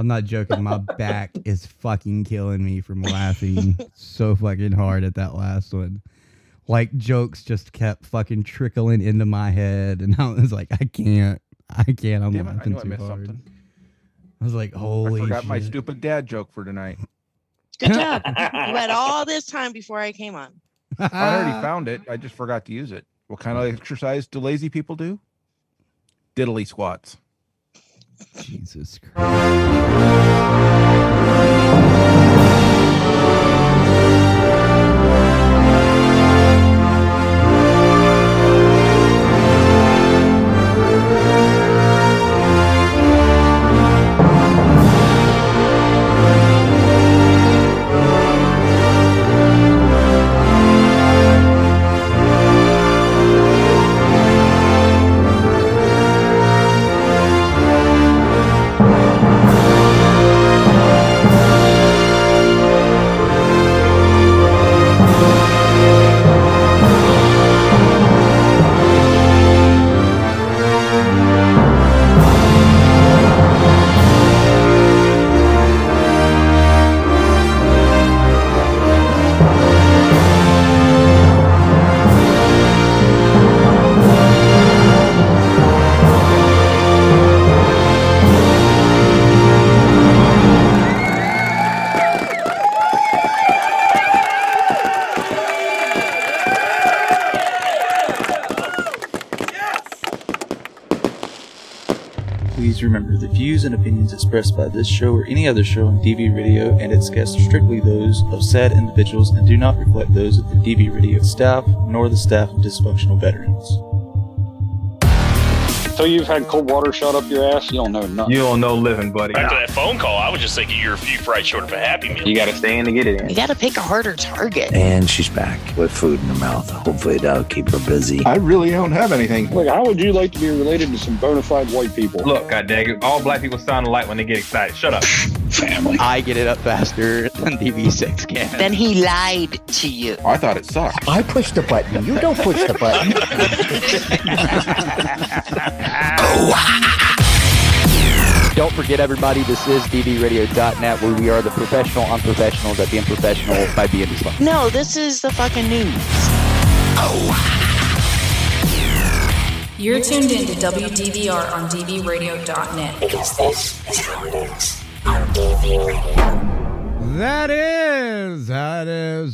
I'm not joking. My back is fucking killing me from laughing so fucking hard at that last one. Like jokes just kept fucking trickling into my head, and I was like, I can't, I can't. I'm Damn it, I laughing knew I too missed hard. something. I was like, holy! I forgot shit. my stupid dad joke for tonight. Good job. you had all this time before I came on. I already found it. I just forgot to use it. What kind of exercise do lazy people do? Diddly squats. Jesus Christ. Views and opinions expressed by this show or any other show on DV Radio and its guests are strictly those of said individuals and do not reflect those of the DV Radio staff nor the staff of dysfunctional veterans. So you've had cold water shot up your ass? You don't know nothing. You don't know living, buddy. After that phone call, I was just thinking you're a few fries short of a happy meal. You gotta stay in to get it in. You got to pick a harder target. And she's back with food in her mouth. Hopefully that'll uh, keep her busy. I really don't have anything. Look, how would you like to be related to some bona fide white people? Look, god dang it, all black people sound alike when they get excited. Shut up. family. I get it up faster than DV6 can. Then he lied to you. I thought it sucked. I pushed the button. You don't push the button. Don't forget, everybody, this is DVRadio.net, where we are the professional unprofessionals at being professional by being dysfunctional. No, this is the fucking news. You're tuned in to WDVR on DVRadio.net. Because this is how it is on DV Radio. That is how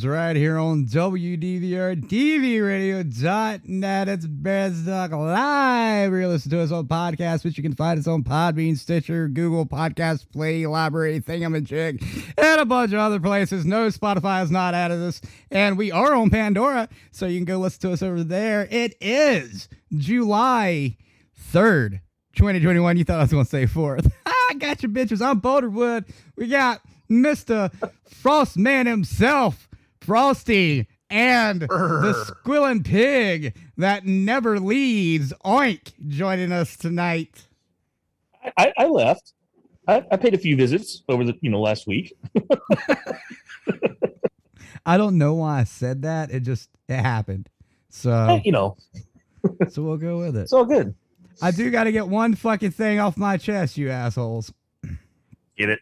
right here on WDVR DVRadio.net. It's Best Talk Live. You're listening to us on podcast, which you can find us on Podbean, Stitcher, Google Podcast Play, Library, Thingamajig, and a bunch of other places. No, Spotify is not out of this. And we are on Pandora, so you can go listen to us over there. It is July 3rd, 2021. You thought I was going to say 4th. I got you, bitches. I'm Boulderwood. We got Mr. Frostman himself, Frosty, and the squilling pig that never leaves, Oink, joining us tonight. I, I left. I, I paid a few visits over the you know last week. I don't know why I said that. It just it happened. So Hey, you know, so we'll go with it. it's all good. I do got to get one fucking thing off my chest, you assholes. Get it?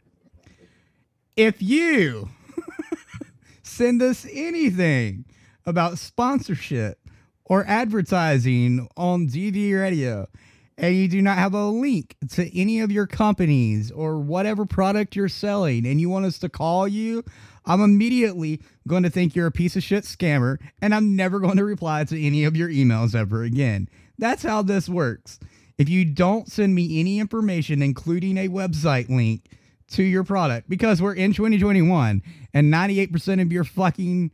If you send us anything about sponsorship or advertising on DV Radio and you do not have a link to any of your companies or whatever product you're selling and you want us to call you, I'm immediately going to think you're a piece of shit scammer and I'm never going to reply to any of your emails ever again. That's how this works. If you don't send me any information, including a website link, to your product because we're in 2021 and 98% of your fucking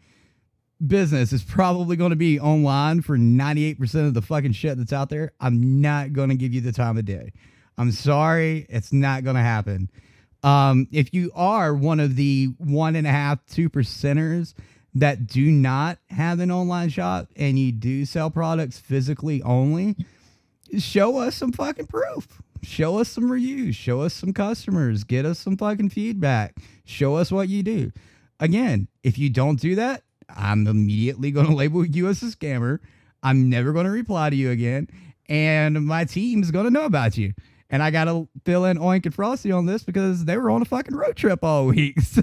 business is probably going to be online for 98% of the fucking shit that's out there. I'm not going to give you the time of day. I'm sorry. It's not going to happen. Um, if you are one of the one and a half, two percenters that do not have an online shop and you do sell products physically only, show us some fucking proof. Show us some reviews. Show us some customers. Get us some fucking feedback. Show us what you do. Again, if you don't do that, I'm immediately going to label you as a scammer. I'm never going to reply to you again. And my team's going to know about you. And I gotta fill in Oink and Frosty on this because they were on a fucking road trip all week. So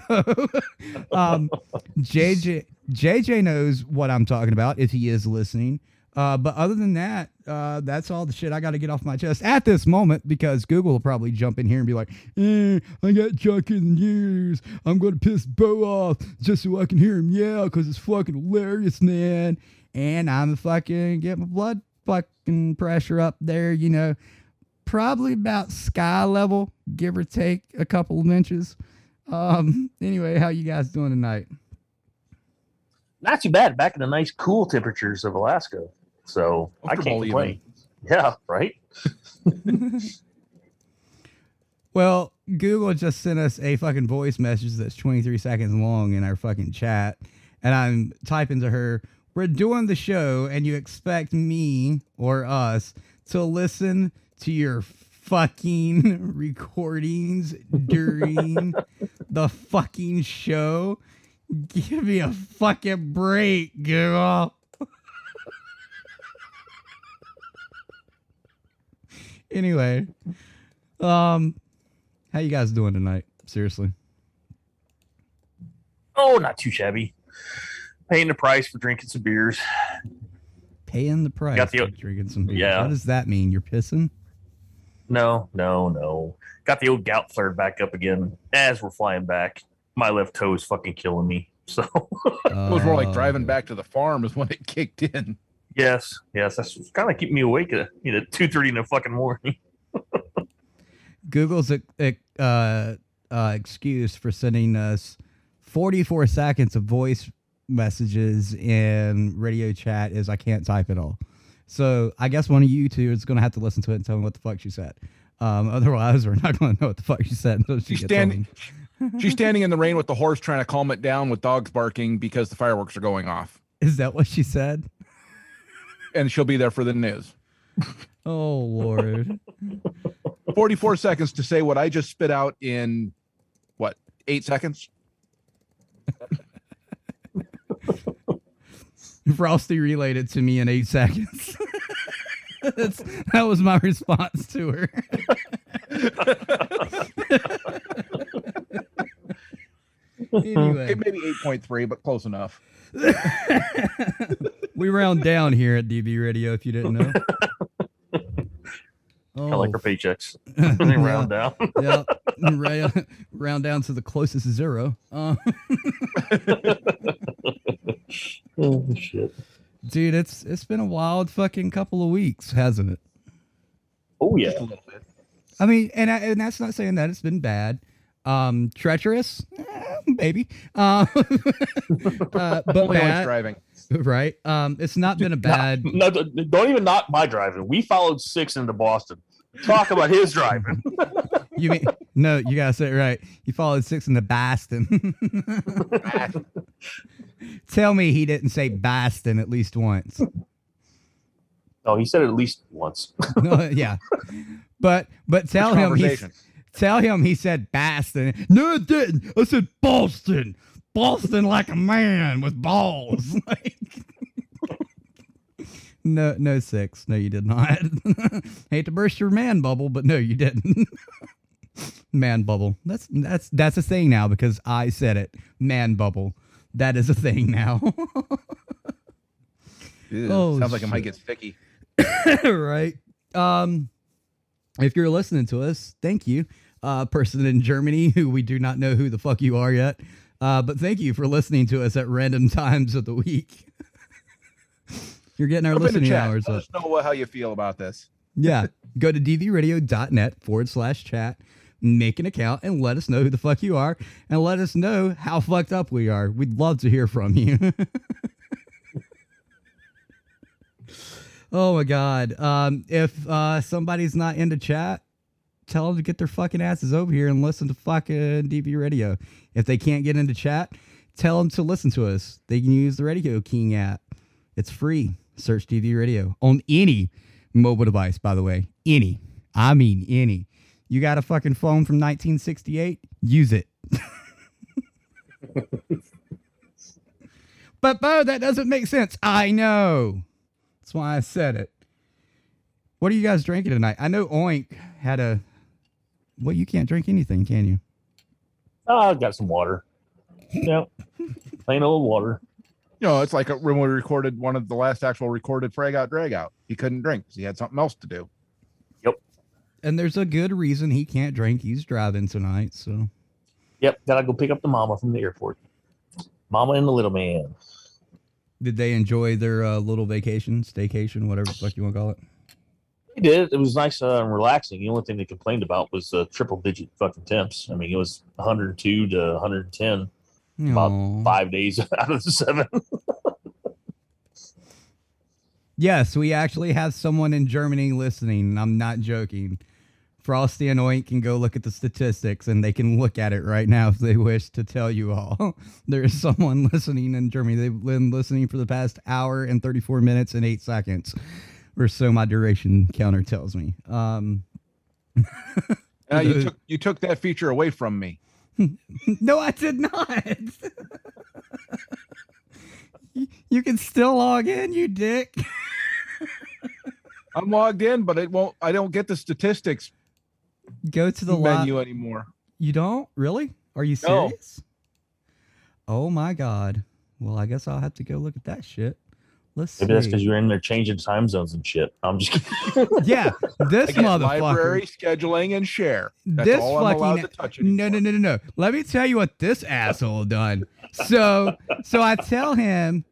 um JJ JJ knows what I'm talking about if he is listening. Uh, but other than that, uh, that's all the shit I got to get off my chest at this moment because Google will probably jump in here and be like, eh, I got the news. I'm going to piss Bo off just so I can hear him yell because it's fucking hilarious, man. And I'm fucking get my blood fucking pressure up there, you know, probably about sky level, give or take a couple of inches. Um, anyway, how you guys doing tonight? Not too bad. Back in the nice cool temperatures of Alaska. So I can't Comfortable complain. Yeah, right. Well, Google just sent us a fucking voice message that's 23 seconds long in our fucking chat. And I'm typing to her, We're doing the show, and you expect me or us to listen to your fucking recordings during the fucking show? Give me a fucking break, Google. Anyway, um, how you guys doing tonight? Seriously. Oh, not too shabby. Paying the price for drinking some beers. Paying the price Got the- for drinking some beer. Yeah. What does that mean? You're pissing? No, no, no. Got the old gout flared back up again as we're flying back. My left toe is fucking killing me. So It was more like driving Oh. back to the farm is when it kicked in. Yes, yes, that's kind of keeping me awake at you know two thirty in the fucking morning. Google's uh, uh, uh, excuse for sending us 44 seconds of voice messages in radio chat is I can't type it all. So I guess one of you two is going to have to listen to it and tell me what the fuck she said. Um, otherwise, we're not going to know what the fuck she said until she She's gets standing. She's standing in the rain with the horse trying to calm it down with dogs barking because the fireworks are going off, Is that what she said? And she'll be there for the news. Oh Lord. 44 seconds to say what I just spit out in what eight seconds. Frosty relayed it to me in eight seconds. That's, that was my response to her. anyway, It maybe 8.3, but close enough. We round down here at DV Radio. If you didn't know, I like our Oh, paychecks. they round down. yeah, round, round down to the closest zero. Uh, oh shit. dude, it's it's been a wild fucking couple of weeks, hasn't it? Oh yeah. Just a little bit. I mean, and I, and that's not saying that it's been bad. Um, treacherous, eh, maybe. Uh, uh, but Only when bad, driving. right? Um, it's not been a bad. No, don't don't even knock my driving. We followed six into Boston. Talk about his driving. You mean no? You gotta say it right. You followed six into Boston. Tell me he didn't say Boston at least once. Oh, he said it at least once. No, yeah, but but tell him he Conversation. Tell him he said Boston. No, it didn't. I said Boston. Boston like a man with balls. Like- no, no six. No, you did not. Hate to burst your man bubble, but no, you didn't. man bubble. That's that's that's a thing now because I said it. Man bubble. That is a thing now. Ew, Oh, sounds like it might get sticky. right. Um, if you're listening to us, thank you, uh, person in Germany who we do not know who the fuck you are yet. Uh, but thank you for listening to us at random times of the week. you're getting our listening hours Let up. us know what- how you feel about this. Yeah. Go to dvradio.net forward slash chat, make an account, and let us know who the fuck you are, and let us know how fucked up we are. We'd love to hear from you. oh my God. Um, if uh, somebody's not into chat, tell them to get their fucking asses over here and listen to fucking DV Radio. If they can't get into chat, tell them to listen to us. They can use the Radio King app. It's free. Search DV Radio on any mobile device, by the way. Any. I mean, any. You got a fucking phone from 1968? Use it. but, Bo, that doesn't make sense. I know. That's why I said it. What are you guys drinking tonight? I know Oink had a. Well, you can't drink anything, can you? Oh, I've got some water. Yep. Plain old water. You know, it's like when we recorded one of the last actual recorded frag out drag out. He couldn't drink because he had something else to do. Yep. And there's a good reason he can't drink. He's driving tonight, so Yep. Gotta go pick up the mama from the airport. Mama and the little man. Did they enjoy their uh, little vacation, staycation, whatever the fuck you want to call it? They did. It was nice uh, and relaxing. The only thing they complained about was uh, triple digit fucking temps. I mean, it was 102 to 110 about five days out of the seven. Yes, we actually have someone in Germany listening. I'm not joking. Frosty and Oink can go look at the statistics and they can look at it right now if they wish to tell you all. there is someone listening in Germany. They've been listening for the past hour and 34 minutes and 8 seconds, or so my duration counter tells me. Um, Uh, you took you took that feature away from me. no, I did not. You- you can still log in, you dick. I'm logged in, but it won't. I don't get the statistics Go to the li- menu anymore. You don't really? Are you No. serious? Oh my god. Well, I guess I'll have to go look at that shit. Let's Maybe that's because you're in there changing time zones and shit. I'm just kidding. yeah, this Again, motherfucker. library scheduling and share. That's this all I'm fucking to touch. no no no no no. Let me tell you what this asshole done. So so I tell him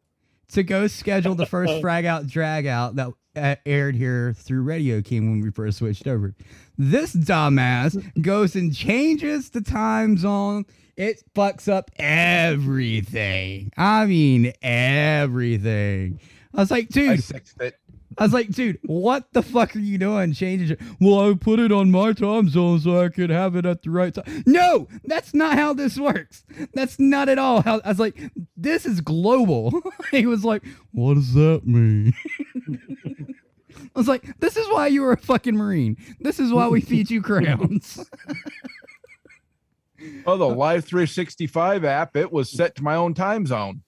to go schedule the first frag out drag out that Uh, aired here through Radio King when we first switched over. This dumbass goes and changes the time zone. It fucks up everything. I mean everything. I was like, I dude, it. I was like, dude, what the fuck are you doing? Changing it. Well, I put it on my time zone so I could have it at the right time. No, that's not how this works. That's not at all how I was like, this is global. he was like, what does that mean? I was like, this is why you were a fucking Marine. This is why we feed you crowns. Oh, the Live 365 app, it was set to my own time zone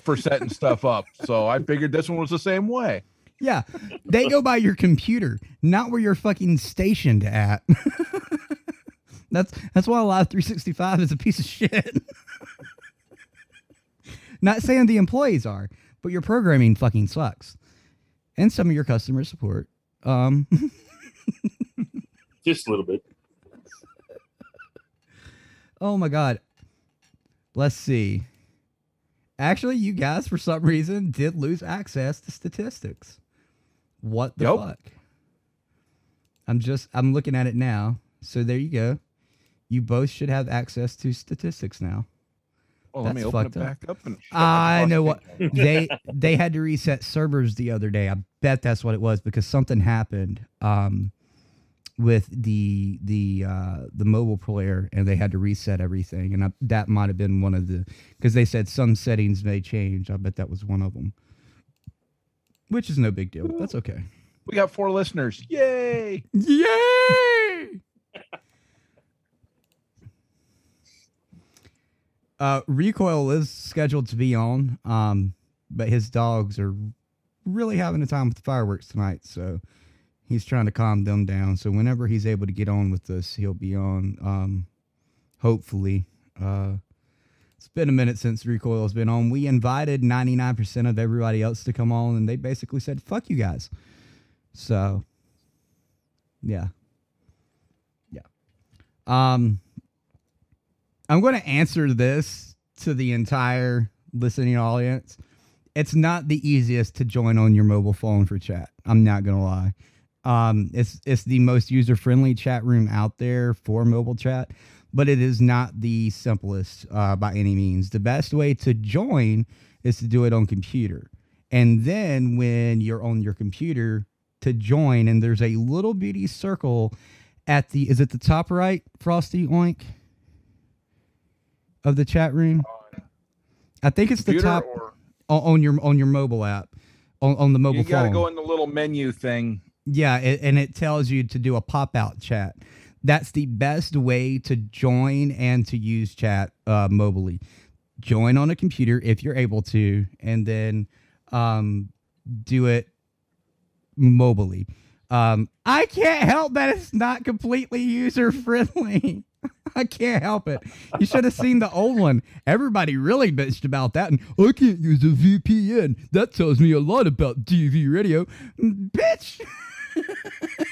for setting stuff up. So I figured this one was the same way. Yeah. They go by your computer, not where you're fucking stationed at. that's that's why Live 365 is a piece of shit. not saying the employees are, but your programming fucking sucks. And some of your customer support. Um just a little bit. Oh my god. Let's see. Actually, you guys for some reason did lose access to statistics. What the Yep. fuck? I'm just I'm looking at it now. So there you go. You both should have access to statistics now. Well, let me open it up. back up. And I know what they they had to reset servers the other day. I bet that's what it was because something happened um, with the the uh, the mobile player and they had to reset everything. And I, that might have been one of the because they said some settings may change. I bet that was one of them, which is no big deal. That's okay. We got four listeners. Yay! Yay! uh, Recoil is scheduled to be on, um, but his dogs are really having a time with the fireworks tonight, so he's trying to calm them down. So whenever he's able to get on with us, he'll be on. Um, hopefully, uh, it's been a minute since Recoil has been on. We invited ninety nine percent of everybody else to come on, and they basically said, "Fuck you guys." So, yeah. Yeah. Um I'm going to answer this to the entire listening audience. It's not the easiest to join on your mobile phone for chat. I'm not going to lie. Um it's it's the most user-friendly chat room out there for mobile chat, but it is not the simplest uh, by any means. The best way to join is to do it on computer. And then when you're on your computer to join, and there's a little bitty circle at the is it the top right, Frosty Oink of the chat room? I think it's the top on, on your on your mobile app. On, on the mobile You got to go in the little menu thing. Yeah, it, and it tells you to do a pop out chat. That's the best way to join and to use chat uh, mobily. Join on a computer if you're able to, and then um, do it mobily. Um, I can't help that it's not completely user friendly. I can't help it. You should have seen the old one. Everybody really bitched about that. And I can't use a VPN. That tells me a lot about DV radio. Bitch.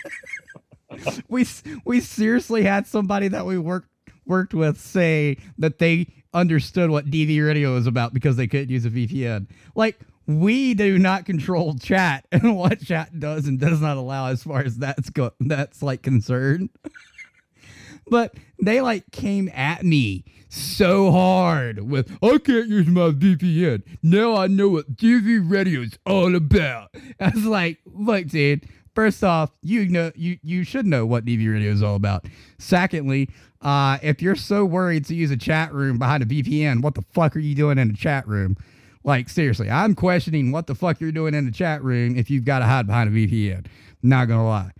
we we seriously had somebody that we worked worked with say that they understood what DV radio is about because they couldn't use a VPN. Like we do not control chat and what chat does and does not allow as far as that's go that's like concerned. but they like came at me so hard with I can't use my VPN. Now I know what DV radio is all about. I was like, look, dude. First off, you know you you should know what DV radio is all about. Secondly, uh, if you're so worried to use a chat room behind a VPN, what the fuck are you doing in a chat room? Like seriously, I'm questioning what the fuck you're doing in the chat room if you've got to hide behind a VPN. Not gonna lie.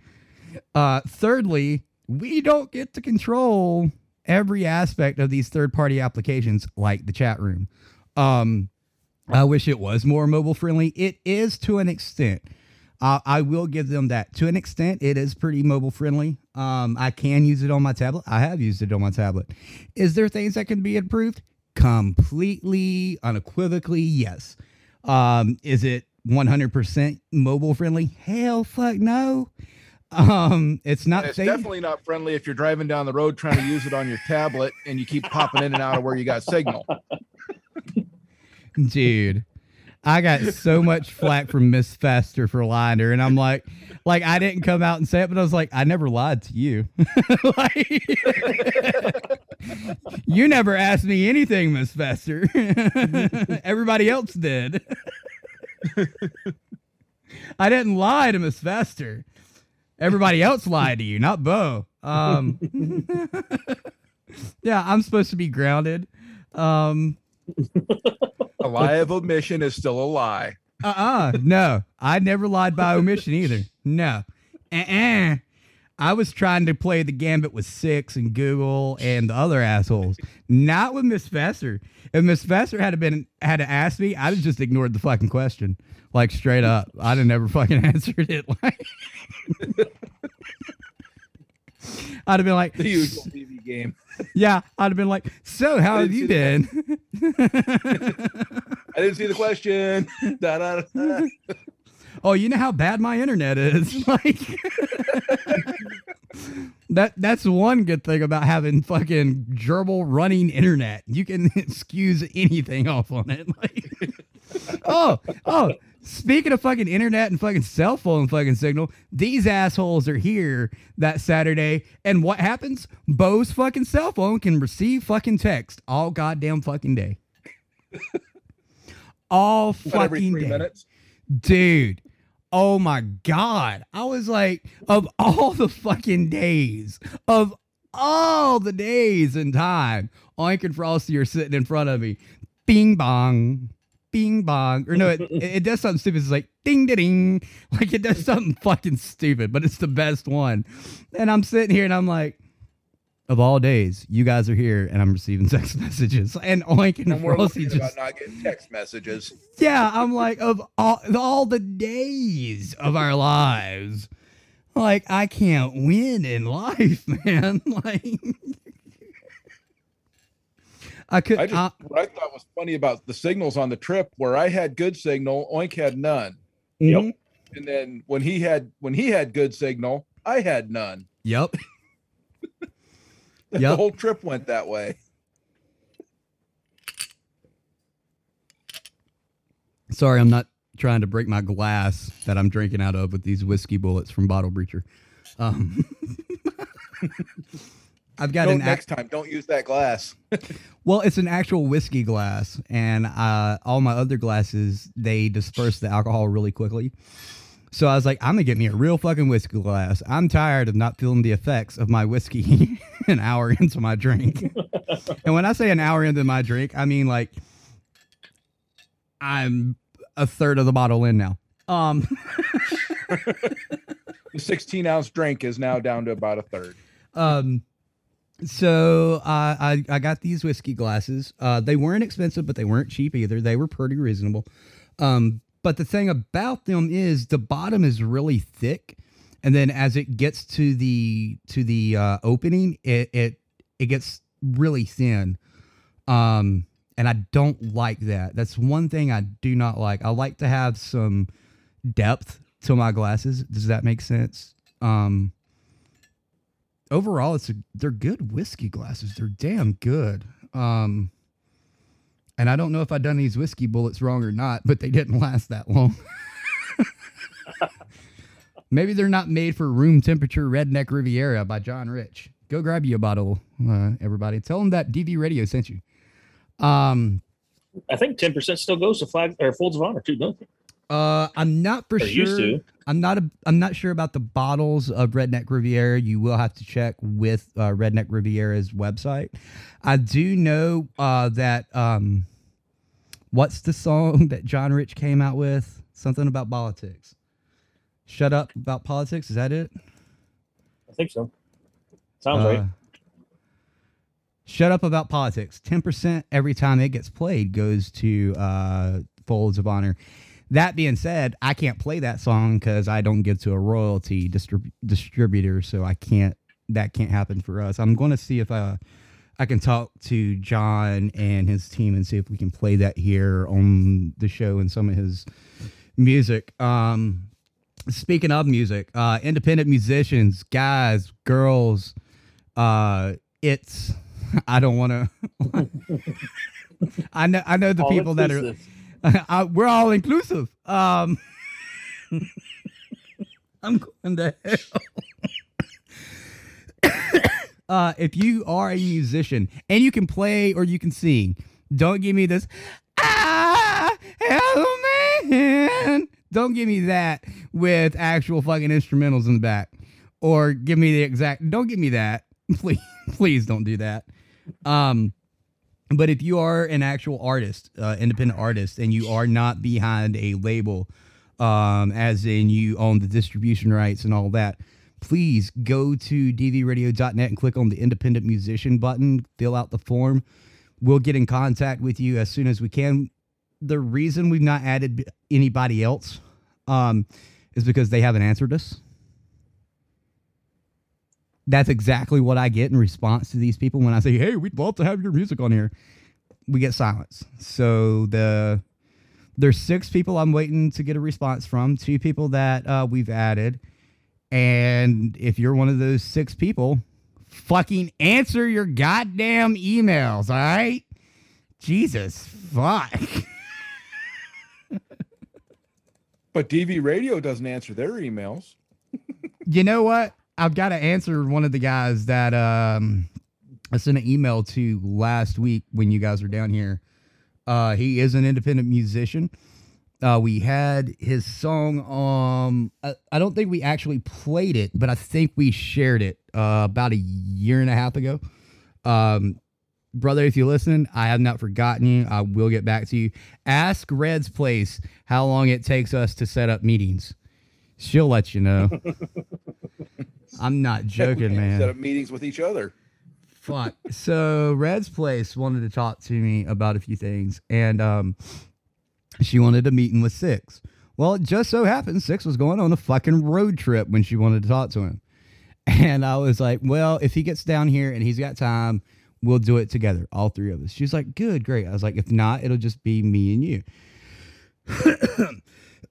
Uh, thirdly, we don't get to control every aspect of these third-party applications like the chat room. Um, I wish it was more mobile friendly. It is to an extent. Uh, I will give them that. To an extent, it is pretty mobile friendly. Um, I can use it on my tablet. I have used it on my tablet. Is there things that can be improved? Completely, unequivocally, yes. Um, is it 100% mobile friendly? Hell, fuck no. Um, it's not. It's safe. definitely not friendly if you're driving down the road trying to use it on your tablet and you keep popping in and out of where you got signal. dude. I got so much flack from Miss Fester for lying to her, and I'm like, like I didn't come out and say it, but I was like, I never lied to you. like, you never asked me anything, Miss Fester. Everybody else did. I didn't lie to Miss Fester. Everybody else lied to you, not Bo. Um, yeah, I'm supposed to be grounded. Um, A lie of omission is still a lie. uh-uh no i never lied by omission either no uh-uh. i was trying to play the gambit with six and google and the other assholes not with miss Fester. if miss Fester had been had to ask me i'd have just ignored the fucking question like straight up i'd have never fucking answered it like i'd have been like The usual TV game. Yeah i'd have been like so how have you been I didn't see the question. Da, da, da. oh, you know how bad my internet is. like that that's one good thing about having fucking gerbil running internet. You can excuse anything off on it. Like Oh, oh, speaking of fucking internet and fucking cell phone fucking signal, these assholes are here that Saturday. And what happens? Bo's fucking cell phone can receive fucking text all goddamn fucking day. all fucking day minutes. dude oh my god i was like of all the fucking days of all the days in time oink and frosty are sitting in front of me bing bong bing bong or no it, it does something stupid it's like ding ding like it does something fucking stupid but it's the best one and i'm sitting here and i'm like of all days you guys are here and i'm receiving text messages and oink and, And we're frosty just about not getting text messages. yeah, I'm like of all all the days of our lives. Like I can't win in life, man. Like I could I just uh, what I thought was funny about the signals on the trip where I had good signal, Oink had none. mhm. And then when he had when he had good signal, I had none. Yep. yep. The whole trip went that way. Sorry, I'm not trying to break my glass that I'm drinking out of with these whiskey bullets from Bottle Breacher. Um, I've got Don't, an next time, don't use that glass. Well, it's an actual whiskey glass, and uh, all my other glasses they disperse the alcohol really quickly. So I was like, I'm gonna get me a real fucking whiskey glass. I'm tired of not feeling the effects of my whiskey an hour into my drink. and when I say an hour into my drink, I mean like I'm a third of the bottle in now. Um, The 16 ounce drink is now down to about a third. Um, so uh, I I got these whiskey glasses. Uh, they weren't expensive, but they weren't cheap either. They were pretty reasonable. Um, but the thing about them is the bottom is really thick, and then as it gets to the to the uh, opening, it it it gets really thin. Um, and I don't like that. That's one thing I do not like. I like to have some depth to my glasses. Does that make sense? Um, overall, it's a, they're good whiskey glasses. They're damn good. Um, and I don't know if I done these whiskey bullets wrong or not, but they didn't last that long. Maybe they're not made for room temperature Redneck Riviera by John Rich. Go grab you a bottle, uh, everybody. Tell them that DV Radio sent you. Um, I think ten percent still goes to flag or folds of honor too, don't they? Uh, I'm not for Or sure. I'm not. A, I'm not sure about the bottles of Redneck Riviera. You will have to check with uh, Redneck Riviera's website. I do know uh, that. Um, what's the song that John Rich came out with? Something about politics. Shut up about politics. Is that it? I think so. Sounds Uh, right. Shut up about politics. Ten percent every time it gets played goes to uh, Folds of Honor. That being said, I can't play that song because I don't give to a royalty distrib- distributor, so I can't. That can't happen for us. I'm going to see if uh, I can talk to John and his team and see if we can play that here on the show and some of his music. Um, speaking of music, uh, independent musicians, guys, girls, uh, it's. I don't want to. I know. I know the All people that are. I, we're all inclusive. Um, I'm going to hell. uh, if you are a musician and you can play or you can sing, don't give me this. Ah, man. Don't give me that with actual fucking instrumentals in the back, or give me the exact. Don't give me that, please. Please don't do that. Um, but if you are an actual artist, uh, independent artist, and you are not behind a label, um, as in you own the distribution rights and all that, please go to dvradio.net and click on the independent musician button, fill out the form. We'll get in contact with you as soon as we can. The reason we've not added anybody else um, is because they haven't answered us. That's exactly what I get in response to these people when I say, "Hey, we'd love to have your music on here." We get silence. So the there's six people I'm waiting to get a response from. Two people that uh, we've added, and if you're one of those six people, fucking answer your goddamn emails. All right, Jesus, fuck. But DV Radio doesn't answer their emails. you know what? I've got to answer one of the guys that um I sent an email to last week when you guys were down here. Uh he is an independent musician. Uh we had his song um I, I don't think we actually played it, but I think we shared it uh about a year and a half ago. Um brother, if you listen, I have not forgotten you. I will get back to you. Ask Red's place how long it takes us to set up meetings. She'll let you know. I'm not joking, man. Set up meetings with each other. Fuck. So Red's place wanted to talk to me about a few things, and um, she wanted a meeting with Six. Well, it just so happened Six was going on a fucking road trip when she wanted to talk to him, and I was like, "Well, if he gets down here and he's got time, we'll do it together, all three of us." She's like, "Good, great." I was like, "If not, it'll just be me and you."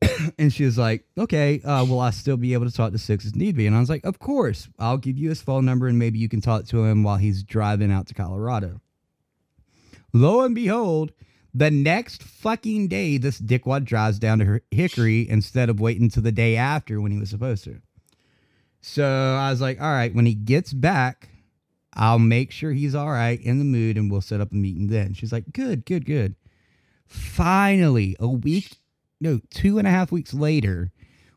and she was like, "Okay, uh, will I still be able to talk to Six need be?" And I was like, "Of course. I'll give you his phone number, and maybe you can talk to him while he's driving out to Colorado." Lo and behold, the next fucking day, this dickwad drives down to Hi- Hickory instead of waiting till the day after when he was supposed to. So I was like, "All right, when he gets back." I'll make sure he's all right in the mood and we'll set up a meeting then. She's like, good, good, good. Finally, a week, no, two and a half weeks later,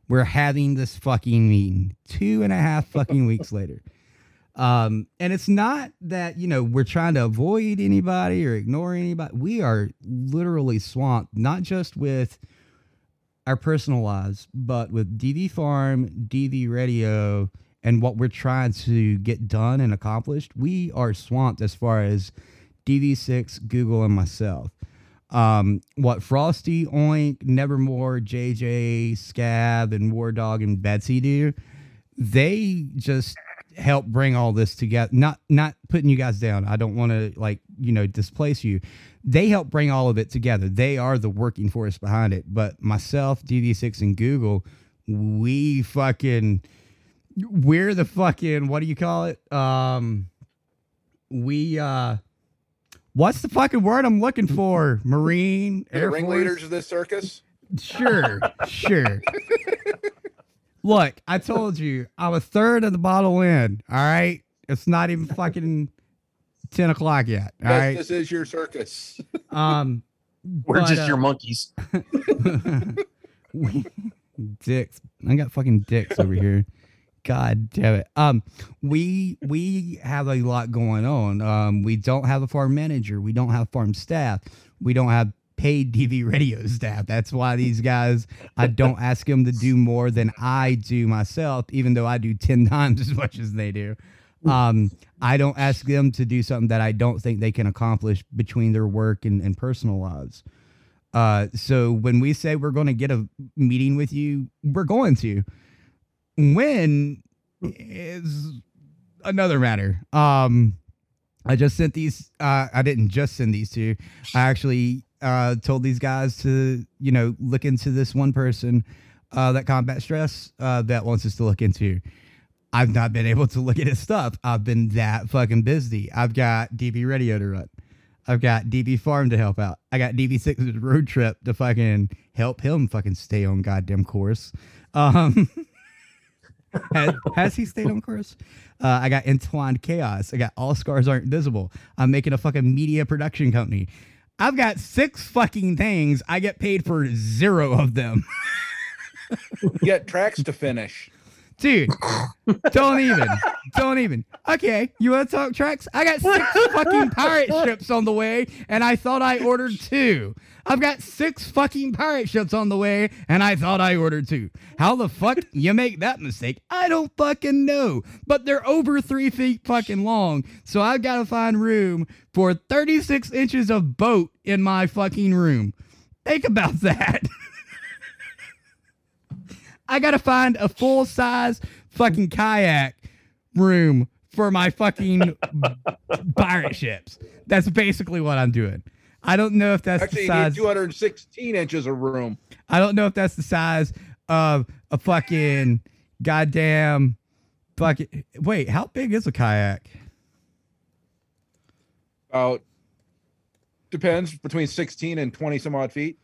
we're having this fucking meeting. Two and a half fucking weeks later. Um, and it's not that, you know, we're trying to avoid anybody or ignore anybody. We are literally swamped, not just with our personal lives, but with DV Farm, DV Radio, and what we're trying to get done and accomplished. We are swamped as far as DV6, Google, and myself. Um, what Frosty, Oink, Nevermore, JJ, Scab, and War Dog and Betsy do, they just help bring all this together. Not not putting you guys down. I don't want to like you know displace you. They help bring all of it together. They are the working force behind it. But myself, DV6, and Google, we fucking we're the fucking what do you call it? Um, we uh, what's the fucking word I'm looking for? Marine, The Air Force? ringleaders of this circus. Sure, sure. Look, I told you I'm a third of the bottle in. All right, it's not even fucking ten o'clock yet. All Yes, right. This is your circus. Um, We're but, just uh, your monkeys. dicks. I got fucking dicks over here. God damn it. Um, we we have a lot going on. Um, we don't have a farm manager. We don't have farm staff. We don't have paid DV radio staff. That's why these guys. I don't ask them to do more than I do myself, even though I do ten times as much as they do. Um, I don't ask them to do something that I don't think they can accomplish between their work and, and personal lives. Uh, so when we say we're going to get a meeting with you, we're going to. When is another matter. Um, I just sent these. Uh, I didn't just send these to. I actually uh, told these guys to, you know, look into this one person uh, that combat stress uh, that wants us to look into. I've not been able to look at his stuff. I've been that fucking busy. I've got DV radio to run. I've got DV farm to help out. I got DV6's road trip to fucking help him fucking stay on goddamn course. Um, has, has he stayed on course? Uh, I got entwined chaos. I got all scars aren't visible. I'm making a fucking media production company. I've got six fucking things. I get paid for zero of them. Get tracks to finish. Dude, don't even. Don't even. Okay, you want to talk tracks? I got six fucking pirate ships on the way, and I thought I ordered two. I've got six fucking pirate ships on the way, and I thought I ordered two. How the fuck you make that mistake? I don't fucking know. But they're over three feet fucking long, so I've got to find room for 36 inches of boat in my fucking room. Think about that. I gotta find a full size fucking kayak room for my fucking pirate ships. That's basically what I'm doing. I don't know if that's Actually, the you need size. 216 inches of room. I don't know if that's the size of a fucking goddamn fucking. Wait, how big is a kayak? About depends between 16 and 20 some odd feet.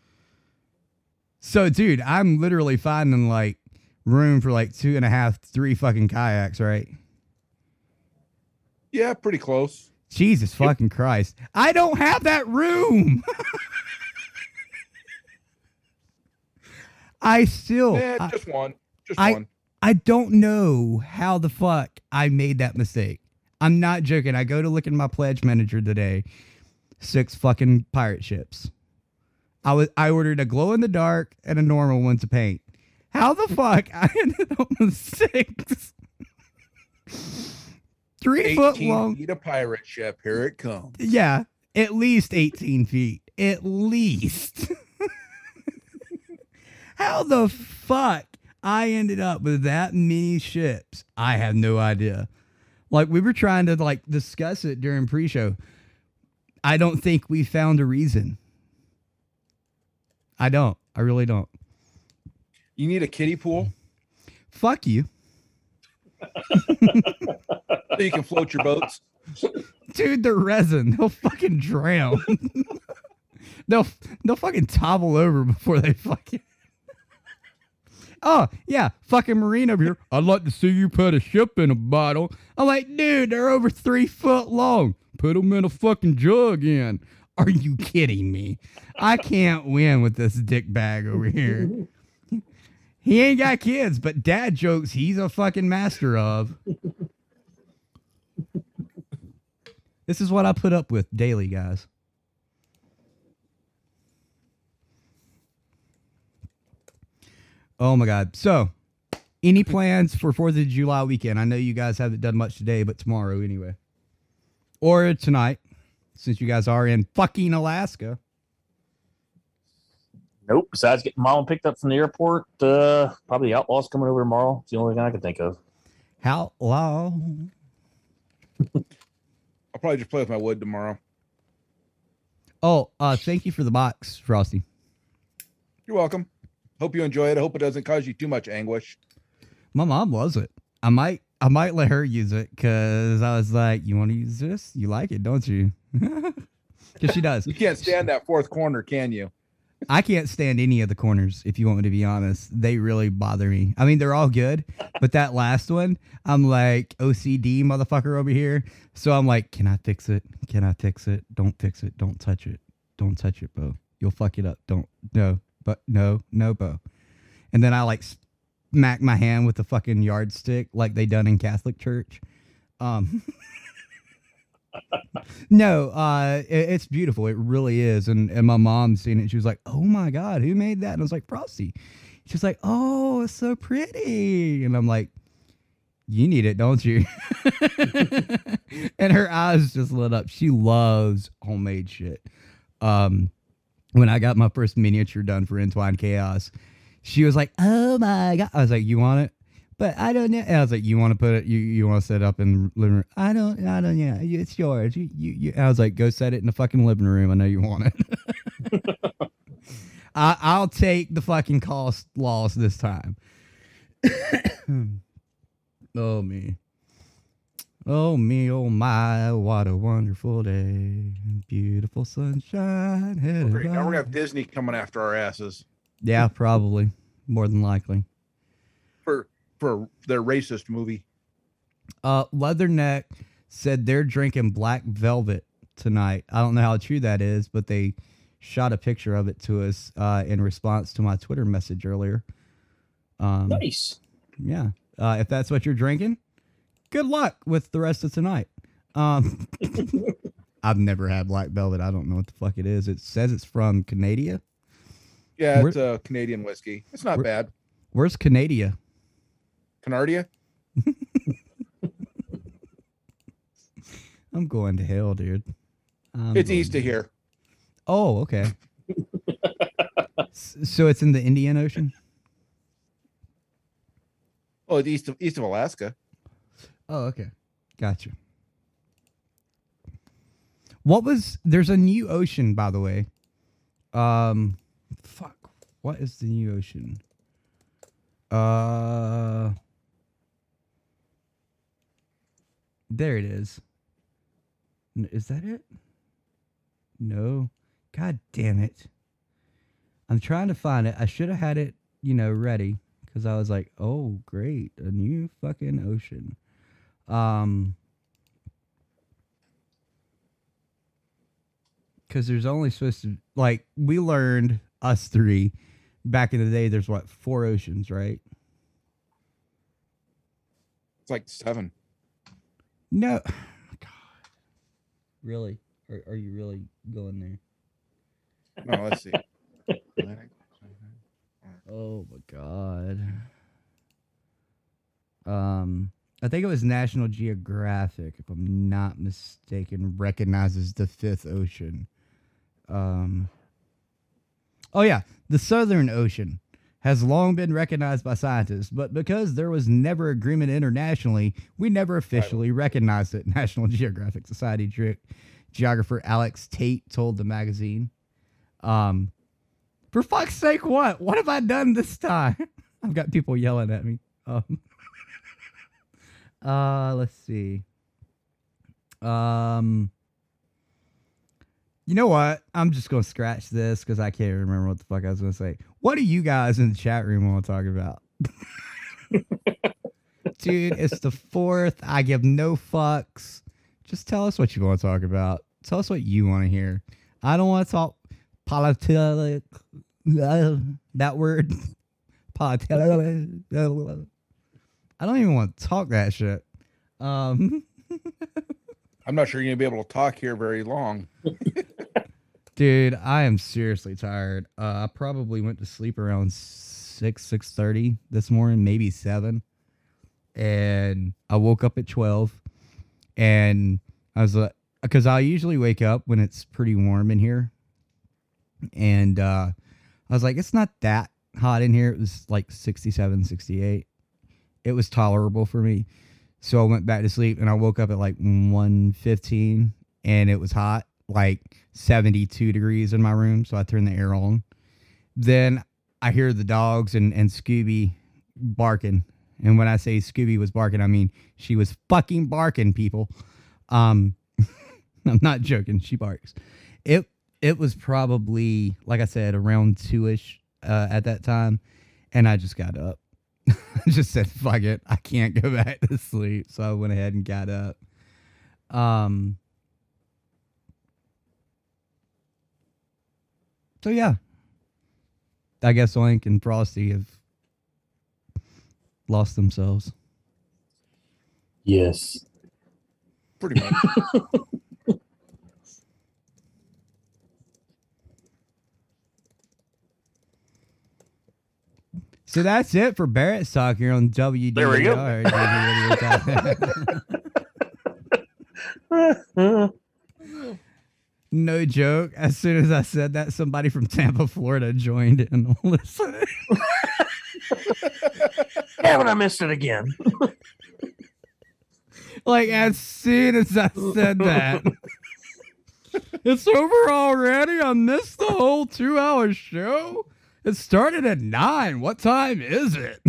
So, dude, I'm literally finding like room for like two and a half, three fucking kayaks, right? Yeah, pretty close. Jesus fucking Christ. I don't have that room. I still Yeah, I, just one. Just I- one. I don't know how the fuck I made that mistake. I'm not joking. I go to look at my pledge manager today. Six fucking pirate ships. I was I ordered a glow in the dark and a normal one to paint. How the fuck I ended up with six? Three foot 18 long. feet of pirate ship. Here it comes. Yeah, at least 18 feet. At least. How the fuck I ended up with that many ships? I have no idea. Like we were trying to like discuss it during pre-show. I don't think we found a reason. I don't. I really don't. You need a kiddie pool Fuck you. so you can float your boats. Dude, the resin. They'll fucking drown. they'll they'll fucking topple over before they fucking Oh, yeah, fucking marine over here. I'd like to see you put a ship in a bottle. I'm like, dude, they're over three foot long. Put them in a fucking jug in. Are you kidding me? I can't win with this dick bag over here. He ain't got kids, but dad jokes he's a fucking master of. This is what I put up with daily, guys. Oh my god. So, any plans for 4th of July weekend? I know you guys haven't done much today, but tomorrow anyway. Or tonight, since you guys are in fucking Alaska. Nope. Besides getting mom picked up from the airport, uh, probably Outlaws coming over tomorrow. It's the only thing I can think of. How long? I'll probably just play with my wood tomorrow. Oh, uh, thank you for the box, Frosty. You're welcome. Hope you enjoy it. I hope it doesn't cause you too much anguish. My mom loves it. I might I might let her use it because I was like, "You want to use this? You like it, don't you?" Because she does. You can't stand that fourth corner, can you? I can't stand any of the corners. If you want me to be honest, they really bother me. I mean, they're all good, but that last one, I'm like OCD motherfucker over here. So I'm like, can I fix it? Can I fix it? Don't fix it. Don't touch it. Don't touch it, Bo. You'll fuck it up. Don't. No, but no, no, Bo. And then I like smack my hand with the fucking yardstick like they done in Catholic church. Um. no, uh, it, it's beautiful. It really is. And and my mom seen it. She was like, "Oh my god, who made that?" And I was like, "Frosty." She's like, "Oh, it's so pretty." And I'm like, "You need it, don't you?" and her eyes just lit up. She loves homemade shit. Um, when I got my first miniature done for Entwine Chaos, she was like, "Oh my god!" I was like, "You want it?" But I don't know. And I was like, "You want to put it? You you want to set it up in the living room?" I don't. I don't. Yeah, it's yours. You, you, you. I was like, "Go set it in the fucking living room. I know you want it." I, I'll take the fucking cost loss this time. oh me. Oh me, oh my, what a wonderful day. Beautiful sunshine. headed Great. Now we're gonna have Disney coming after our asses Yeah, probably. More than likely. For for their racist movie. Uh, Leatherneck said they're drinking black velvet tonight. I don't know how true that is, but they shot a picture of it to us uh, in response to my Twitter message earlier. Um, Nice. Yeah. Uh, if that's what you're drinking, good luck with the rest of tonight. Um, I've never had black velvet. I don't know what the fuck it is. It says it's from Canada. Yeah, Where- it's a Canadian whiskey. It's not Where- bad. Where's Canada? Canardia? I'm going to hell, dude. I'm it's east of here. Oh, okay. So it's in the Indian Ocean. Oh, it's east of east of Alaska. Oh, okay. Gotcha. What was there's a new ocean, by the way. Um fuck. What is the new ocean? Uh There it is. Is that it? No. God damn it. I'm trying to find it. I should have had it, you know, ready because I was like, "Oh, great, a new fucking ocean." Um, because there's only supposed to like we learned us three back in the day. There's what four oceans, right? It's like seven. No, God, really? Are, are you really going there? No, let's see. Oh my god. Um, I think it was National Geographic, if I'm not mistaken, recognizes the fifth ocean. Um. Oh yeah, the Southern Ocean has long been recognized by scientists, but because there was never agreement internationally, we never officially recognized it. National Geographic Society ge- geographer Alex Tait told the magazine. Um, for fuck's sake, what? What have I done this time? I've got people yelling at me. Um, uh, let's see. Um, you know what? I'm just gonna scratch this because I can't remember what the fuck I was gonna say. What do you guys in the chat room want to talk about? Dude, it's the fourth. I give no fucks. Just tell us what you want to talk about. Tell us what you want to hear. I don't want to talk politics. That word. Politics. I don't even want to talk that shit. Um, I'm not sure you're gonna be able to talk here very long. Dude, I am seriously tired. Uh, I probably went to sleep around six six thirty this morning, maybe seven, and I woke up at twelve, and I was like, because I usually wake up when it's pretty warm in here, and uh, I was like, it's not that hot in here. It was like 67, 68. It was tolerable for me. So I went back to sleep and I woke up at like 1:15 and it was hot, like 72 degrees in my room, so I turn the air on. Then I hear the dogs and and Scooby barking. And when I say Scooby was barking, I mean she was fucking barking, people. Um I'm not joking, she barks. It it was probably like I said around 2ish uh, at that time and I just got up. Just said, fuck it. I can't go back to sleep. So I went ahead and got up. Um, so yeah. I guess Oink and Frosty have lost themselves. Yes. Pretty much. So that's it for Barrett Stock here on WDR. There we go. no joke. As soon as I said that, somebody from Tampa, Florida joined in listening. Haven't I missed it again? like as soon as I said that. it's over already. I missed the whole two hour show. It started at nine. What time is it?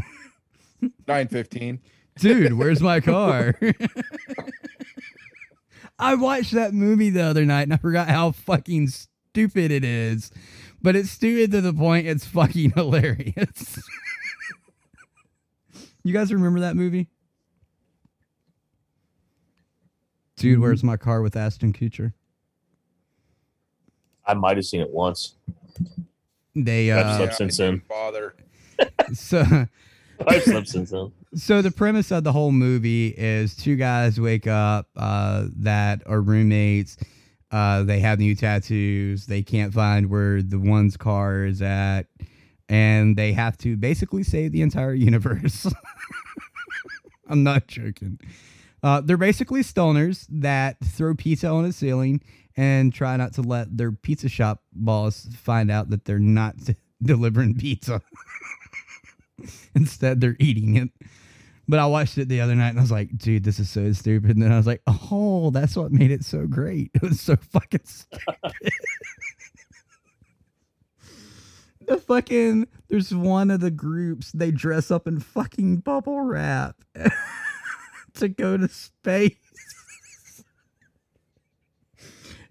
Nine fifteen. Dude, where's my car? I watched that movie the other night and I forgot how fucking stupid it is. But it's stupid to the point it's fucking hilarious. you guys remember that movie? Dude, where's my car with Ashton Kutcher? I might have seen it once. They I've uh slept since then. Bother. so I've slept since then. So the premise of the whole movie is two guys wake up uh, that are roommates. Uh, they have new tattoos. They can't find where the one's car is at, and they have to basically save the entire universe. I'm not joking. Uh, they're basically stoners that throw pizza on a ceiling and try not to let their pizza shop boss find out that they're not delivering pizza. Instead, they're eating it. But I watched it the other night and I was like, dude, this is so stupid. And then I was like, oh, that's what made it so great. It was so fucking stupid. the fucking, there's one of the groups, they dress up in fucking bubble wrap to go to space.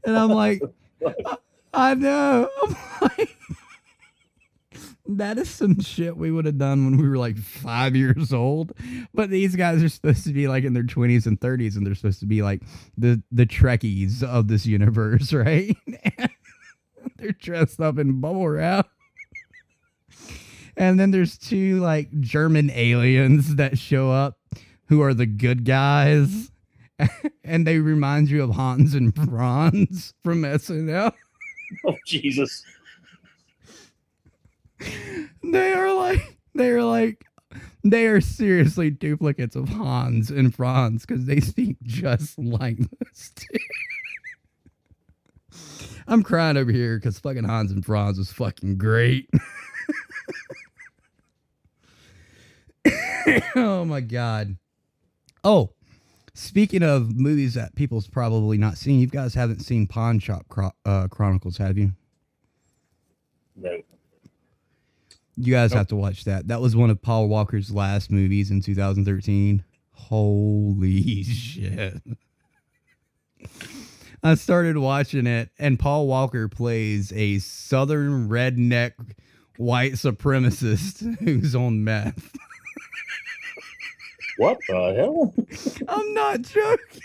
and I'm like, I, I know. I'm like, that is some shit we would have done when we were like five years old. But these guys are supposed to be like in their twenties and thirties, and they're supposed to be like the the Trekkies of this universe, right? they're dressed up in bubble wrap. And then there's two like German aliens that show up who are the good guys. and they remind you of Hans and Franz from SNL. Oh Jesus. They are like they are like they are seriously duplicates of Hans and Franz because they speak just like this. I'm crying over here because fucking Hans and Franz was fucking great. oh my god. Oh, speaking of movies that people's probably not seen, you guys haven't seen Pawn Shop Chro- uh, Chronicles, have you? No. You guys have to watch that. That was one of Paul Walker's last movies in 2013. Holy shit. I started watching it, and Paul Walker plays a southern redneck white supremacist who's on meth. What the hell? I'm not joking.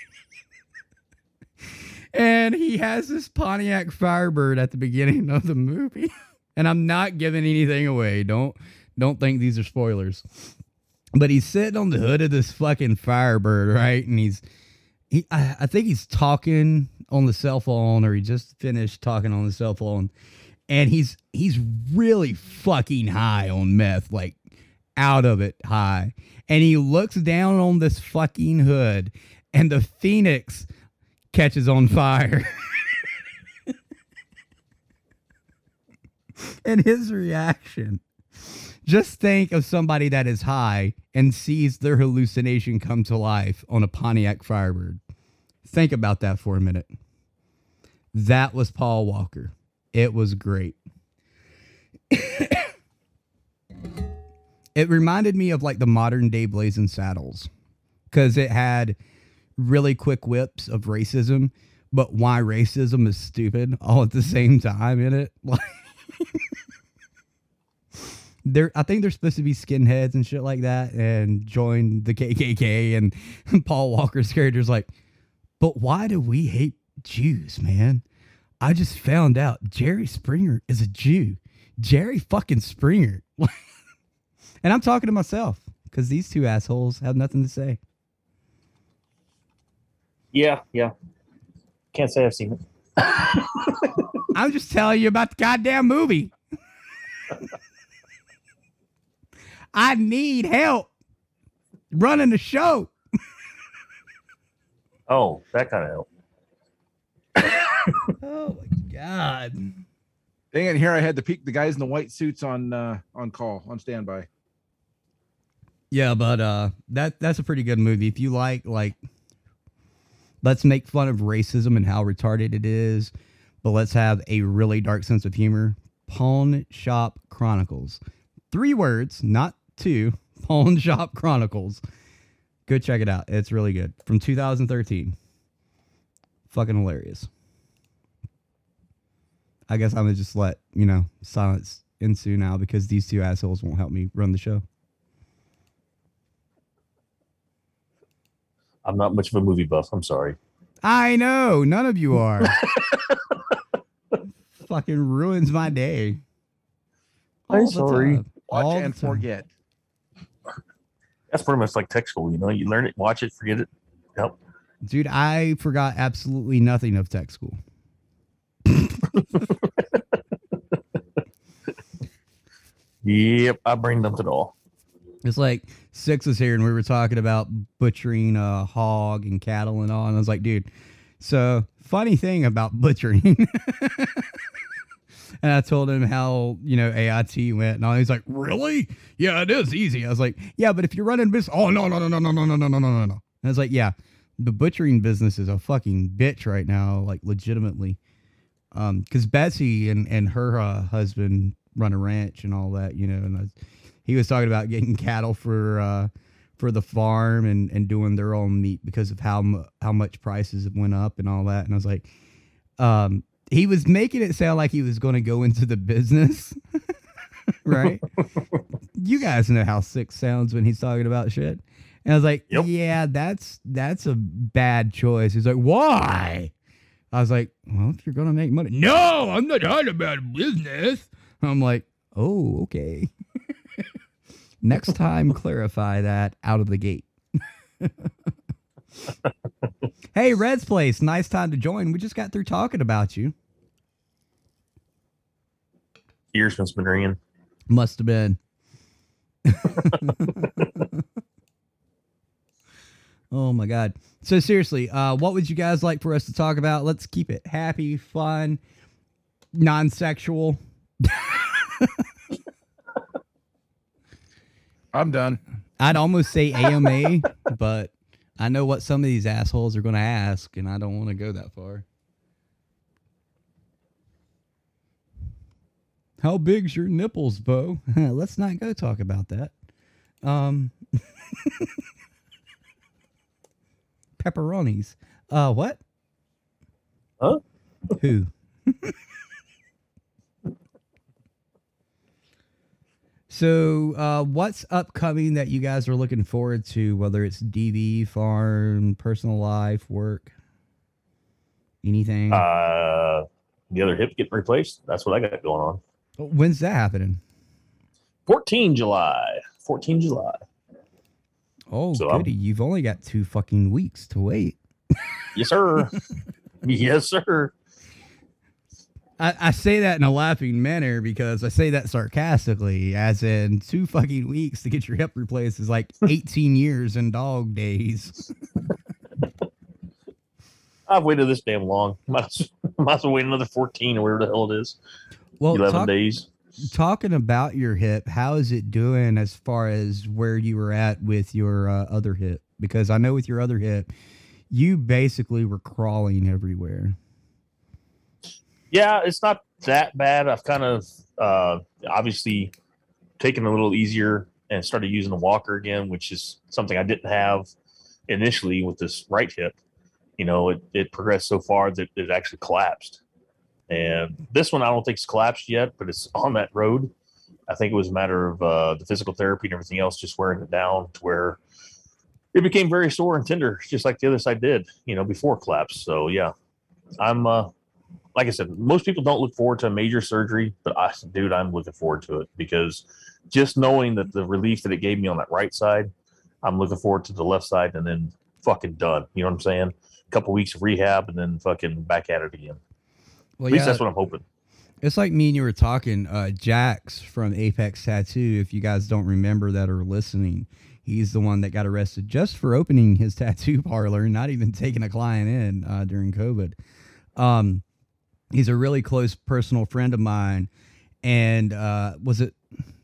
and he has this Pontiac Firebird at the beginning of the movie. And I'm not giving anything away. Don't don't think these are spoilers. But he's sitting on the hood of this fucking Firebird, right? And he's he I, I think he's talking on the cell phone or he just finished talking on the cell phone. And he's he's really fucking high on meth, like out of it high. And he looks down on this fucking hood and the Phoenix catches on fire. and his reaction Just think of somebody that is high and sees their hallucination come to life on a Pontiac Firebird. Think about that for a minute. That was Paul Walker. It was great. it reminded me of like the modern day Blazing Saddles because it had really quick whips of racism, but why racism is stupid all at the same time in it. Like they're I think they're supposed to be skinheads and shit like that and join the KKK and Paul Walker's character's like, "But why do we hate Jews, man? I just found out Jerry Springer is a Jew. Jerry fucking Springer." and I'm talking to myself cuz these two assholes have nothing to say. Yeah, yeah. Can't say I've seen it. I'm just telling you about the goddamn movie. I need help running the show. Oh, that kind of help. oh my god. Dang it! Here I had to peek the guys in the white suits on uh, on call on standby. Yeah, but uh that that's a pretty good movie. If you like like let's make fun of racism and how retarded it is, but let's have a really dark sense of humor. Pawn Shop Chronicles. Three words, not two. Pawn Shop Chronicles. Go check it out. It's really good. From 2013. Fucking hilarious. I guess I'm gonna just let, you know, silence ensue now because these two assholes won't help me run the show. I'm not much of a movie buff. I'm sorry. I know. None of you are. Fucking ruins my day. I'm sorry. time. Watch All and forget. That's pretty much like tech school. You know, you learn it, watch it, forget it. Yep. Dude, I forgot absolutely nothing of tech school. Yep. I brain dumped it all. It's like six was here and we were talking about butchering a hog and cattle and all. And I was like, dude, so funny thing about butchering. and I told him how, you know, AIT went and all. He's like, really? Yeah, it is easy. I was like, yeah, but if you're running business, oh, no, no, no, no, no, no, no, no, no, no, no. And I was like, yeah, the butchering business is a fucking bitch right now, like legitimately. Um, because Betsy and, and her uh, husband run a ranch and all that, you know, and I he was talking about getting cattle for uh, for the farm and, and doing their own meat because of how mu- how much prices have went up and all that. And I was like, um, he was making it sound like he was going to go into the business, right? you guys know how sick sounds when he's talking about shit. And I was like, Yep. yeah, that's that's a bad choice. He's like, why? I was like, well, if you're gonna make money, no, I'm not talking about business. I'm like, oh, okay. Next time, clarify that out of the gate. hey, Red's Place, nice time to join. We just got through talking about you. Ears been been ringing. Must have been. oh my god. So seriously, uh, what would you guys like for us to talk about? Let's keep it happy, fun, non-sexual. I'm done. I'd almost say AMA, but I know what some of these assholes are going to ask, and I don't want to go that far. How big's your nipples, Bo? Let's not go talk about that. Um, pepperonis. Uh, what? Huh? Who? So, uh, what's upcoming that you guys are looking forward to? Whether it's DV, farm, personal life, work, anything? Uh, the other hip getting replaced. That's what I got going on. When's that happening? 14 July. 14 July. Oh, So I'm- You've only got two fucking weeks to wait. Yes, sir. yes, sir. I, I say that in a laughing manner because I say that sarcastically, as in two fucking weeks to get your hip replaced is like 18 years in dog days. I've waited this damn long. Might as, might as well wait another 14 or whatever the hell it is. Well, 11 talk, days. talking about your hip, how is it doing as far as where you were at with your uh, other hip? Because I know with your other hip, you basically were crawling everywhere. Yeah, it's not that bad. I've kind of uh, obviously taken a little easier and started using the walker again, which is something I didn't have initially with this right hip. You know, it, it progressed so far that it actually collapsed. And this one, I don't think it's collapsed yet, but it's on that road. I think it was a matter of uh, the physical therapy and everything else just wearing it down to where it became very sore and tender, just like the other side did, you know, before collapse. So yeah, I'm uh, like I said, most people don't look forward to a major surgery, but I, dude, I'm looking forward to it because just knowing that the relief that it gave me on that right side, I'm looking forward to the left side and then fucking done. You know what I'm saying? A couple weeks of rehab and then fucking back at it again. Well, at least yeah. that's what I'm hoping. It's like me and you were talking. Uh, Jax from Apex Tattoo. If you guys don't remember that or listening, he's the one that got arrested just for opening his tattoo parlor, not even taking a client in uh, during COVID. Um, he's a really close personal friend of mine, and uh, was it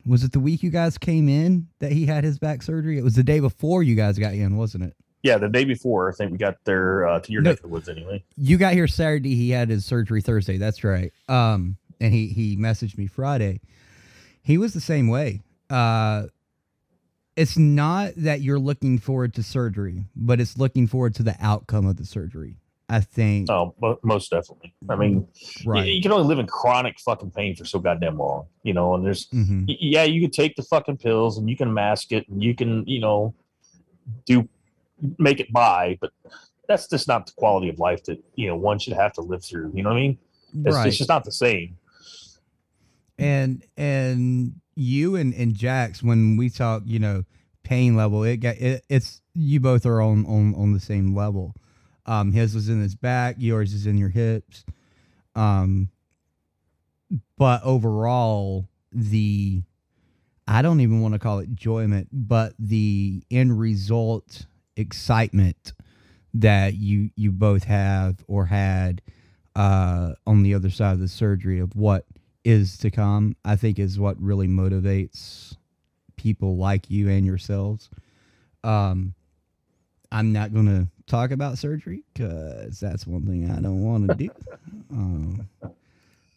was it the week you guys came in that he had his back surgery? It was the day before you guys got in, wasn't it? Yeah, the day before, I think we got there uh, to your No. neck of the woods anyway. you got here Saturday. He had his surgery Thursday. That's right. Um, and he he messaged me Friday. He was the same way. Uh, it's not that you're looking forward to surgery, but it's looking forward to the outcome of the surgery. I think. Oh, mo- most definitely. I mean, Right. you, can only live in chronic fucking pain for so goddamn long, you know. And there's, Mhm. yeah, you can take the fucking pills and you can mask it and you can, you know, do make it by, but that's just not the quality of life that you know one should have to live through. You know what I mean? It's, Right. it's just not the same. and and you and and Jax when we talk, you know, pain level, it got it, it's you both are on on on the same level. Um, his was in his back, yours is in your hips. Um, but overall, the I don't even want to call it enjoyment, but the end result excitement that you you both have or had uh, on the other side of the surgery of what is to come, I think is what really motivates people like you and yourselves. Um, I'm not going to talk about surgery because that's one thing I don't want to do. Um,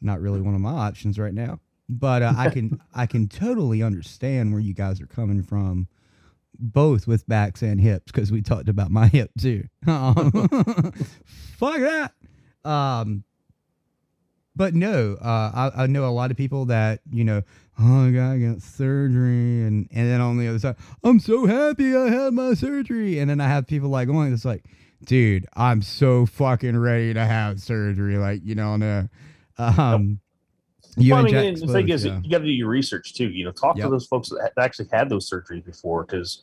not really one of my options right now, but uh, I can I can totally understand where you guys are coming from, both with backs and hips because we talked about my hip too. Um, fuck that. Um, but no, uh, I, I know a lot of people that you know, oh, I got, I got surgery, and and then on the other side, I'm so happy I had my surgery, and then I have people like going, it's like, dude, I'm so fucking ready to have surgery, like you know, no, um, you well, I mean, and the thing is, yeah. you got to do your research too. You know, talk Yep. to those folks that actually had those surgeries before, because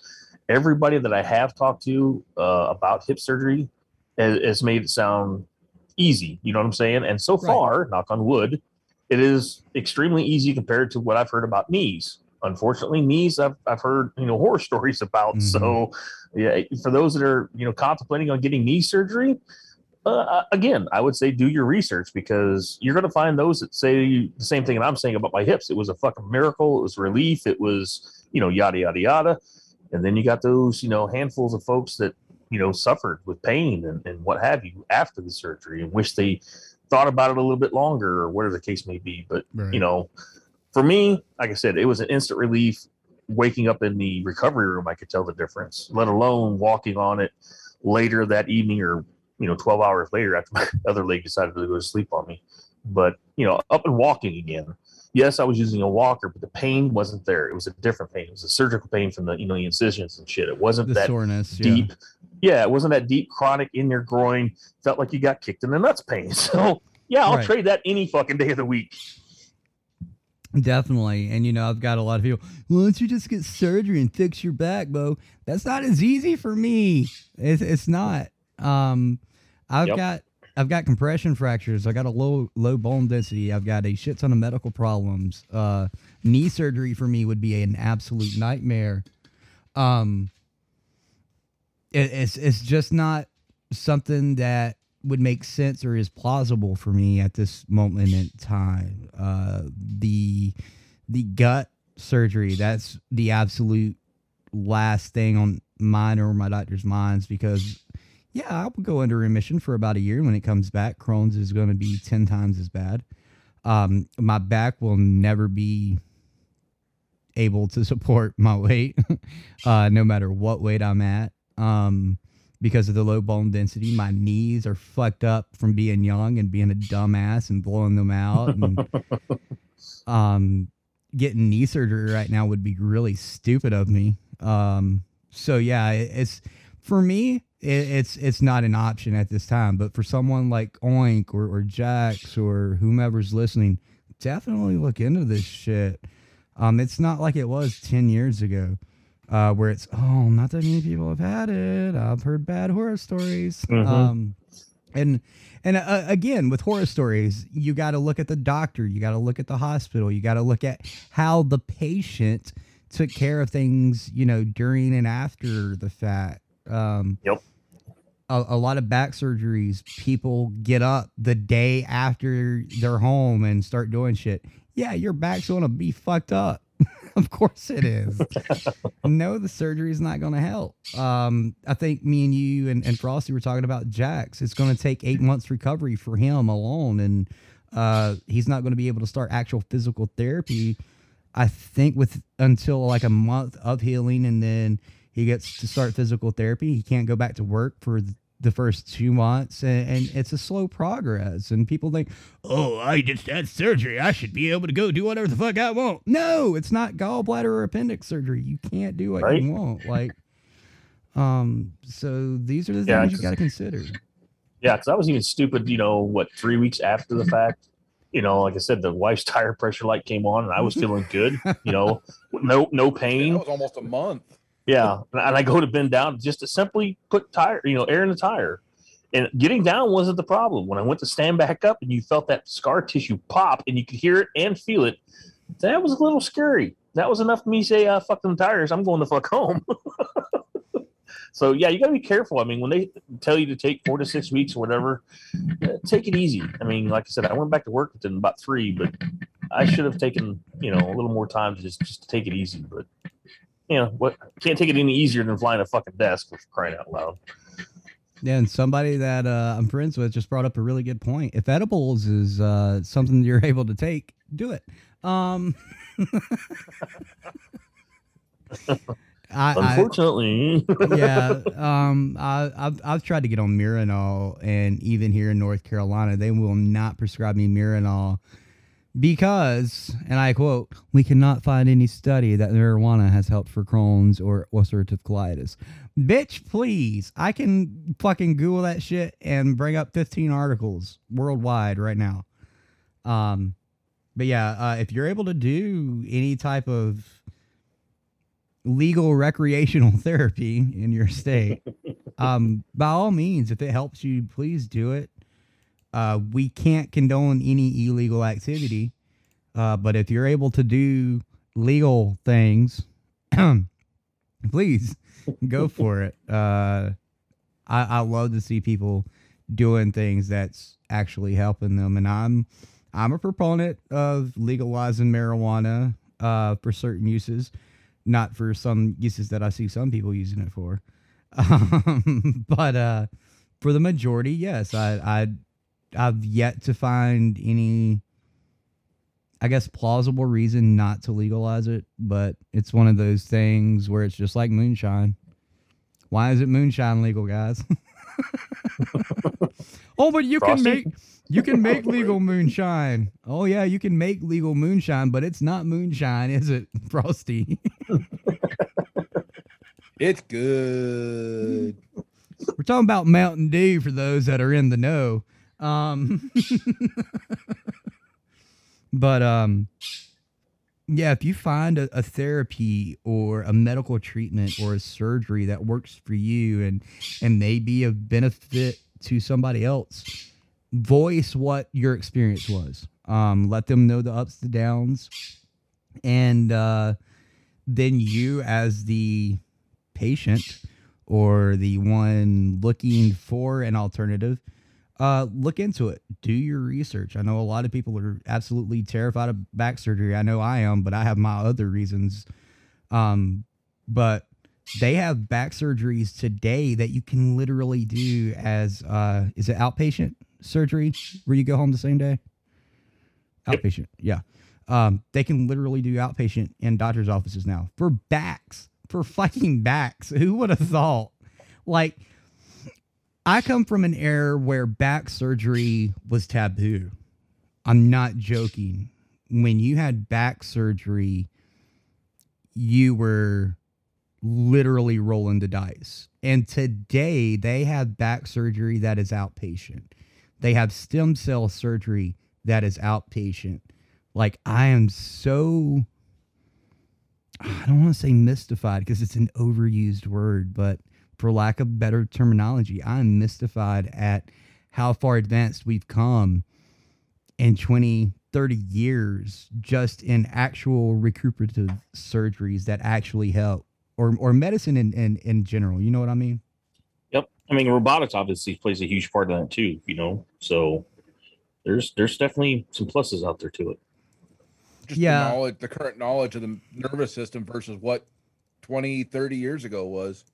everybody that I have talked to uh, about hip surgery has, has made it sound easy. You know what I'm saying? And so Right. far, knock on wood, it is extremely easy compared to what I've heard about knees. Unfortunately, knees I've, I've heard you know horror stories about. Mhm. So, yeah, for those that are you know contemplating on getting knee surgery, uh, again, I would say do your research because you're going to find those that say the same thing that I'm saying about my hips. It was a fucking miracle. It was relief. It was, you know, yada, yada, yada. And then you got those, you know, handfuls of folks that, you know, suffered with pain and, and what have you after the surgery and wish they thought about it a little bit longer or whatever the case may be. But, Right. you know, for me, like I said, it was an instant relief. Waking up in the recovery room, I could tell the difference, let alone walking on it later that evening or you know 12 hours later after my other leg decided to go to sleep on me but you know up and walking again yes i was using a walker but the pain wasn't there it was a different pain it was a surgical pain from the you know the incisions and shit it wasn't the that soreness, deep yeah. It wasn't that deep chronic in your groin felt like you got kicked in the nuts pain so yeah i'll Right. trade that any fucking day of the week Definitely. And you know, I've got a lot of people, why don't you just get surgery and fix your back, Bo? That's not as easy for me. It's it's not. Um I've Yep. got I've got compression fractures. I got a low low bone density. I've got a shit ton of medical problems. Uh knee surgery for me would be an absolute nightmare. Um it, it's it's just not something that would make sense or is plausible for me at this moment in time. Uh, the the gut surgery, that's the absolute last thing on mine or my doctor's minds because yeah, I will go into remission for about a year. When it comes back, Crohn's is going to be 10 times as bad. Um, my back will never be able to support my weight, uh, no matter what weight I'm at. Um, because of the low bone density, my knees are fucked up from being young and being a dumbass and blowing them out. And, um, getting knee surgery right now would be really stupid of me. Um, so yeah, it, it's for me, it, it's it's not an option at this time. But for someone like Oink or, or Jax or whomever's listening, definitely look into this shit. Um, it's not like it was ten years ago, uh, where it's oh, not that many people have had it. I've heard bad horror stories. Mhm. Um, and and uh, again with horror stories, you got to look at the doctor, you got to look at the hospital, you got to look at how the patient took care of things, you know, during and after the fact. Um, Yep. A, a lot of back surgeries, people get up the day after they're home and start doing shit. Yeah, your back's gonna be fucked up. of course it is. no, the surgery is not going to help. Um, I think me and you and, and Frosty were talking about Jax. It's going to take eight months recovery for him alone, and uh, he's not going to be able to start actual physical therapy. I think with until like a month of healing, and then he gets to start physical therapy. He can't go back to work for the first two months, and, and it's a slow progress. And people think, "Oh, I just had surgery. I should be able to go do whatever the fuck I want." No, it's not gallbladder or appendix surgery. You can't do what Right. you want. Like, um, so these are the Yeah, things you got to consider. Yeah, because I was even stupid, you know, what, three weeks after the fact? You know, like I said, the wife's tire pressure light came on and I was feeling good, you know, no no pain. That was almost a month. Yeah. And I- go to bend down just to simply put tire, you know, air in the tire. And getting down wasn't the problem. When I went to stand back up and you felt that scar tissue pop and you could hear it and feel it, that was a little scary. That was enough for me to say, uh, fuck them tires. I'm going the fuck home. so, yeah, you got to be careful. I mean, when they tell you to take four to six weeks or whatever, uh, take it easy. I mean, like I said, I went back to work within about three, but I should have taken, you know, a little more time to just, just take it easy. But, you know, what can't take it any easier than flying a fucking desk for crying out loud. Yeah, and somebody that uh, I'm friends with just brought up a really good point. If edibles is uh, something you're able to take, do it. Um, I, I, Unfortunately, yeah, um, I, I've I've tried to get on Marinol, and even here in North Carolina, they will not prescribe me Marinol because, and I quote, "We cannot find any study that marijuana has helped for Crohn's or ulcerative colitis." Bitch, please, I can fucking Google that shit and bring up 15 articles worldwide right now. Um, but yeah, uh, if you're able to do any type of legal recreational therapy in your state, um, by all means, if it helps you, please do it. Uh, we can't condone any illegal activity, uh, but if you're able to do legal things, please go for it. Uh, I, I love to see people doing things that's actually helping them, and I'm I'm a proponent of legalizing marijuana uh, for certain uses, not for some uses that I see some people using it for. Um, but uh, for the majority, yes, I, I I've yet to find any, I guess, plausible reason not to legalize it. But it's one of those things where it's just like moonshine. Why is it moonshine legal, guys? oh, but you Frosty? can make you can make legal moonshine. Oh yeah, you can make legal moonshine, but it's not moonshine, is it, Frosty? It's good. We're talking about Mountain Dew for those that are in the know. Um, but um, yeah, if you find a, a therapy or a medical treatment or a surgery that works for you and and may be of benefit to somebody else, voice what your experience was. Um, let them know the ups, the downs, and uh, then you as the patient or the one looking for an alternative uh, look into it. Do your research. I know a lot of people are absolutely terrified of back surgery. I know I am, but I have my other reasons. Um, but they have back surgeries today that you can literally do as uh, is it outpatient surgery where you go home the same day? Outpatient, yeah. Um, they can literally do outpatient in doctors' offices now for backs, for fucking backs. Who would have thought? Like, I come from an era where back surgery was taboo. I'm not joking. When you had back surgery, you were literally rolling the dice. And today they have back surgery that is outpatient. They have stem cell surgery that is outpatient. Like I am so I don't want to say mystified because it's an overused word, but for lack of better terminology, I'm mystified at how far advanced we've come in 20, 30 years just in actual recuperative surgeries that actually help or, or medicine in, in, in general. You know what I mean? Yep. I mean, robotics obviously plays a huge part of that too, you know? So there's, there's definitely some pluses out there to it. Just Yeah. the knowledge, the current knowledge of the nervous system versus what 20, 30 years ago was.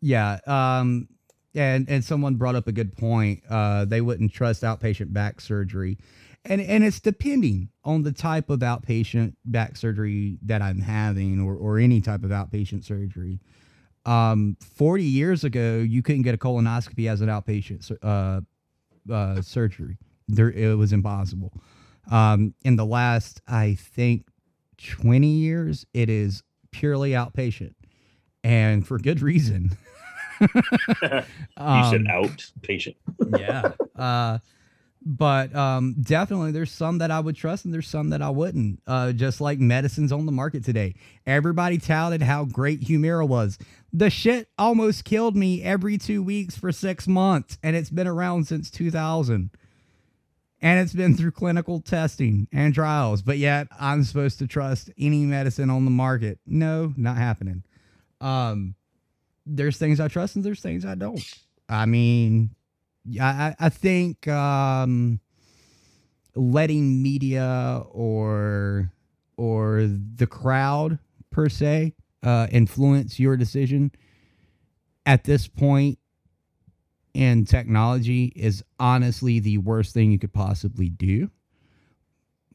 Yeah. Um, and and someone brought up a good point. Uh, they wouldn't trust outpatient back surgery, and and it's depending on the type of outpatient back surgery that I'm having, or or any type of outpatient surgery. Um, 40 years ago, you couldn't get a colonoscopy as an outpatient uh, uh, surgery. There, it was impossible. Um, in the last, I think, 20 years, it is purely outpatient, and for good reason. you said Um, outpatient. yeah. Uh, but um, definitely, there's some that I would trust, and there's some that I wouldn't. Uh, just like medicines on the market today, everybody touted how great Humira was. The shit almost killed me every two weeks for six months, and it's been around since 2000. And it's been through clinical testing and trials, but yet I'm supposed to trust any medicine on the market. No, not happening. Um, there's things I trust and there's things I don't. I mean, I, I think um, letting media or or the crowd per se uh, influence your decision at this point in technology is honestly the worst thing you could possibly do.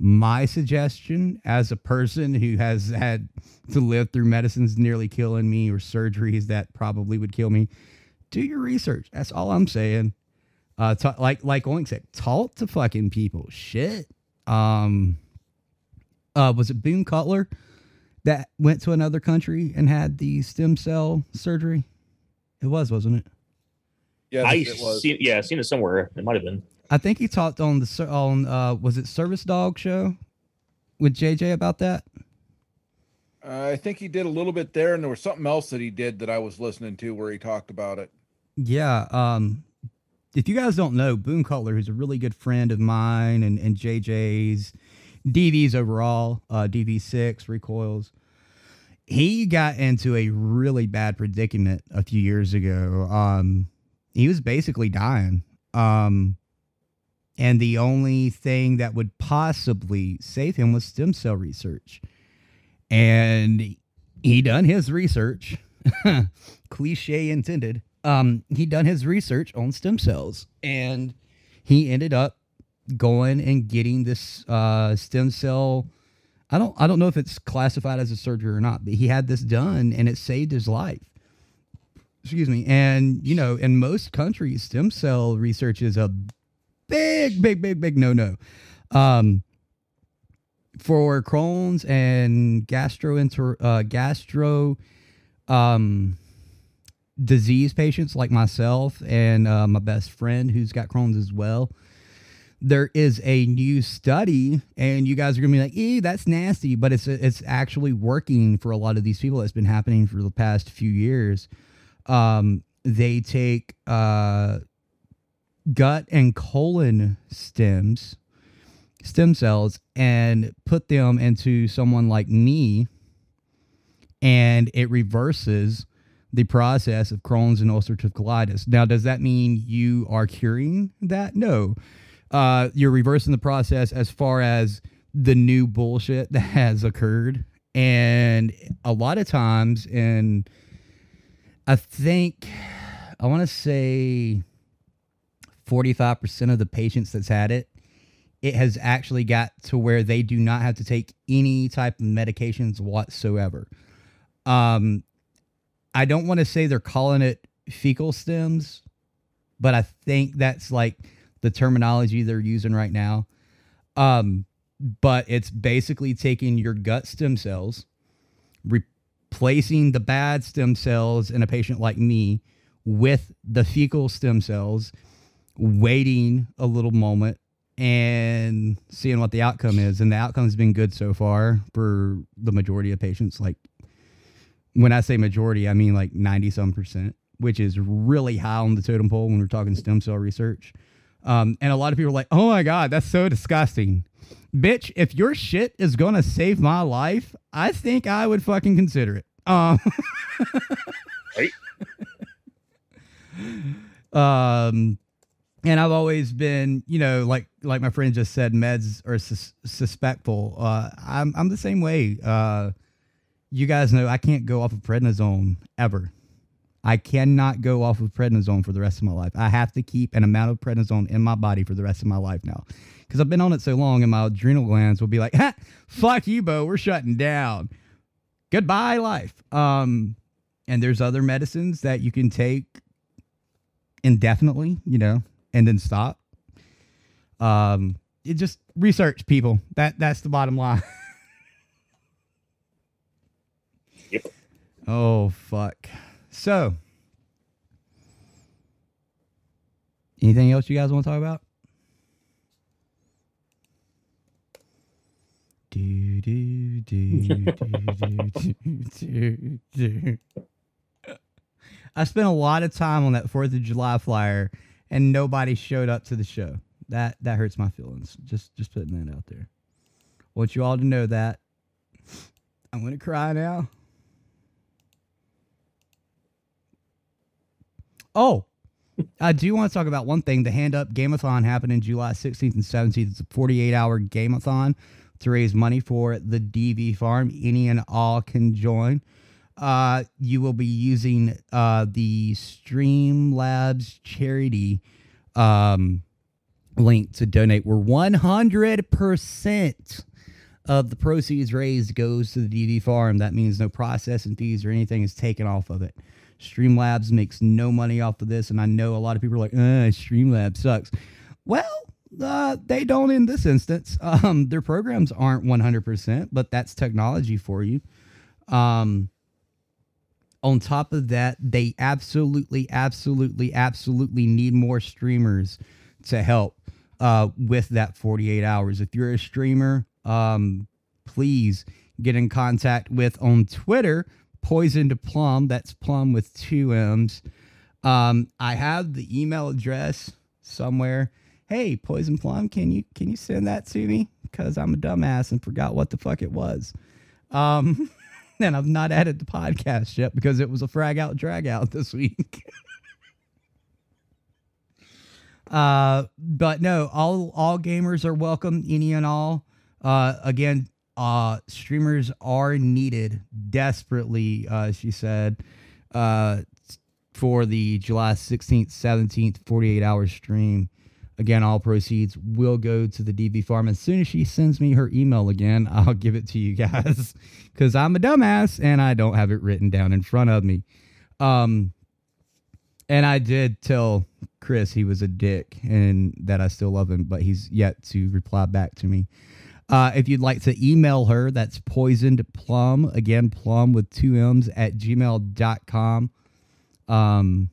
My suggestion, as a person who has had to live through medicines nearly killing me or surgeries that probably would kill me, do your research. That's all I'm saying. Uh, ta- like like Oink said, talk to fucking people. Shit. Um. Uh, was it Boone Cutler that went to another country and had the stem cell surgery? It was, wasn't it? Yes, I it was. seen, yeah, I seen it somewhere. It might have been. I think he talked on the on uh was it Service Dog show with JJ about that. Uh, I think he did a little bit there, and there was something else that he did that I was listening to where he talked about it. Yeah. Um, if you guys don't know, Boone Cutler, who's a really good friend of mine and, and JJ's, DV's overall, uh, DV6 recoils, he got into a really bad predicament a few years ago. Um, he was basically dying. Um, and the only thing that would possibly save him was stem cell research. And he done his research, cliche intended. Um, he done his research on stem cells, and he ended up going and getting this uh, stem cell. I don't I don't know if it's classified as a surgery or not, but he had this done, and it saved his life. Excuse me. And you know, in most countries, stem cell research is a big, big, big, big no no. Um, for Crohn's and gastroenter uh, gastro um, disease patients like myself and uh, my best friend who's got Crohn's as well. There is a new study, and you guys are gonna be like, "Ew, that's nasty," but it's it's actually working for a lot of these people. It's been happening for the past few years. Um, they take uh, gut and colon stems stem cells and put them into someone like me and it reverses the process of Crohn's and ulcerative colitis. Now, does that mean you are curing that? No. Uh, you're reversing the process as far as the new bullshit that has occurred. And a lot of times, and I think, I want to say 45% of the patients that's had it, it has actually got to where they do not have to take any type of medications whatsoever. Um, I don't want to say they're calling it fecal stems, but I think that's like the terminology they're using right now. Um, but it's basically taking your gut stem cells, replacing the bad stem cells in a patient like me with the fecal stem cells, waiting a little moment and seeing what the outcome is. And the outcome's been good so far for the majority of patients. Like when I say majority, I mean like 90 some percent, which is really high on the totem pole when we're talking stem cell research. Um, and a lot of people are like, oh my God, that's so disgusting. Bitch, if your shit is going to save my life, I think I would fucking consider it. Um, um, and I've always been, you know, like like my friend just said, meds are sus- suspectful. Uh, I'm I'm the same way. Uh, you guys know I can't go off of prednisone ever. I cannot go off of prednisone for the rest of my life. I have to keep an amount of prednisone in my body for the rest of my life now. Because I've been on it so long and my adrenal glands will be like, ha, fuck you, Bo, we're shutting down. Goodbye, life. Um, and there's other medicines that you can take indefinitely, you know, and then stop. Um, it just research people. That that's the bottom line. Yep. Oh fuck. So, anything else you guys want to talk about? Do do do do do do do. I spent a lot of time on that Fourth of July flyer, and nobody showed up to the show. That that hurts my feelings. Just just putting that out there. Want you all to know that. I'm gonna cry now. Oh, I do want to talk about one thing. The Hand Up Gameathon happened in July 16th and 17th. It's a 48 hour gameathon to raise money for the DV farm. Any and all can join. Uh, you will be using uh, the Streamlabs charity um, link to donate. We're 100% of the proceeds raised goes to the DV farm. That means no processing fees or anything is taken off of it. Streamlabs makes no money off of this, and I know a lot of people are like, uh, Streamlabs sucks. Well, uh, they don't in this instance. Um, their programs aren't 100%, but that's technology for you. Um, on top of that, they absolutely, absolutely, absolutely need more streamers to help uh, with that 48 hours. If you're a streamer, um, please get in contact with on Twitter Poisoned Plumm. That's Plum with two M's. Um, I have the email address somewhere. Hey, Poisoned Plumm, can you can you send that to me? Because I'm a dumbass and forgot what the fuck it was. Um, and I've not added the podcast yet because it was a frag out drag out this week. uh, but no, all all gamers are welcome, any and all. Uh, again, uh, streamers are needed desperately. Uh, she said, uh, for the July 16th, 17th, 48 hour stream. Again, all proceeds will go to the DV farm. As soon as she sends me her email again, I'll give it to you guys because I'm a dumbass and I don't have it written down in front of me. Um, and I did tell Chris he was a dick and that I still love him, but he's yet to reply back to me. Uh, if you'd like to email her, that's Poisoned Plumm. Again, plum with two M's at gmail.com. Um,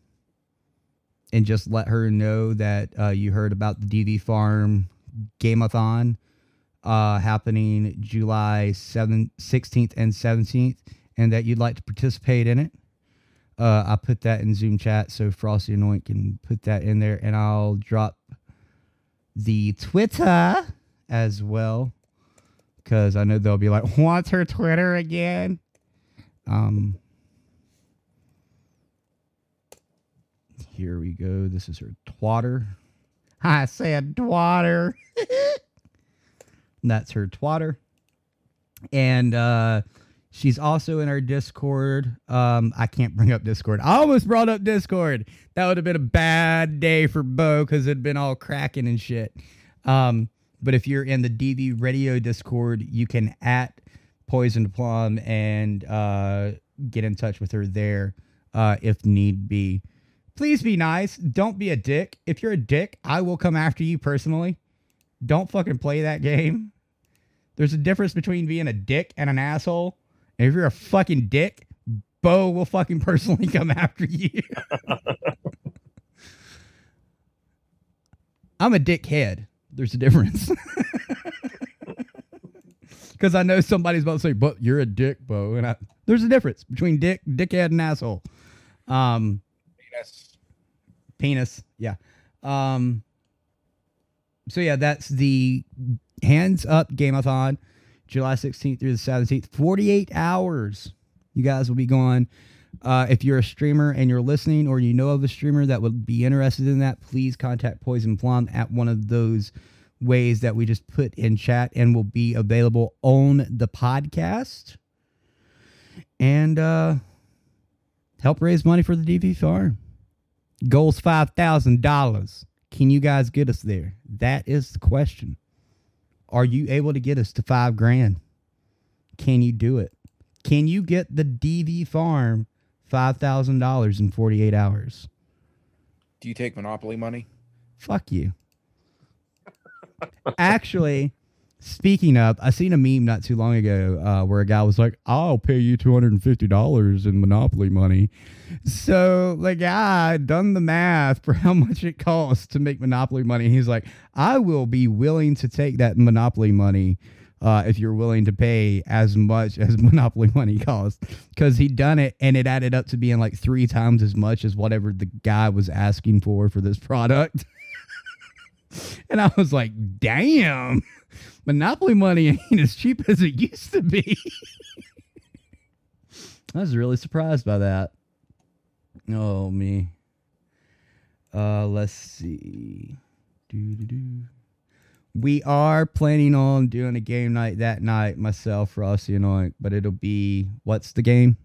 and just let her know that uh, you heard about the DV Farm Gameathon uh, happening July 7th, 16th, and 17th, and that you'd like to participate in it. Uh, I put that in Zoom chat so Frosty and Oink can put that in there, and I'll drop the Twitter as well because I know they'll be like, "What's her Twitter again?" Um, Here we go. This is her twatter. I said twatter. That's her twatter. And uh she's also in our Discord. Um I can't bring up Discord. I almost brought up Discord. That would have been a bad day for Bo because it'd been all cracking and shit. Um, but if you're in the DV Radio Discord, you can at Poisoned Plumm and uh get in touch with her there uh if need be. Please be nice. Don't be a dick. If you're a dick, I will come after you personally. Don't fucking play that game. There's a difference between being a dick and an asshole. And if you're a fucking dick, Bo will fucking personally come after you. I'm a dickhead. There's a difference. Because I know somebody's about to say, but you're a dick, Bo. And I, there's a difference between dick, dickhead, and asshole. Um. Penis. Yeah. Um so yeah, that's the hands up gameathon, July 16th through the 17th. 48 hours. You guys will be gone. Uh, if you're a streamer and you're listening or you know of a streamer that would be interested in that, please contact Poisoned Plumm at one of those ways that we just put in chat and will be available on the podcast. And uh help raise money for the DV farm. Goals five thousand dollars. Can you guys get us there? That is the question. Are you able to get us to five grand? Can you do it? Can you get the DV farm five thousand dollars in forty eight hours? Do you take Monopoly money? Fuck you. Actually, speaking of, I seen a meme not too long ago uh, where a guy was like, "I'll pay you two hundred and fifty dollars in Monopoly money." So the guy done the math for how much it costs to make Monopoly money. He's like, "I will be willing to take that Monopoly money." Uh, if you're willing to pay as much as Monopoly money costs, because he done it and it added up to being like three times as much as whatever the guy was asking for for this product. And I was like, damn, Monopoly money ain't as cheap as it used to be. I was really surprised by that. Oh, me. Uh, let's see. Doo-doo-doo. We are planning on doing a game night that night, myself, Frosty, and Oink, but it'll be what's the game?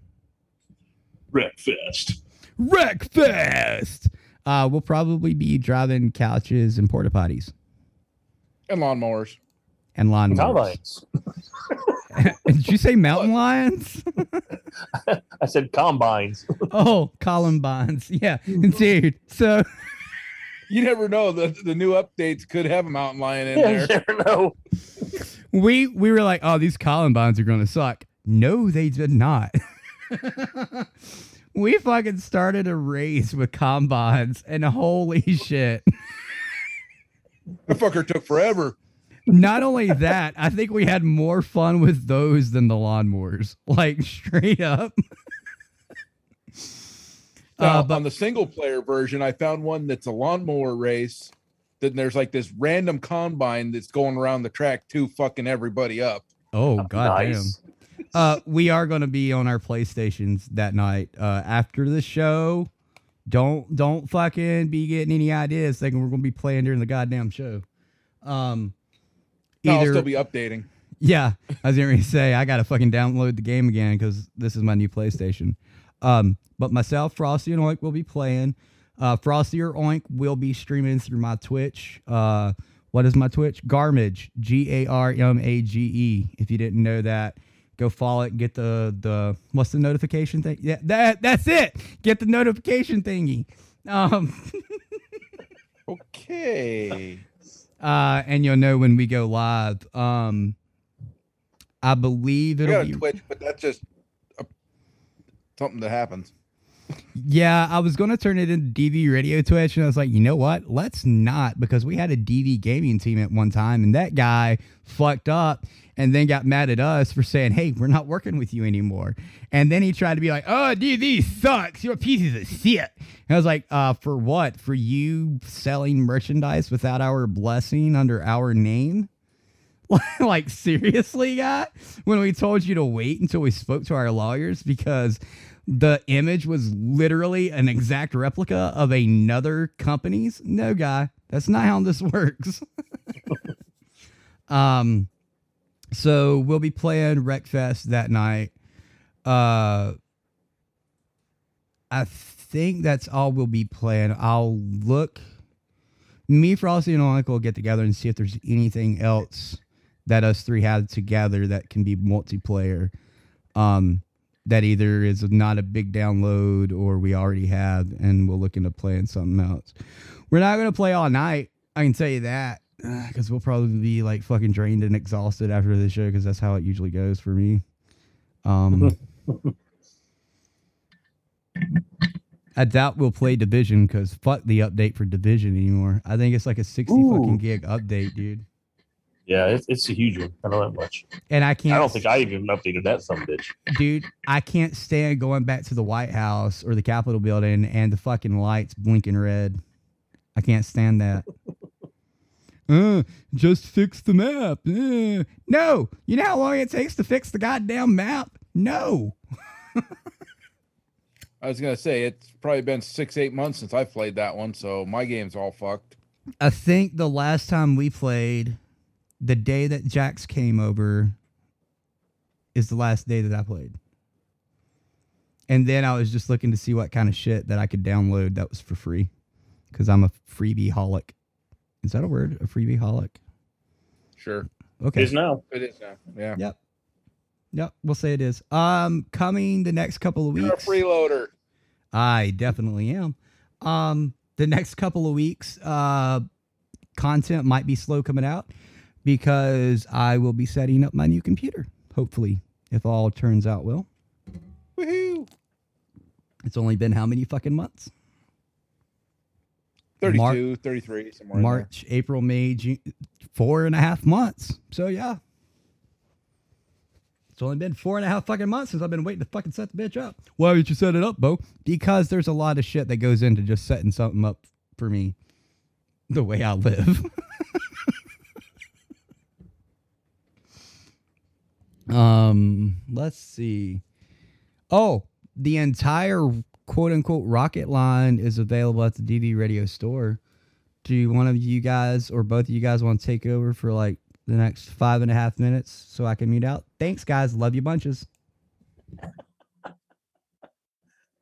Wreckfest. Wreckfest! Uh, we'll probably be driving couches and porta potties And lawnmowers. and lawn Combines. Did you say mountain lions? I said combines. oh, Columbines. Yeah, dude. So You never know. The the new updates could have a mountain lion in Yeah, you there. never know. we we were like, oh, these Columbines are gonna suck. No, they did not. We fucking started a race with combines, and holy shit! The fucker took forever. Not only that, I think we had more fun with those than the lawnmowers. Like straight up. Now, Uh, but on the single player version, I found one that's a lawnmower race. Then there's like this random combine that's going around the track to fucking everybody up. oh god damn. Uh, we are going to be on our PlayStations that night uh, after the show. Don't don't fucking be getting any ideas thinking we're going to be playing during the goddamn show. Um, No, I'll still be updating. yeah, I was going to say I got to fucking download the game again because this is my new PlayStation. Um, but myself, Frosty, and Oink will be playing. Uh, Frosty or Oink will be streaming through my Twitch. Uh, what is my Twitch? Garmage, G A R M A G E. If you didn't know that, go follow it. Get the the what's the notification thing? Yeah, that that's it. Get the notification thingy. Um, Okay. uh, and you'll know when we go live. Um, I believe it'll be Twitch, but that's just a, something that happens. Yeah, I was going to turn it into DV Radio Twitch, and I was like, you know what? Let's not, because we had a DV gaming team at one time, and that guy fucked up and then got mad at us for saying, hey, we're not working with you anymore. And then he tried to be like, oh, dude, these sucks. You're pieces of shit. And I was like, uh, for what? For you selling merchandise without our blessing under our name? like seriously, guy, when we told you to wait until we spoke to our lawyers because the image was literally an exact replica of another company's. No, guy, that's not how this works. um, so we'll be playing Wreckfest that night. Uh, I think that's all we'll be playing. I'll look. Me, Frosty, and Oink will get together and see if there's anything else that us three have together that can be multiplayer. Um, that either is not a big download or we already have, and we'll look into playing something else. We're not gonna play all night. I can tell you that because we'll probably be like fucking drained and exhausted after the show because that's how it usually goes for me. Um, I doubt we'll play Division because fuck the update for Division anymore. I think it's like a sixty fucking gig update, dude. Yeah, it's, it's a huge one. I know that much. And I can't. I don't think I even updated that some bitch. dude, I can't stand going back to the White House or the Capitol building and the fucking lights blinking red. I can't stand that. Uh, just fix the map. Uh, no, you know how long it takes to fix the goddamn map? No. I was gonna say it's probably been six, eight months since I played that one, so my game's all fucked. I think the last time we played, the day that Jax came over, is the last day that I played. And then I was just looking to see what kind of shit that I could download that was for free. Because I'm a freebie holic. Is that a word? A freebie holic? Sure. Okay. Is now. It is now. Yeah. Yep. Yep. We'll say it is. Um, coming the next couple of You're a weeks. freeloader. I definitely am. Um, the next couple of weeks, uh, content might be slow coming out because I will be setting up my new computer. Hopefully, if all turns out well. Woohoo! It's only been how many fucking months? 32, Mar- 33, somewhere in March, April, May, June, four and a half months. So yeah, it's only been four and a half fucking months since I've been waiting to fucking set the bitch up. Why would you set it up, Bo? Because there's a lot of shit that goes into just setting something up for me, the way I live. um, let's see. Oh, the entire quote unquote Rock It line is available at the DV radio store. Do one of you guys or both of you guys want to take over for like the next five and a half minutes so I can mute out? Thanks, guys. Love you bunches.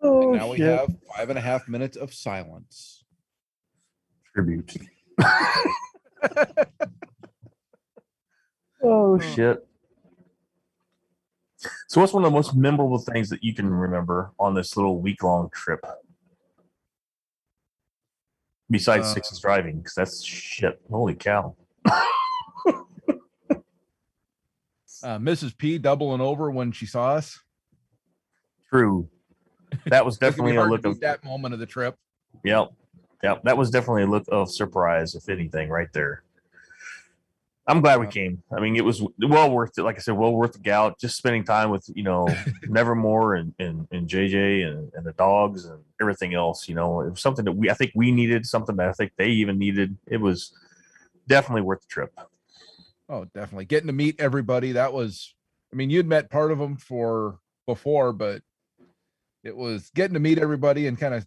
Oh, And now we have five and a half minutes of silence. tribute. oh shit. So what's one of the most memorable things that you can remember on this little week long trip? Besides Uh, Six's driving, because that's shit. Holy cow. Uh, Mrs. P doubling over when she saw us. True. That was It could be definitely a look of that moment of the trip. Yep. Yep. That was definitely a look of surprise, if anything, right there. I'm glad we came. I mean, it was well worth it. Like I said, well worth the gout. Just spending time with, you know, Nevermore and, and, and JJ and, and the dogs and everything else. You know, it was something that we, I think we needed, something that I think they even needed. It was definitely worth the trip. Oh, definitely getting to meet everybody. That was, I mean, you'd met part of them for before, but it was getting to meet everybody and kind of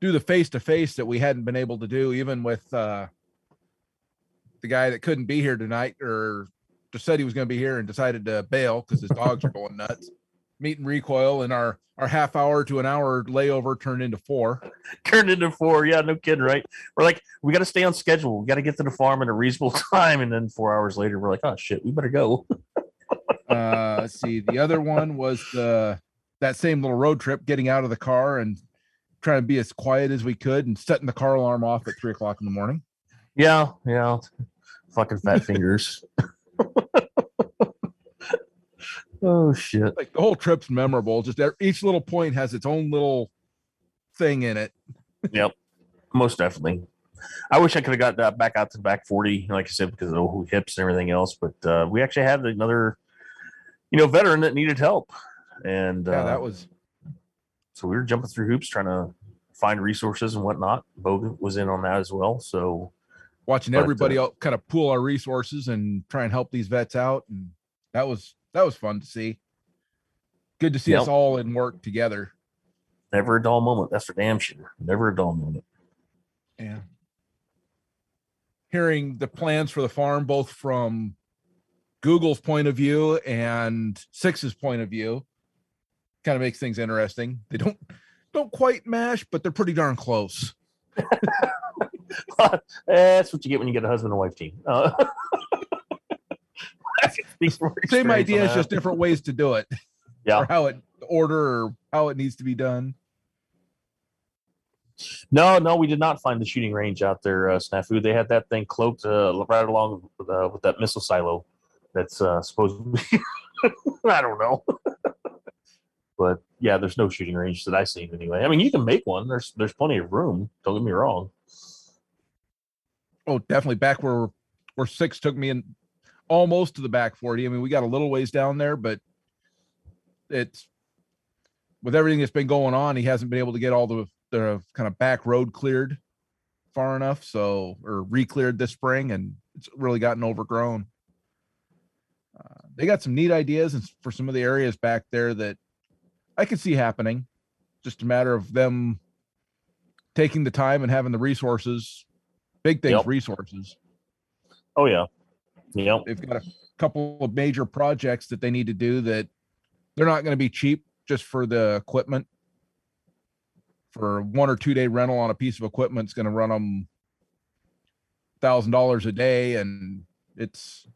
do the face to face that we hadn't been able to do, even with uh, the guy that couldn't be here tonight or just said he was going to be here and decided to bail because his dogs are going nuts. Meet and recoil and our our half hour to an hour layover turned into four. Turned into four. Yeah, no kidding, right? We're like, we got to stay on schedule. We got to get to the farm in a reasonable time. And then four hours later, we're like, oh shit, we better go. uh let's see the other one was the that same little road trip getting out of the car and trying to be as quiet as we could and setting the car alarm off at three o'clock in the morning Yeah, yeah. Fucking fat fingers. oh shit. like the whole trip's memorable just each little point has its own little thing in it Yep. Most definitely. I wish I could have got that back out to the back 40, like I said, because of the hips and everything else. But uh, we actually had another, you know, veteran that needed help. And yeah uh, that was so we were jumping through hoops trying to find resources and whatnot. Bogan was in on that as well. So watching But, everybody uh, kind of pool our resources and try and help these vets out, and that was that was fun to see. Good to see us all in work together. Never a dull moment. That's for damn sure. Never a dull moment. Yeah. Hearing the plans for the farm, both from Google's point of view and Six's point of view, kind of makes things interesting. They don't don't quite mash, but they're pretty darn close. That's what you get when you get a husband and wife team. Uh, I can speak from Same idea, it's just different ways to do it. Yeah. Or how it order or how it needs to be done. No, no, we did not find the shooting range out there, uh, Snafu. They had that thing cloaked uh, right along with, uh, with that missile silo that's uh, supposed to be. I don't know. but yeah, there's no shooting range that I've seen anyway. I mean, you can make one. There's there's plenty of room. Don't get me wrong. Oh, definitely back where where six took me in almost to the back 40. I mean, we got a little ways down there, but it's with everything that's been going on, he hasn't been able to get all the the kind of back road cleared far enough. So or re-cleared this spring and it's really gotten overgrown. Uh, they got some neat ideas and for some of the areas back there that I could see happening. Just a matter of them taking the time and having the resources. Big things, Yep. resources. Oh yeah, yep. They've got a couple of major projects that they need to do that they're not going to be cheap just for the equipment. For one or two day rental on a piece of equipment is going to run them thousand dollars a day, and it's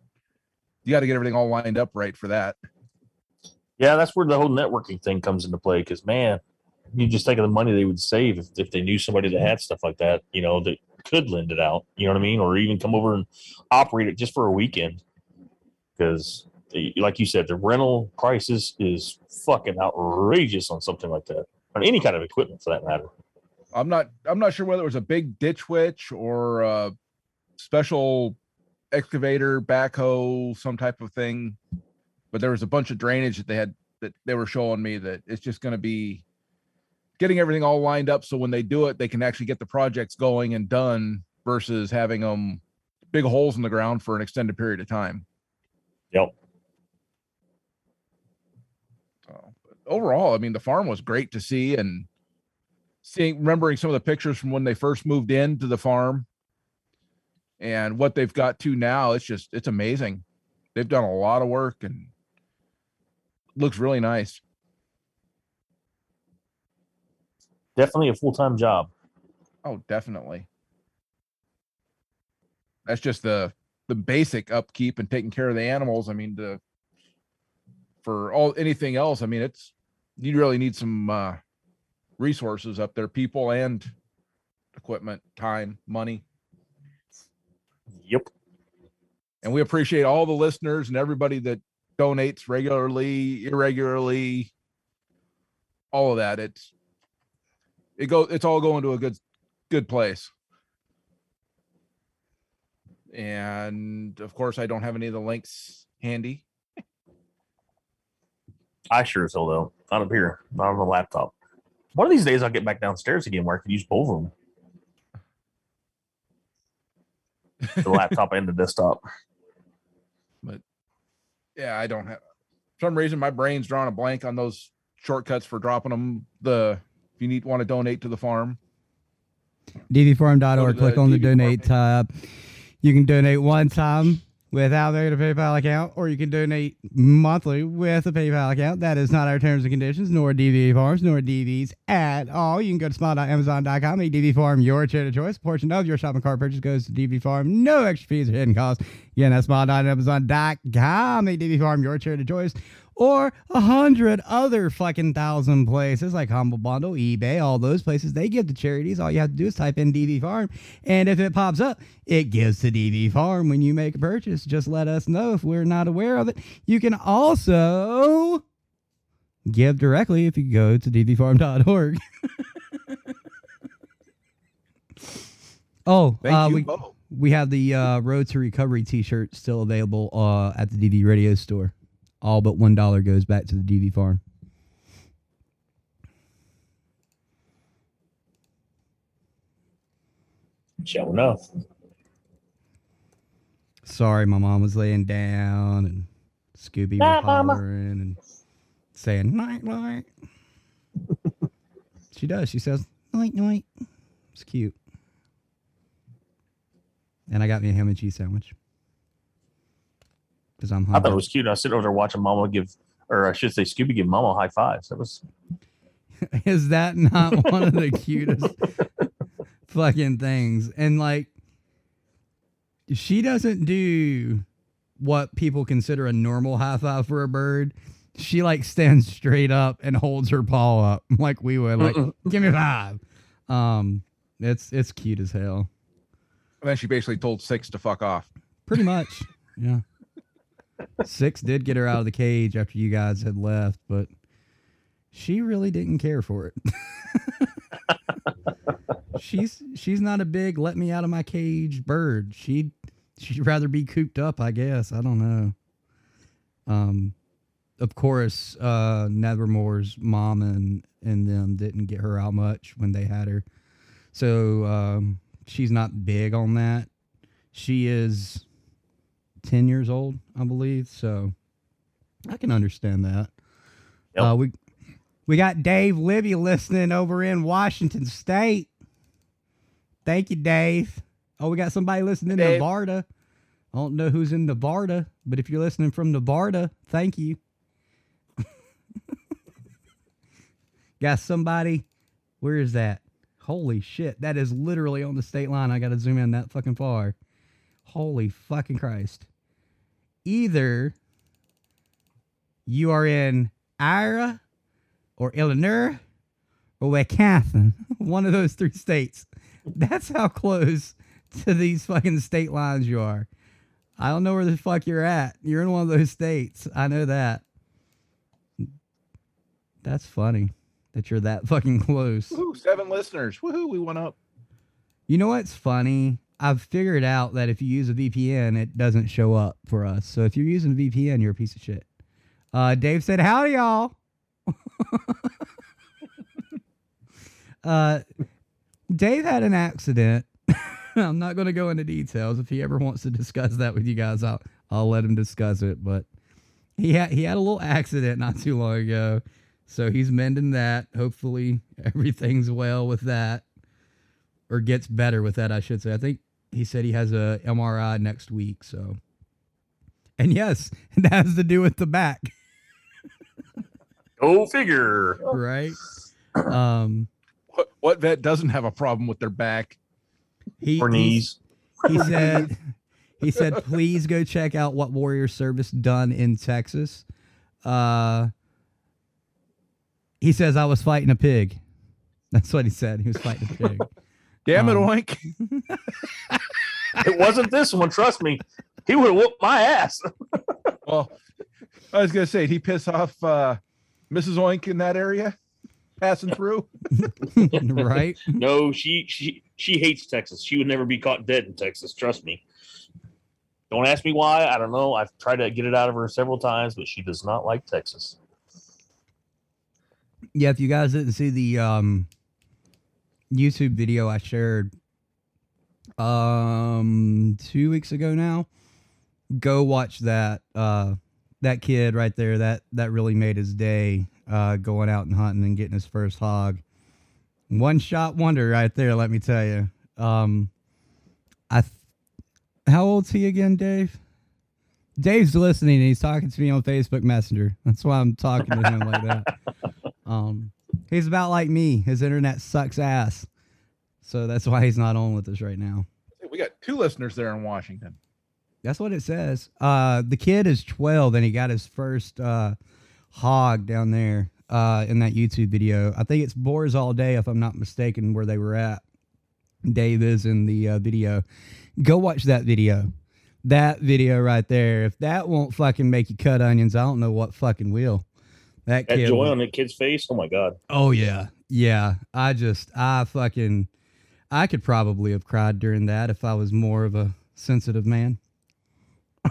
you got to get everything all lined up right for that. Yeah, that's where the whole networking thing comes into play. Because man, you just think of the money they would save if, if they knew somebody that had stuff like that. You know, that could lend it out. You know what I mean, or even come over and operate it just for a weekend. Because, like you said, the rental prices is fucking outrageous on something like that, on any kind of equipment for that matter. I'm not I'm not sure whether it was a big ditch witch or a special excavator, backhoe, some type of thing. But there was a bunch of drainage that they had that they were showing me that it's just going to be getting everything all lined up so when they do it, they can actually get the projects going and done versus having them big holes in the ground for an extended period of time. Yep. So, overall, I mean, the farm was great to see and seeing, remembering some of the pictures from when they first moved into the farm and what they've got to now. It's just, it's amazing. They've done a lot of work and looks really nice. Definitely a full time job. Oh, definitely. That's just the the basic upkeep and taking care of the animals. I mean, the for all anything else, I mean, it's you really need some uh resources up there, people and equipment, time, money. Yep. And we appreciate all the listeners and everybody that donates regularly, irregularly, all of that. It's it go it's all going to a good good place. And of course, I don't have any of the links handy. I sure as hell don't. Not up here. Not on the laptop. One of these days, I'll get back downstairs again where I can use both of them. the laptop and the desktop. But yeah, I don't have for some reason my brain's drawing a blank on those shortcuts for dropping them. The if you need want to donate to the farm. dvfarm.org. Click on the DV Farm donate tab. You can donate one time without making a PayPal account, or you can donate monthly with a PayPal account. That is not our terms and conditions, nor DV Farms, nor DVs at all. You can go to smile.amazon.com, make DV Farm your charity of choice. A portion of your shopping cart purchase goes to DV Farm. No extra fees or hidden costs. Again, that's smile.amazon.com, make DV Farm your charity of choice or a hundred other fucking thousand places like Humble Bundle, eBay, all those places. They give to charities. All you have to do is type in DV Farm, and if it pops up, it gives to DV Farm when you make a purchase. Just let us know if we're not aware of it. You can also give directly if you go to dvfarm.org. oh, Thank uh, you we, both. we have the uh, Road to Recovery t-shirt still available uh, at the DV Radio store. All but one dollar goes back to the DV farm. Sure enough. sorry, my mom was laying down, and Scooby was Night, Mama. and saying night night. she does. She says night night. It's cute. And I got me a ham and cheese sandwich because I'm I thought it was cute. I was sitting over there watching Mama give, or I should say, Scooby give Mama high fives. That was Is that not one of the cutest fucking things? And like, she doesn't do what people consider a normal high five for a bird. She like stands straight up and holds her paw up like we would, like, give me a five. Um, it's it's cute as hell. And then she basically told Six to fuck off. Pretty much. yeah. Six did get her out of the cage after you guys had left, but she really didn't care for it. she's she's not a big let me out of my cage bird. She'd she'd rather be cooped up, I guess. I don't know. Um of course, uh Nevermore's mom and and them didn't get her out much when they had her. So um she's not big on that. She is 10 years old, I believe. So I can understand that. Yep. Uh, we we got Dave Libby listening over in Washington State. Thank you, Dave. Oh, we got somebody listening in Nevada. I don't know who's in Nevada, but if you're listening from Nevada, thank you. got somebody. Where is that? Holy shit. That is literally on the state line. I got to zoom in that fucking far. Holy fucking Christ. Either you are in Iowa or Illinois or Wisconsin, one of those three states. That's how close to these fucking state lines you are. I don't know where the fuck you're at. You're in one of those states. I know that. That's funny that you're that fucking close. Woohoo, seven listeners. Woohoo, we went up. You know what's funny? I've figured out that if you use a VPN, it doesn't show up for us. So if you're using a VPN, you're a piece of shit. Uh, Dave said, "Howdy, y'all." uh, Dave had an accident. I'm not going to go into details. If he ever wants to discuss that with you guys, I'll I'll let him discuss it. But he had he had a little accident not too long ago, so he's mending that. Hopefully, everything's well with that or gets better with that, I should say. I think he said he has a MRI next week. So, and yes, it has to do with the back, Go figure. right? Um, What, what vet doesn't have a problem with their back? he Or he- knees. He said, he said, please go check out what Warrior Service done in Texas. Uh, he says I was fighting a pig. That's what he said. He was fighting a pig. Damn it, Um, Oink. It wasn't this one. Trust me. He would have whooped my ass. Well, I was gonna say, did he piss off uh, Mrs. Oink in that area, passing through. right? No, she she she hates Texas. She would never be caught dead in Texas. Trust me. Don't ask me why. I don't know. I've tried to get it out of her several times, but she does not like Texas. Yeah, if you guys didn't see the um YouTube video I shared um 2 weeks ago now, go watch that uh that kid right there that that really made his day uh going out and hunting and getting his first hog. One shot wonder right there, let me tell you. Um I th- How old's he again, Dave? Dave's listening and he's talking to me on Facebook Messenger. That's why I'm talking to him like that. Um, he's about like me. His internet sucks ass, so that's why he's not on with us right now. We got two listeners there in Washington. That's what it says. Uh, the kid is 12 and he got his first uh, hog down there uh, in that YouTube video. I think it's Boars All Day, if I'm not mistaken, where they were at. Dave is in the uh, video. Go watch that video. That video right there. If that won't fucking make you cut onions, I don't know what fucking will. That That joy on that kid's face. Oh my god. Oh yeah, yeah. I just, I fucking, I could probably have cried during that if I was more of a sensitive man.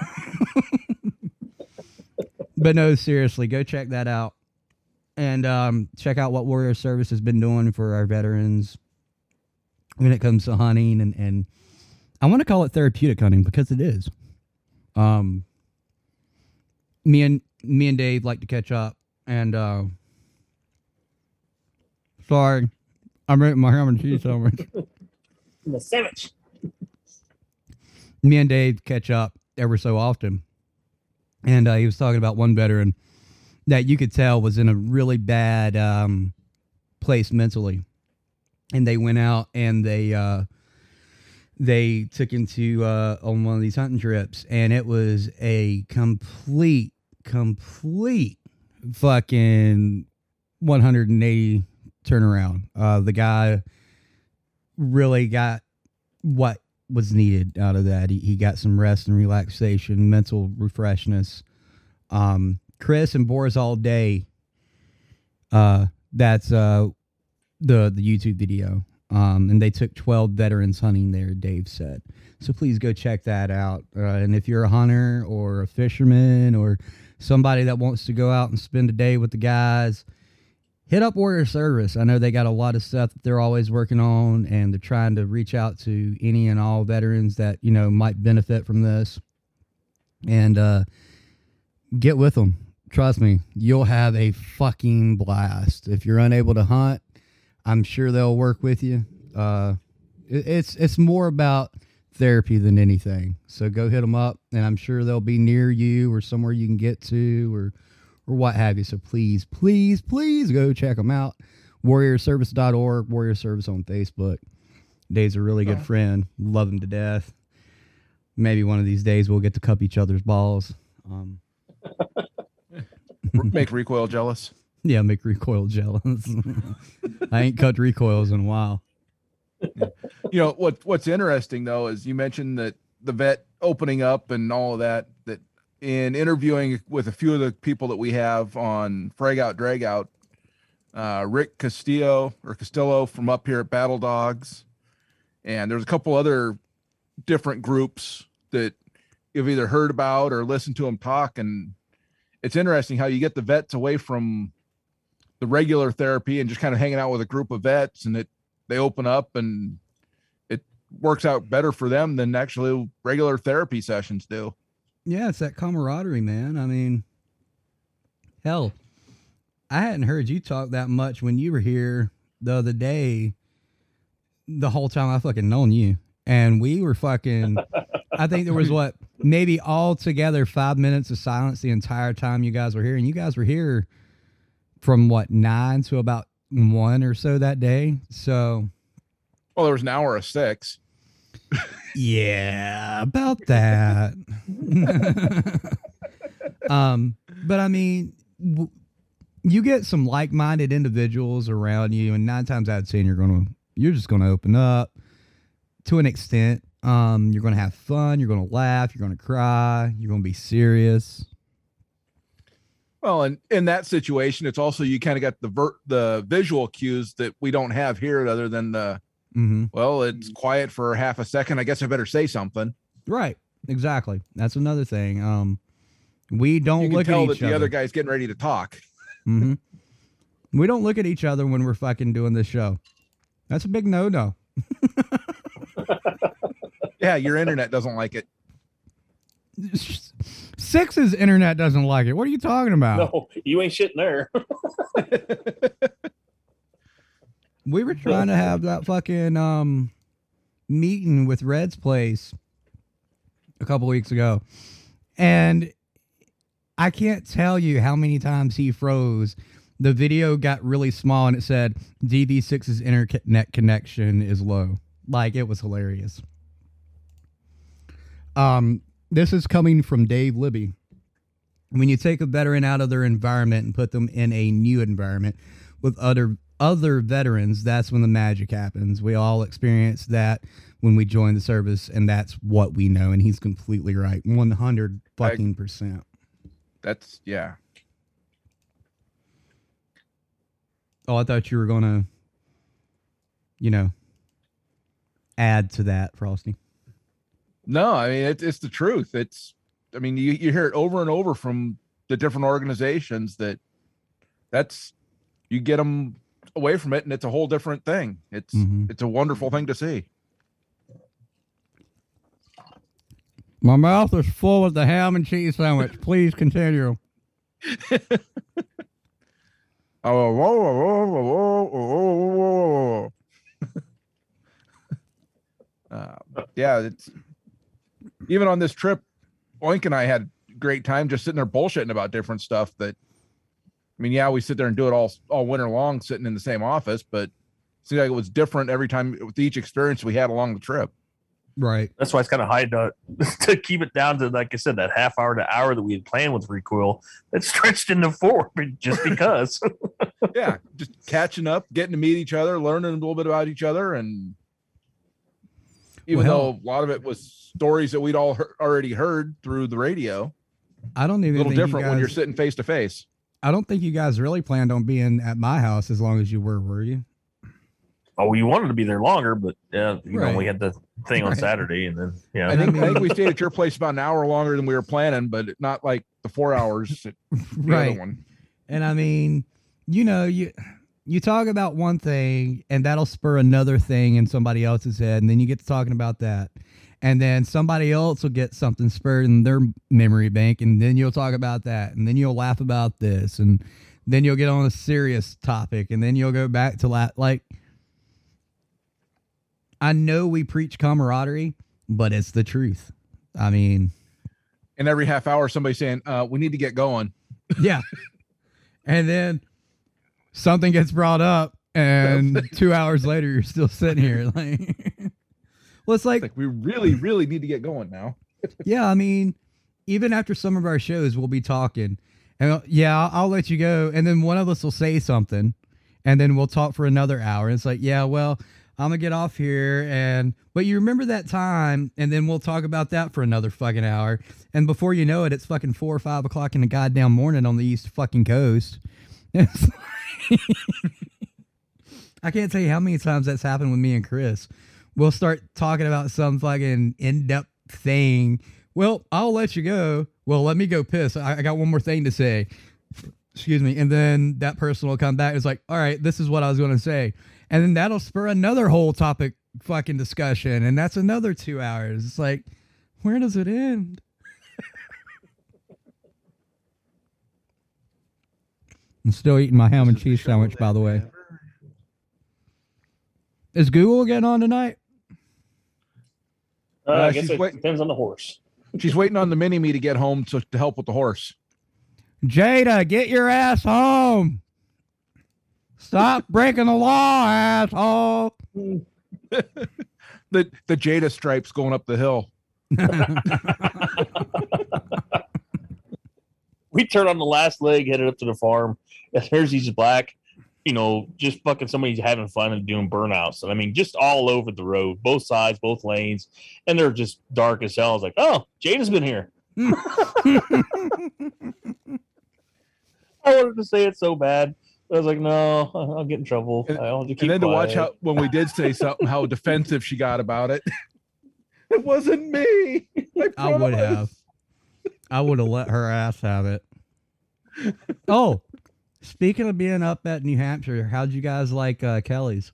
but no, seriously, go check that out, and um, check out what Warrior Service has been doing for our veterans when it comes to hunting, and and I want to call it therapeutic hunting because it is. Um, me and me and Dave like to catch up, and uh, sorry, I'm eating my ham and cheese sandwich. The sandwich. me and Dave catch up ever so often, and uh, he was talking about one veteran that you could tell was in a really bad um, place mentally, and they went out and they uh, they took him to uh, on one of these hunting trips, and it was a complete, complete fucking 180 turnaround. Uh, the guy really got what was needed out of that. He, he got some rest and relaxation, mental refreshness. Um, Chris and Boars All Day. Uh, that's uh, the the YouTube video. Um, and they took 12 veterans hunting there, Dave said. So please go check that out. Uh, and if you're a hunter or a fisherman or somebody that wants to go out and spend a day with the guys, hit up Warrior Service. I know they got a lot of stuff that they're always working on, and they're trying to reach out to any and all veterans that you know might benefit from this. And uh, get with them. Trust me, you'll have a fucking blast. If you're unable to hunt, I'm sure they'll work with you. Uh, it, it's it's more about therapy than anything. So go hit them up, and I'm sure they'll be near you or somewhere you can get to, or or what have you. So please, please, please go check them out. WarriorService.org, Warrior Service on Facebook. Dave's a really good friend. Love him to death. Maybe one of these days we'll get to cup each other's balls. Um, Make recoil jealous. yeah, make recoil jealous. I ain't cut recoils in a while. You know what? What's interesting though is you mentioned that the vet opening up and all of that. That in interviewing with a few of the people that we have on Frag Out Drag Out, uh, Rick Castillo or Castillo from up here at Battle Dogs, and there's a couple other different groups that you've either heard about or listened to them talk, and it's interesting how you get the vets away from the regular therapy and just kind of hanging out with a group of vets, and it they open up and works out better for them than actually regular therapy sessions do. Yeah, it's that camaraderie, man. I mean, hell, I hadn't heard you talk that much when you were here the other day. The whole time I fucking known you, and we were fucking. I think there was what maybe all together five minutes of silence the entire time you guys were here, and you guys were here from what nine to about one or so that day. So Well, there was an hour of six. yeah, about that. um, but I mean, w- you get some like-minded individuals around you, and nine times out of ten, you're gonna you're just gonna open up to an extent. Um, you're gonna have fun. You're gonna laugh. You're gonna cry. You're gonna be serious. Well, and in that situation, it's also you kind of got the ver- the visual cues that we don't have here, other than the Mm-hmm. well, it's quiet for half a second. I guess I better say something. Right. Exactly. That's another thing. Um, we don't You can look tell at that each the other. other guy's getting ready to talk. Mm-hmm. We don't look at each other when we're fucking doing this show. That's a big no no. Yeah, your internet doesn't like it. Six's internet doesn't like it. What are you talking about? No, you ain't shitting there. We were trying to have that fucking um meeting with Red's place a couple weeks ago. And I can't tell you how many times he froze. The video got really small and it said DV6's internet connection is low. Like it was hilarious. Um this is coming from Dave Libby. When you take a veteran out of their environment and put them in a new environment with other other veterans, that's when the magic happens. We all experience that when we join the service, and that's what we know. And he's completely right, one hundred fucking percent. That's yeah. Oh, I thought you were gonna, you know, add to that, Frosty. No, I mean it, it's the truth. It's I mean you, you hear it over and over from the different organizations that that's you get them away from it and it's a whole different thing. It's mm-hmm. it's a wonderful thing to see. My mouth is full of the ham and cheese sandwich. Please continue. oh, uh, yeah, it's even on this trip, Oink and I had great time just sitting there bullshitting about different stuff that I mean, yeah, we sit there and do it all all winter long sitting in the same office, but it seemed like it was different every time with each experience we had along the trip. Right. That's why it's kind of hard to to keep it down to like I said that half hour to hour that we had planned with recoil. It stretched into four just because. yeah, just catching up, getting to meet each other, learning a little bit about each other, and even Well, though a lot of it was stories that we'd all heard, already heard through the radio, I don't a even little think you different when you're sitting face to face. I don't think you guys really planned on being at my house as long as you were, were you? oh, we wanted to be there longer, but yeah, you know, we had the thing on Right. Saturday, and then yeah, I think I think we stayed at your place about an hour longer than we were planning, but not like the four hours at the Right. other one. And I mean, you know, you you talk about one thing and that'll spur another thing in somebody else's head, and then you get to talking about that. And then somebody else will get something spurred in their memory bank, and then you'll talk about that, and then you'll laugh about this, and then you'll get on a serious topic, and then you'll go back to la- like I know we preach camaraderie, but it's the truth. I mean, And every half hour, somebody saying, uh, "We need to get going." yeah. And then something gets brought up, and two hours later, you're still sitting here. Like, well, it's like, Like we really, really need to get going now. yeah, I mean, even after some of our shows, we'll be talking, and uh, yeah, I'll, I'll let you go, and then one of us will say something, and then we'll talk for another hour. And it's like, yeah, well, I'm gonna get off here, and but you remember that time, and then we'll talk about that for another fucking hour, and before you know it, it's fucking four or five o'clock in the goddamn morning on the east fucking coast. I can't tell you how many times that's happened with me and Chris. We'll start talking about some fucking in depth thing. Well, I'll let you go. Well, let me go piss. I, I got one more thing to say. Excuse me. And then that person will come back. It's like, all right, this is what I was going to say. And then that'll spur another whole topic fucking discussion. And that's another two hours. It's like, where does it end? I'm still eating my ham and cheese sandwich, by the way. Is Google getting on tonight? Uh, Uh, I guess she's it wait- depends on the horse. She's waiting on the mini me to get home to, to help with the horse. Jada, get your ass home. Stop breaking the law, asshole. The the Jada stripes going up the hill. we turn on the last leg, headed up to the farm, and there's these black, you know, just fucking somebody's having fun and doing burnouts. And I mean, just all over the road, both sides, both lanes, and they're just dark as hell. I was like, oh, Jada's been here. Hmm. I wanted to say it so bad. I was like, no, I'll get in trouble. I'll just keep and then to watch how when we did say something, how defensive she got about it. it wasn't me. I would have. I would have let her ass have it. Oh, speaking of being up at New Hampshire, how'd you guys like uh, Kelly's?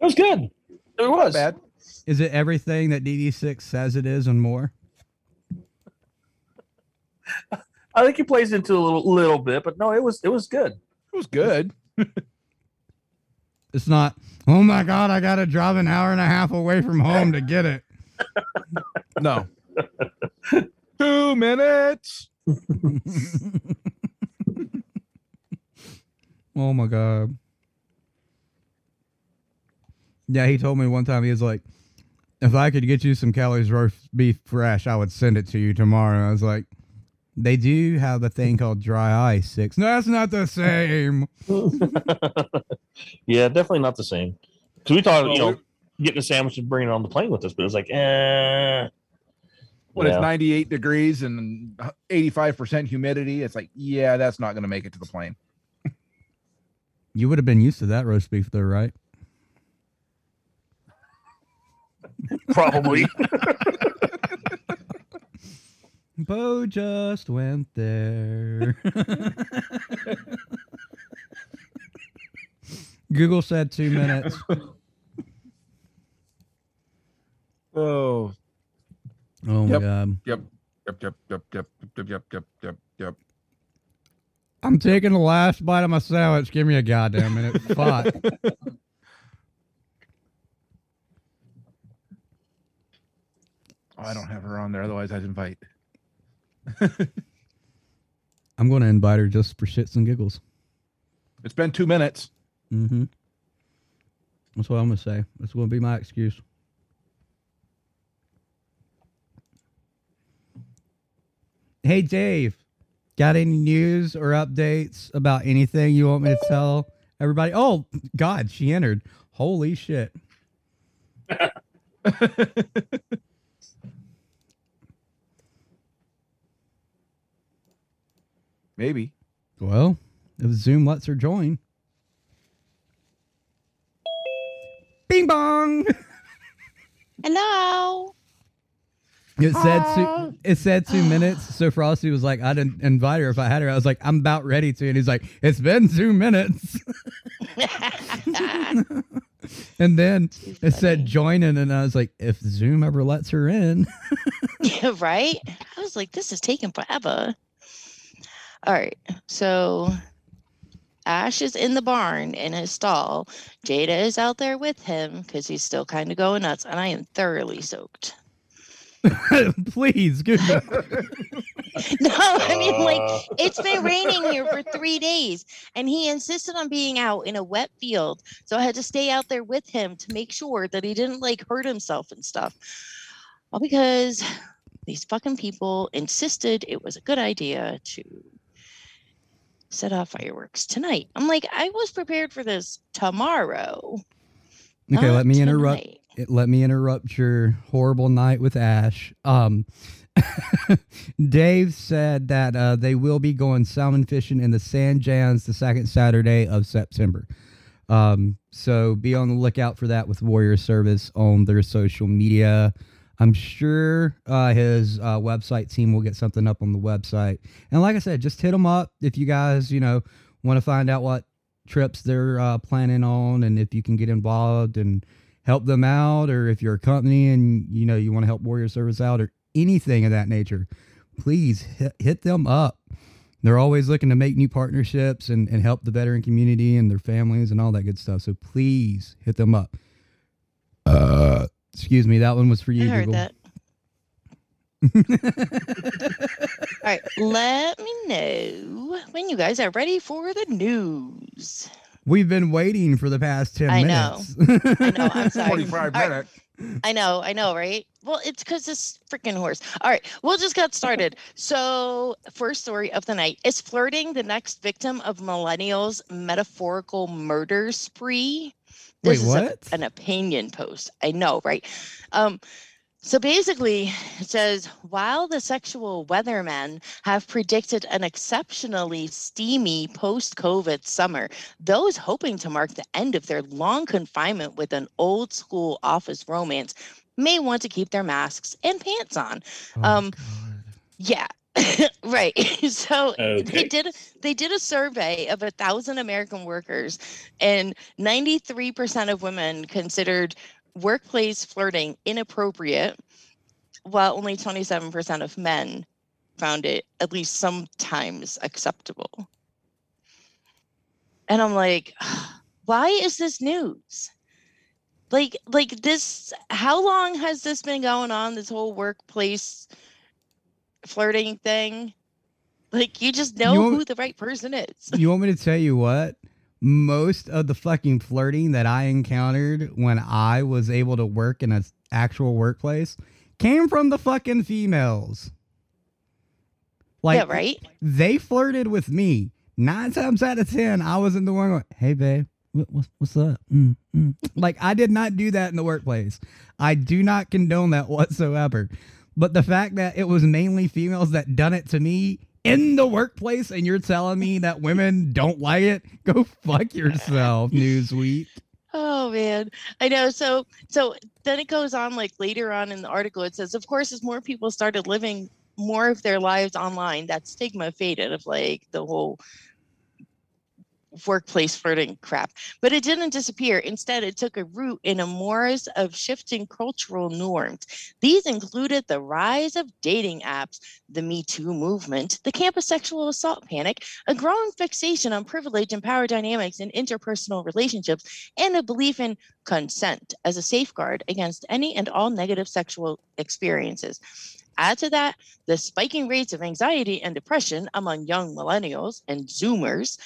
It was good. It was bad. Is it everything that DV6 says it is and more? I think he plays into a little little bit, but no, it was it was good. It was good. It's not, oh my God, I got to drive an hour and a half away from home to get it. No. Two minutes. Oh my god. Yeah, he told me one time he was like, if I could get you some Kelly's roast beef fresh, I would send it to you tomorrow. I was like, they do have a thing called dry ice six. No, that's not the same. Yeah, definitely not the same. Because we thought, you know, getting a sandwich and bringing it on the plane with us, but it was like, eh. When Yeah. it's 98 degrees and 85% humidity, it's like, yeah, that's not going to make it to the plane. You would have been used to that roast beef though, right? Probably. Bo just went there. Google said two minutes. Oh, Oh my Yep. god. Yep. Yep. Yep. Yep. Yep. Yep. Yep. Yep. Yep. I'm taking the last bite of my sandwich. Give me a goddamn minute. Fuck. Oh, I don't have her on there. Otherwise, I'd invite. I'm going to invite her just for shits and giggles. It's been two minutes. Mm-hmm. That's what I'm gonna say. That's gonna be my excuse. Hey Dave, got any news or updates about anything you want me to tell everybody? Oh God, she entered. Holy shit. Maybe. Well, if Zoom lets her join. Bing bong. Hello. It said two, it said two minutes. So Frosty was like, I didn't invite her if I had her. I was like, I'm about ready to. And he's like, It's been two minutes. and then it said joining, and I was like, if Zoom ever lets her in. yeah, right? I was like, this is taking forever. All right. So Ash is in the barn in his stall. Jada is out there with him because he's still kind of going nuts, and I am thoroughly soaked. Please, good. No, I mean, Uh. like, it's been raining here for three days, and he insisted on being out in a wet field. So I had to stay out there with him to make sure that he didn't like hurt himself and stuff. All because these fucking people insisted it was a good idea to set off fireworks tonight. I'm like, I was prepared for this tomorrow. Okay, not let me interrupt. It- Let me interrupt your horrible night with Ash. Um, Dave said that uh, they will be going salmon fishing in the San Juans the second Saturday of September. Um, so be on the lookout for that with Warrior Service on their social media. I'm sure uh, his uh, website team will get something up on the website. And like I said, just hit them up if you guys, you know, want to find out what trips they're uh, planning on and if you can get involved and help them out or if you're a company and you know you want to help warrior service out or anything of that nature please hit, hit them up they're always looking to make new partnerships and, and help the veteran community and their families and all that good stuff so please hit them up uh excuse me that one was for you. I heard Google. that. All right, let me know when you guys are ready for the news. We've been waiting for the past 10 I know. minutes I know. I'm sorry. 45 All right, minutes. I know, I know, right? Well, it's because this freaking horse. All right, we'll just get started. So, first story of the night is flirting the next victim of millennials' metaphorical murder spree. Wait, This is a- what? an opinion post. I know, right? Um, so basically, it says while the sexual weathermen have predicted an exceptionally steamy post COVID summer, those hoping to mark the end of their long confinement with an old school office romance may want to keep their masks and pants on. Oh, um, Yeah. right. So they did they did a survey of a thousand American workers, and 93% of women considered workplace flirting inappropriate, while only 27% of men found it at least sometimes acceptable. And I'm like, why is this news? Like, like this, how long has this been going on? This whole workplace flirting thing? Like, you just know want- who the right person is. you want me to tell you what? Most of the fucking flirting that I encountered when I was able to work in an actual workplace came from the fucking females. Like, yeah, right? They flirted with me. Nine times out of ten, I wasn't the one going, "Hey, babe, what, what's what's up?" Mm, mm. Like, I did not do that in the workplace. I do not condone that whatsoever. But the fact that it was mainly females that done it to me in the workplace, and you're telling me that women don't like it, go fuck yourself, Newsweek. Oh man, I know. So, so then it goes on like later on in the article. It says, of course, as more people started living more of their lives online, that stigma faded of like the whole workplace flirting crap. But it didn't disappear. Instead, it took a root in a morass of shifting cultural norms. These included the rise of dating apps, the Me Too movement, the campus sexual assault panic, a growing fixation on privilege and power dynamics in interpersonal relationships, and a belief in consent as a safeguard against any and all negative sexual experiences. Add to that the spiking rates of anxiety and depression among young millennials and Zoomers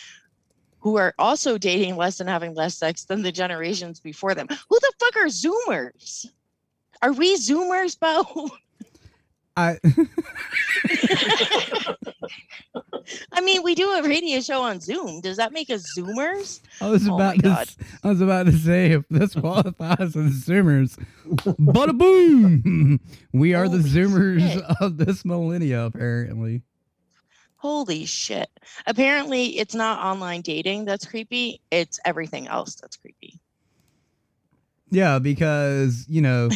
who are also dating less and having less sex than the generations before them. Who the fuck are Zoomers? Are we Zoomers, Bo? I I mean, we do a radio show on Zoom. Does that make us Zoomers? I was Oh about to I was about to say if this qualifies as Zoomers, bada boom, we are oh the Zoomers shit. of this millennia apparently. Holy shit. Apparently, it's not online dating that's creepy. It's everything else that's creepy. Yeah, because you know,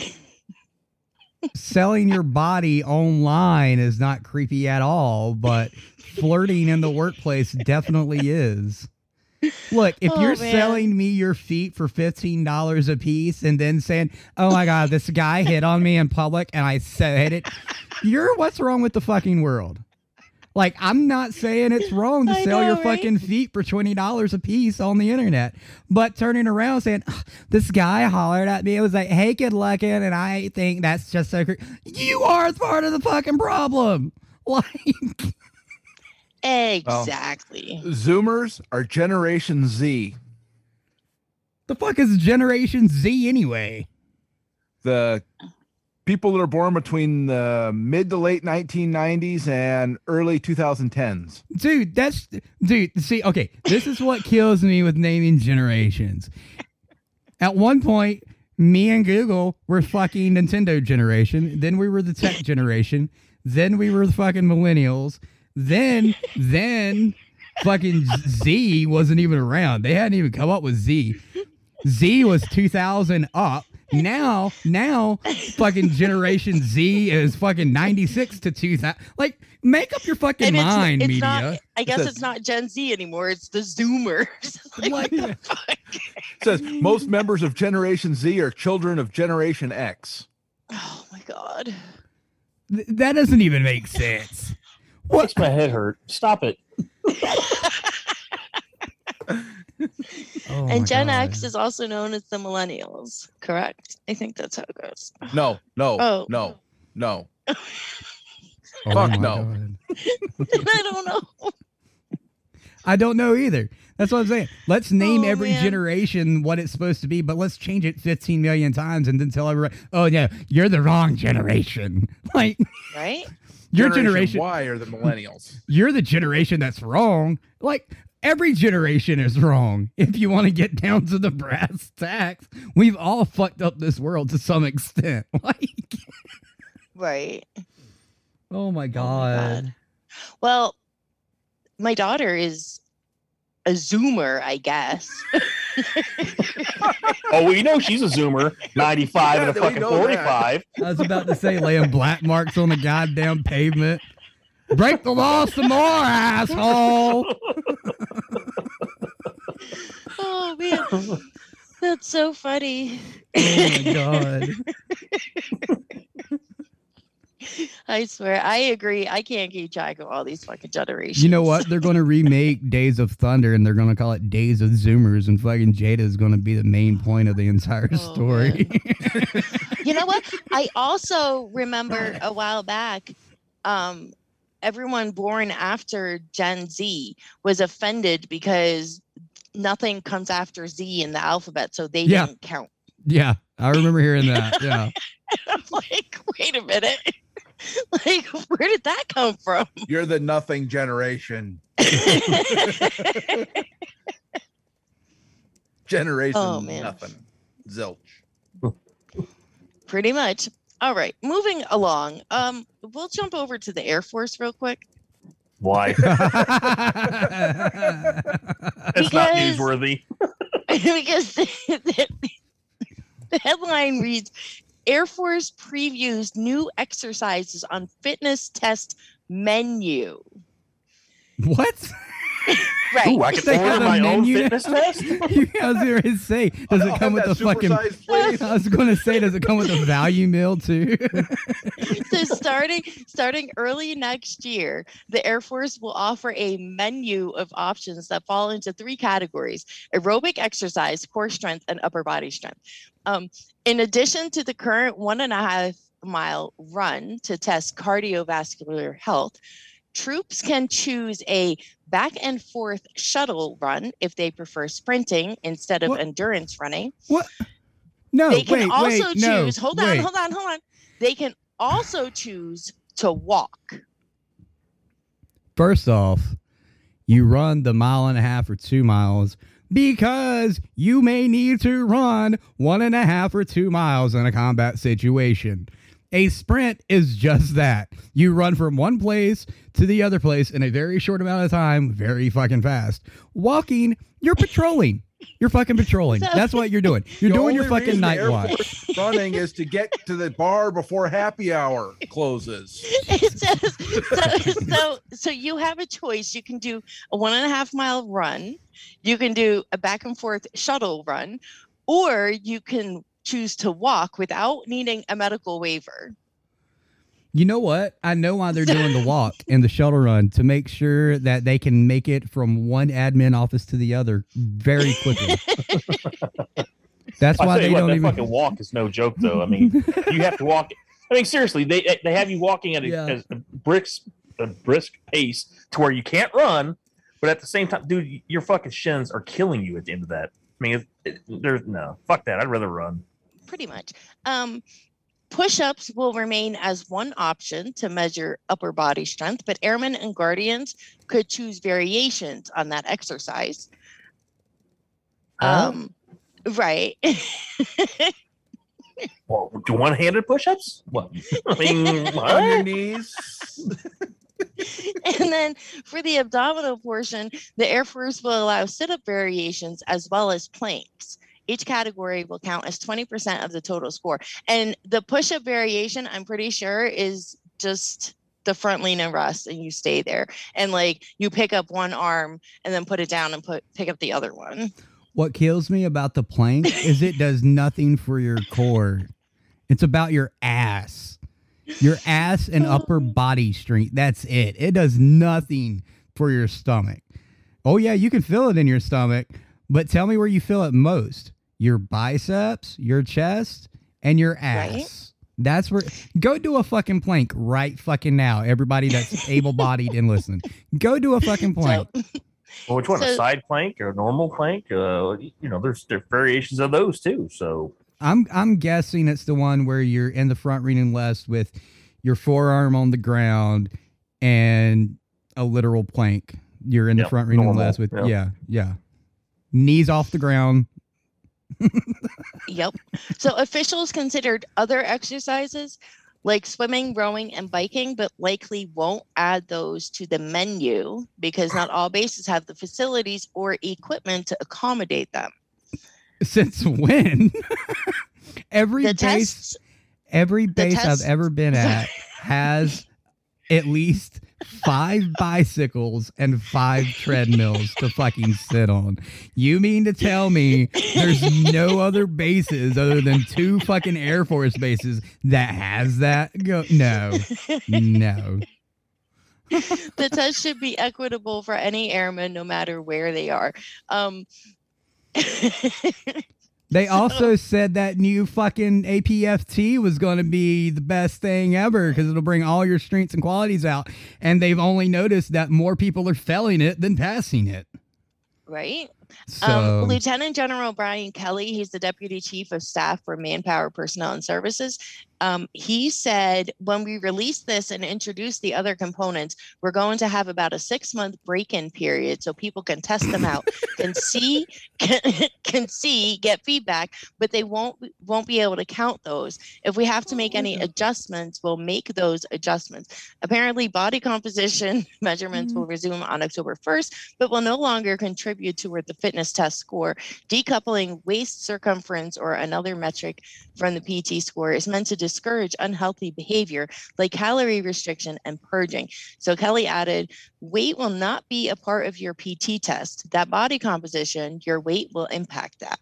selling your body online is not creepy at all, but flirting in the workplace definitely is. Look, if Oh, you're man. selling me your feet for fifteen dollars a piece and then saying, "Oh my god, this guy hit on me in public," and I said it, you're what's wrong with the fucking world? Like, I'm not saying it's wrong to I sell your right? fucking feet for twenty dollars a piece on the internet, but turning around saying, "This guy hollered at me," it was like, "Hey, good looking," and I think that's just so. Cre-. You are part of the fucking problem. Like, Exactly. Zoomers are Generation Z. the fuck is Generation Z anyway? The people that are born between the mid to late 1990s and early 2010s. dude that's dude see okay this is what kills me with naming generations. At one point me and google were fucking nintendo generation then we were the tech generation then we were the fucking millennials then then fucking z wasn't even around. They hadn't even come up with z. Z was 2000 up now now fucking generation z is fucking 96 to 2000 like make up your fucking And it's, mind it's media not, I guess says- it's not Gen Z anymore. It's the Zoomers. like, what the fuck? It says most members of Generation Z are children of Generation X. Oh my God. Th- that doesn't even make sense. What? Makes my head hurt. Stop it. Oh and Gen God. X is also known as the Millennials, correct? I think that's how it goes. No, no, Oh. no, no. Oh Fuck my no. God. I don't know. I don't know either. That's what I'm saying. Let's name Oh, every man. generation what it's supposed to be, but let's change it 15 million times and then tell everybody, oh, yeah, you're the wrong generation. Like, Right? your generation, Why are the millennials. you're the generation that's wrong. Like, every generation is wrong. If you want to get down to the brass tacks, we've all fucked up this world to some extent. Like, Right. oh my Oh my God. God. Well, my daughter is a Zoomer, I guess. Oh, we know she's a Zoomer. 95 and a fucking know that. 45. I was about to say laying black marks on the goddamn pavement. Break the law some more, asshole. oh man. That's so funny. Oh my god. I swear, I agree. I can't keep track of all these fucking generations. You know what? They're going to remake Days of Thunder and they're going to call it Days of Zoomers, and fucking Jada is going to be the main point of the entire Oh, story. you know what? I also remember a while back, um, everyone born after Gen Z was offended because nothing comes after Z in the alphabet, so they Yeah. didn't count. yeah, I remember hearing that. Yeah. I'm like, wait a minute. like, where did that come from? You're the nothing generation. Generation Oh, man. nothing. Zilch. Pretty much. All right, moving along. Um, we'll jump over to the Air Force real quick. Why? It's not newsworthy. because the, the, the headline reads Air Force previews new exercises on fitness test menu. what? Right. Ooh, I can They order have my own menu. fitness test. I was going to say, does it come with have the that fucking? supersized. I was going to say, does it come with a value meal too? so starting starting early next year, the Air Force will offer a menu of options that fall into three categories: aerobic exercise, core strength, and upper body strength. Um, in addition to the current one and a half mile run to test cardiovascular health, troops can choose a back and forth shuttle run if they prefer sprinting instead of What? endurance running. what? No, they can wait, also wait, no, choose hold on wait. hold on hold on they can also choose to walk First off, you run the mile and a half or two miles because you may need to run one and a half or two miles in a combat situation. A sprint is just that. You run from one place to the other place in a very short amount of time, very fucking fast. Walking, you're patrolling. You're fucking patrolling. So- That's what you're doing. You're doing your fucking night watch. Running is to get to the bar before happy hour closes. it says so, so so you have a choice you can do a one and a half mile run you can do a back and forth shuttle run or you can choose to walk without needing a medical waiver You know what? I know why they're doing the walk and the shuttle run to make sure that they can make it from one admin office to the other very quickly. That's why they what, don't that even. fucking walk is no joke, though. I mean, you have to walk. I mean, seriously, they they have you walking at a, Yeah. a brisk a brisk pace to where you can't run, but at the same time, dude, your fucking shins are killing you at the end of that. I mean, it, it, there's no fuck that. I'd rather run. Pretty much um push-ups will remain as one option to measure upper body strength but airmen and guardians could choose variations on that exercise Huh? um right Well, do one-handed push-ups? What? I mean, On your knees. and then for the abdominal portion, the Air Force will allow sit up variations as well as planks. Each category will count as 20% of the total score. And the push up variation, I'm pretty sure, is just the front lean and rest, and you stay there. And like you pick up one arm and then put it down and put pick up the other one. What kills me about the plank is it does nothing for your core. It's about your ass. Your ass and upper oh. body strength. That's it. It does nothing for your stomach. Oh, yeah, you can feel it in your stomach, but tell me where you feel it most your biceps, your chest, and your ass. Right. That's where go do a fucking plank right fucking now. Everybody that's able bodied and listening, go do a fucking plank. Well, which one? a side plank or a normal plank? Uh, you know, there's there variations of those too. So I'm I'm guessing it's the one where you're in the front leaning rest with your forearm on the ground and a literal plank. You're in the front reading normal, less with yep. yeah, yeah. Knees off the ground. Yep. So officials considered other exercises like swimming, rowing, and biking, but likely won't add those to the menu because not all bases have the facilities or equipment to accommodate them. Since when? every The base tests, every base tests- I've ever been at has at least five bicycles and five treadmills to fucking sit on. You mean to tell me there's no other bases other than two fucking Air Force bases that has that? Go no. No. the test should be equitable for any airman, no matter where they are. Um, They also said that new fucking APFT was going to be the best thing ever because it'll bring all your strengths and qualities out. And they've only noticed that more people are failing it than passing it. right? So, Um, Lieutenant General Brian Kelly, he's the Deputy Chief of Staff for Manpower Personnel and Services. Um, he said, when we release this and introduce the other components, we're going to have about a six month break in period so people can test them out, can see, can, can see, get feedback, but they won't won't be able to count those. If we have to make any adjustments, we'll make those adjustments. Apparently, body composition measurements will resume on October 1st, but will no longer contribute toward the fitness test score. Decoupling waist circumference or another metric from the PT score is meant to discourage unhealthy behavior like calorie restriction and purging. So Kelly added, weight will not be a part of your PT test. That body composition, your weight will impact that.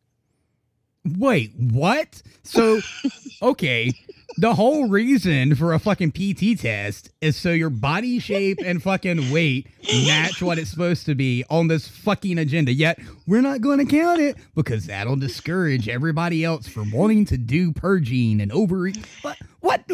Wait, what? So, okay, the whole reason for a fucking PT test is so your body shape and fucking weight match what it's supposed to be on this fucking agenda. Yet, we're not going to count it because that'll discourage everybody else from wanting to do purging and overeat. What? What?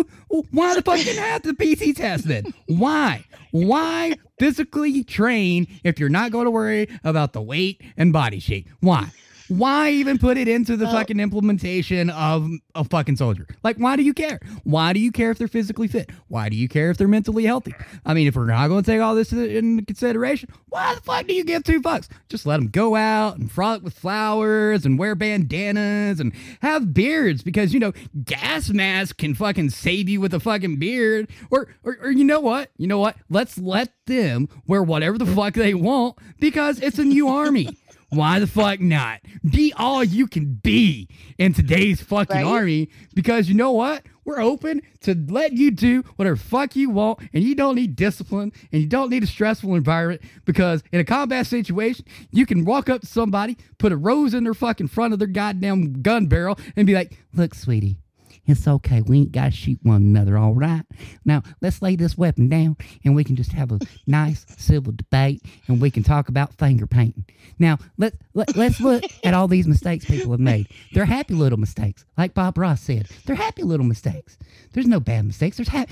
Why the fuck didn't I have the PT test then? Why? Why physically train if you're not going to worry about the weight and body shape? Why? Why even put it into the Well- fucking implementation of a fucking soldier? Like, why do you care? Why do you care if they're physically fit? Why do you care if they're mentally healthy? I mean, if we're not going to take all this into consideration, why the fuck do you give two fucks? Just let them go out and frolic with flowers and wear bandanas and have beards because, you know, gas mask can fucking save you with a fucking beard. Or, or, or you know what? You know what? Let's let them wear whatever the fuck they want because it's a new army. Why the fuck not? Be all you can be in today's fucking Right? army because you know what? We're open to let you do whatever fuck you want and you don't need discipline and you don't need a stressful environment because in a combat situation, you can walk up to somebody, put a rose in their fucking front of their goddamn gun barrel and be like, look, sweetie, it's okay. We ain't got to shoot one another, all right? Now, let's lay this weapon down and we can just have a nice civil debate and we can talk about finger painting. Now, let, let, let's look at all these mistakes people have made. They're happy little mistakes. Like Bob Ross said, they're happy little mistakes. There's no bad mistakes. There's ha-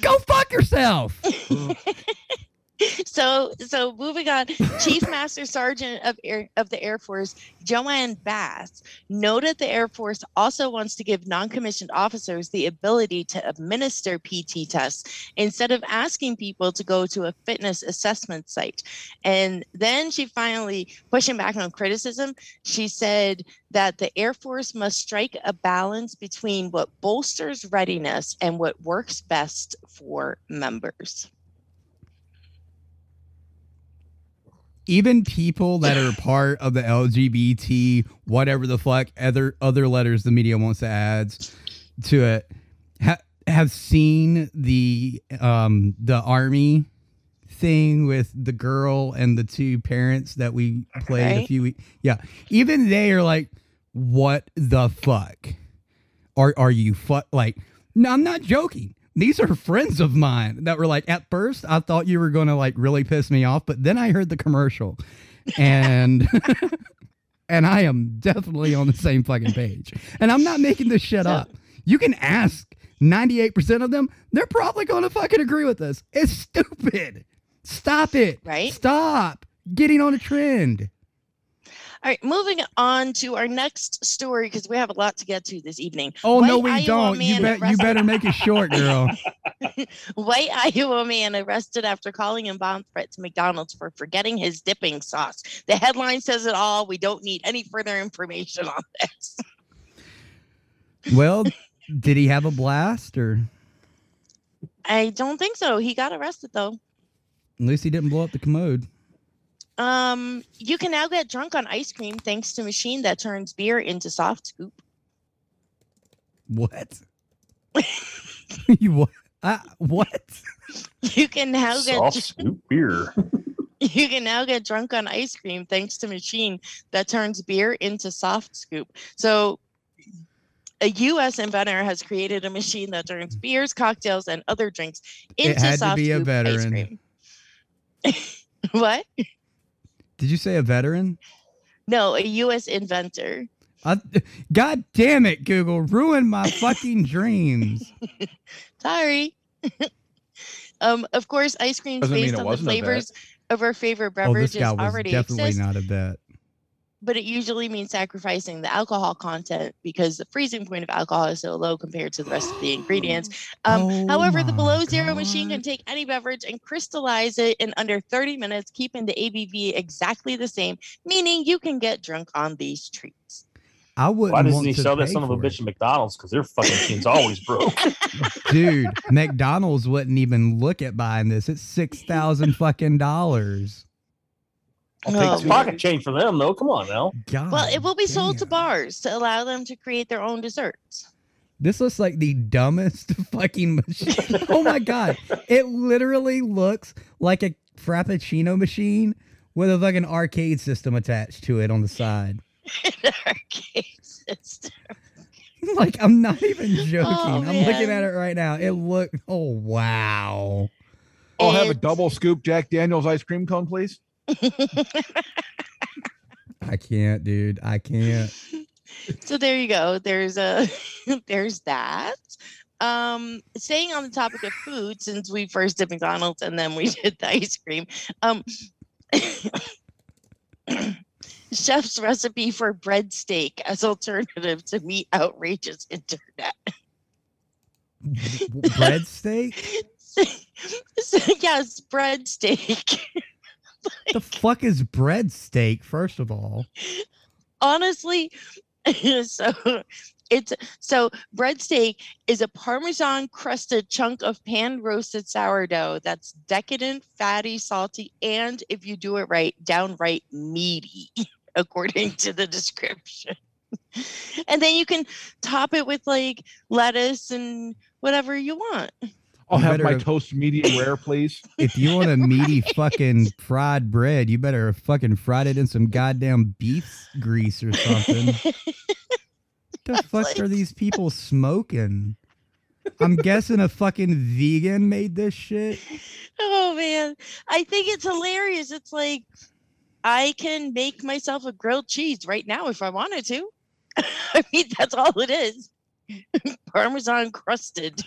Go fuck yourself. so so moving on chief master sergeant of air of the air force joanne bass noted the air force also wants to give non-commissioned officers the ability to administer pt tests instead of asking people to go to a fitness assessment site. And then she finally pushing back on criticism she said that the air force must strike a balance between what bolsters readiness and what works best for members even people that are part of the LGBT, whatever the fuck other other letters the media wants to add to it, ha- have seen the um the army thing with the girl and the two parents that we played a few weeks. Yeah, even they are like, what the fuck? Are are you fuck like? No, I'm not joking. These are friends of mine that were like, at first, I thought you were going to like really piss me off, but then I heard the commercial and and I am definitely on the same fucking page. And I'm not making this shit up. You can ask 98% of them, they're probably going to fucking agree with this. It's stupid. Stop it. Right? Stop getting on a trend. All right, moving on to our next story because we have a lot to get to this evening. Oh no, we Iowa don't. You bet you better make it short, girl. White Iowa man arrested after calling in bomb threat to McDonald's for forgetting his dipping sauce. The headline says it all. We don't need any further information on this. well, did he have a blast or I don't think so. He got arrested though. at least he didn't blow up the commode? Um, you can now get drunk on ice cream thanks to machine that turns beer into soft scoop. What? you what? Uh, what? You can now get Soft scoop beer. You can now get drunk on ice cream thanks to machine that turns beer into soft scoop. So a US inventor has created a machine that turns beers, cocktails, and other drinks It into had to soft be a scoop ice veteran. cream. what? Did you say a veteran? No, a US inventor. I, God damn it, Google ruined my fucking dreams. Sorry. um, of course, ice cream Doesn't based on the wasn't a vet. flavors of our favorite Oh, this beverages guy was already definitely exist. not a vet. But it usually means sacrificing the alcohol content because the freezing point of alcohol is so low compared to the rest of the ingredients. Um, Oh however, the my below zero machine can take any beverage and crystallize it in under 30 minutes, keeping the ABV exactly the same, meaning you can get drunk on these treats. I wouldn't Why doesn't want he to sell that pay son of a for bitch at McDonald's? Because their fucking machine's always broke. Dude, McDonald's wouldn't even look at buying this. It's six thousand fucking dollars. I'll Oh, take pocket change for them, though. Come on now. God. Well, it will be sold to bars to allow them to create their own desserts. This looks like the dumbest fucking machine. oh my god. It literally looks like a frappuccino machine with a fucking arcade system attached to it on the side. arcade system. Like I'm not even oh, joking. Oh, I'm looking at it right now. It look oh wow. I'll have a double scoop Jack Daniels ice cream cone, please. I can't, dude. I can't. so there you go. There's a there's that. Um, staying on the topic of food, since we first did McDonald's and then we did the ice cream. Um, chef's recipe for breadsteak as alternative to meat outrageous internet. Breadsteak? so, yes, breadsteak. The fuck is breadsteak, first of all? honestly so it's so breadsteak is a parmesan crusted chunk of pan roasted sourdough that's decadent fatty salty and if you do it right downright meaty according to the description and then you can top it with like lettuce and whatever you want I'll You have my toast medium rare, please. If you want a meaty fucking fried bread, you better fucking fried it in some goddamn beef grease or something. what the fuck are these people smoking? I'm guessing a fucking vegan made this shit. Oh man, I think it's hilarious. It's like I can make myself a grilled cheese right now if I wanted to. I mean, that's all it is. Parmesan crusted.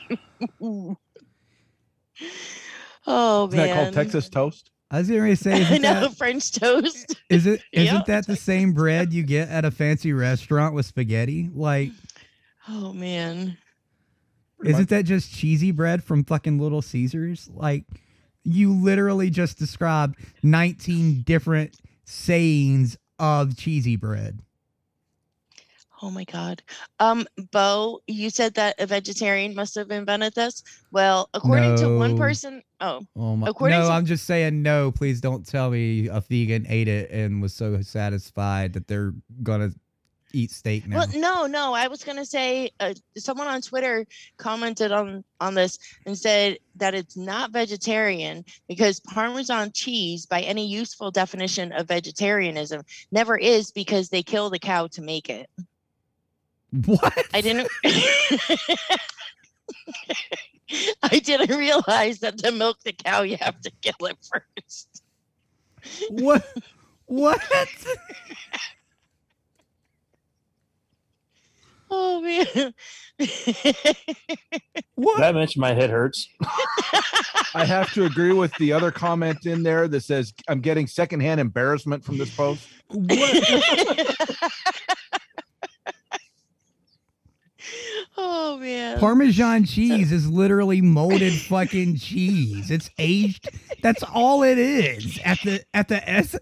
Oh man. Isn't man. that called Texas toast? I was gonna say, I isn't know that, French toast. is it isn't Yep. that the same bread you get at a fancy restaurant with spaghetti? Like, Oh man. isn't that just cheesy bread from fucking Little Caesars? Like, you literally just described 19 different sayings of cheesy bread. Oh my god. Um, Bo, you said that a vegetarian must have invented this. Well, according to one person, oh, Oh my! According no, to- I'm just saying no. Please don't tell me a vegan ate it and was so satisfied that they're gonna eat steak now. Well, no, no. I was gonna say uh, someone on Twitter commented on on this and said that it's not vegetarian because Parmesan cheese, by any useful definition of vegetarianism, never is because they kill the cow to make it. What? I didn't. I didn't realize that to milk the cow, you have to kill it first. What? What? Oh man. What? Did I mention my head hurts? I have to agree with the other comment in there that says I'm getting secondhand embarrassment from this post. oh man. Parmesan cheese is literally molded fucking cheese. It's aged. That's all it is. At the at the S.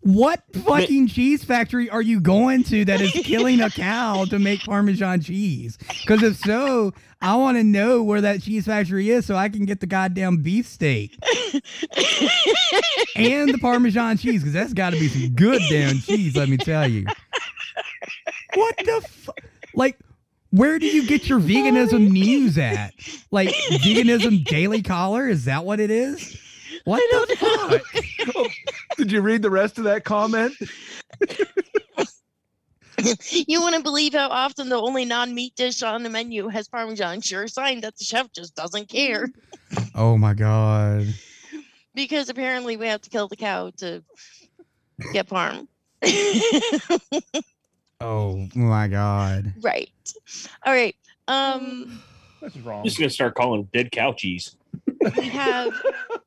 What fucking cheese factory are you going to that is killing a cow to make Parmesan cheese? Because if so, I want to know where that cheese factory is so I can get the goddamn beefsteak and the Parmesan cheese because that's got to be some good damn cheese. Let me tell you. What the fuck? Like, where do you get your veganism news at? Like, veganism Daily Caller? Is that what it is? What the fuck? Did you read the rest of that comment? you wouldn't believe how often the only non-meat dish on the menu has parmesan sure sign that the chef just doesn't care Oh my god. because apparently we have to kill the cow to get parm Oh my god. right all right um That's wrong. I'm wrong. just gonna start calling them dead cow cheese. we have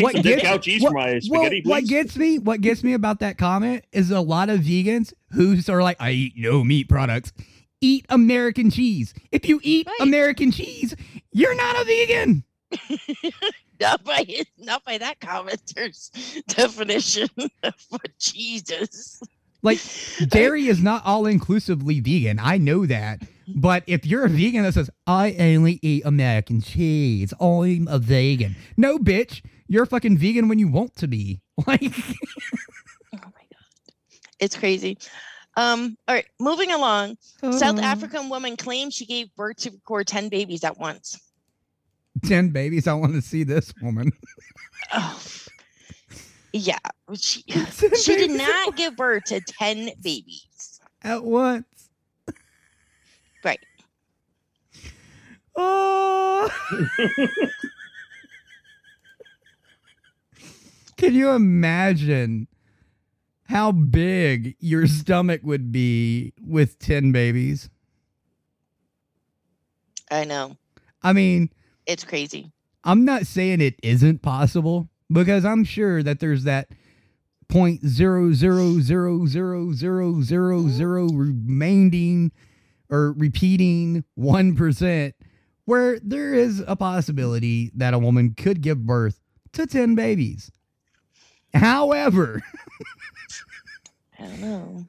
What dead gets- cow cheese what- for my Well, what gets me, what gets me about that comment is a lot of vegans who are like, I eat no meat products. Eat American cheese. If you eat Right. American cheese, you're not a vegan. not by not by that commenter's definition of what cheese is Like dairy is not all inclusively vegan. I know that. But if you're a vegan that says, I only eat American cheese, I'm a vegan. No, bitch. You're a fucking vegan when you want to be. Like Oh my god. it's crazy Um, all right, moving along. South Oh. African woman claims she gave birth to record 10 babies at once. 10 babies. I want to see this woman. Oh, yeah. She, she did not give birth to 10 babies. At once. Right. Oh. Can you imagine how big your stomach would be with 10 babies? I know. I mean, It's crazy. I'm not saying it isn't possible because I'm sure that there's that point zero zero zero zero zero zero zero remaining or repeating one percent where there is a possibility that a woman could give birth to 10 babies. However, I don't know.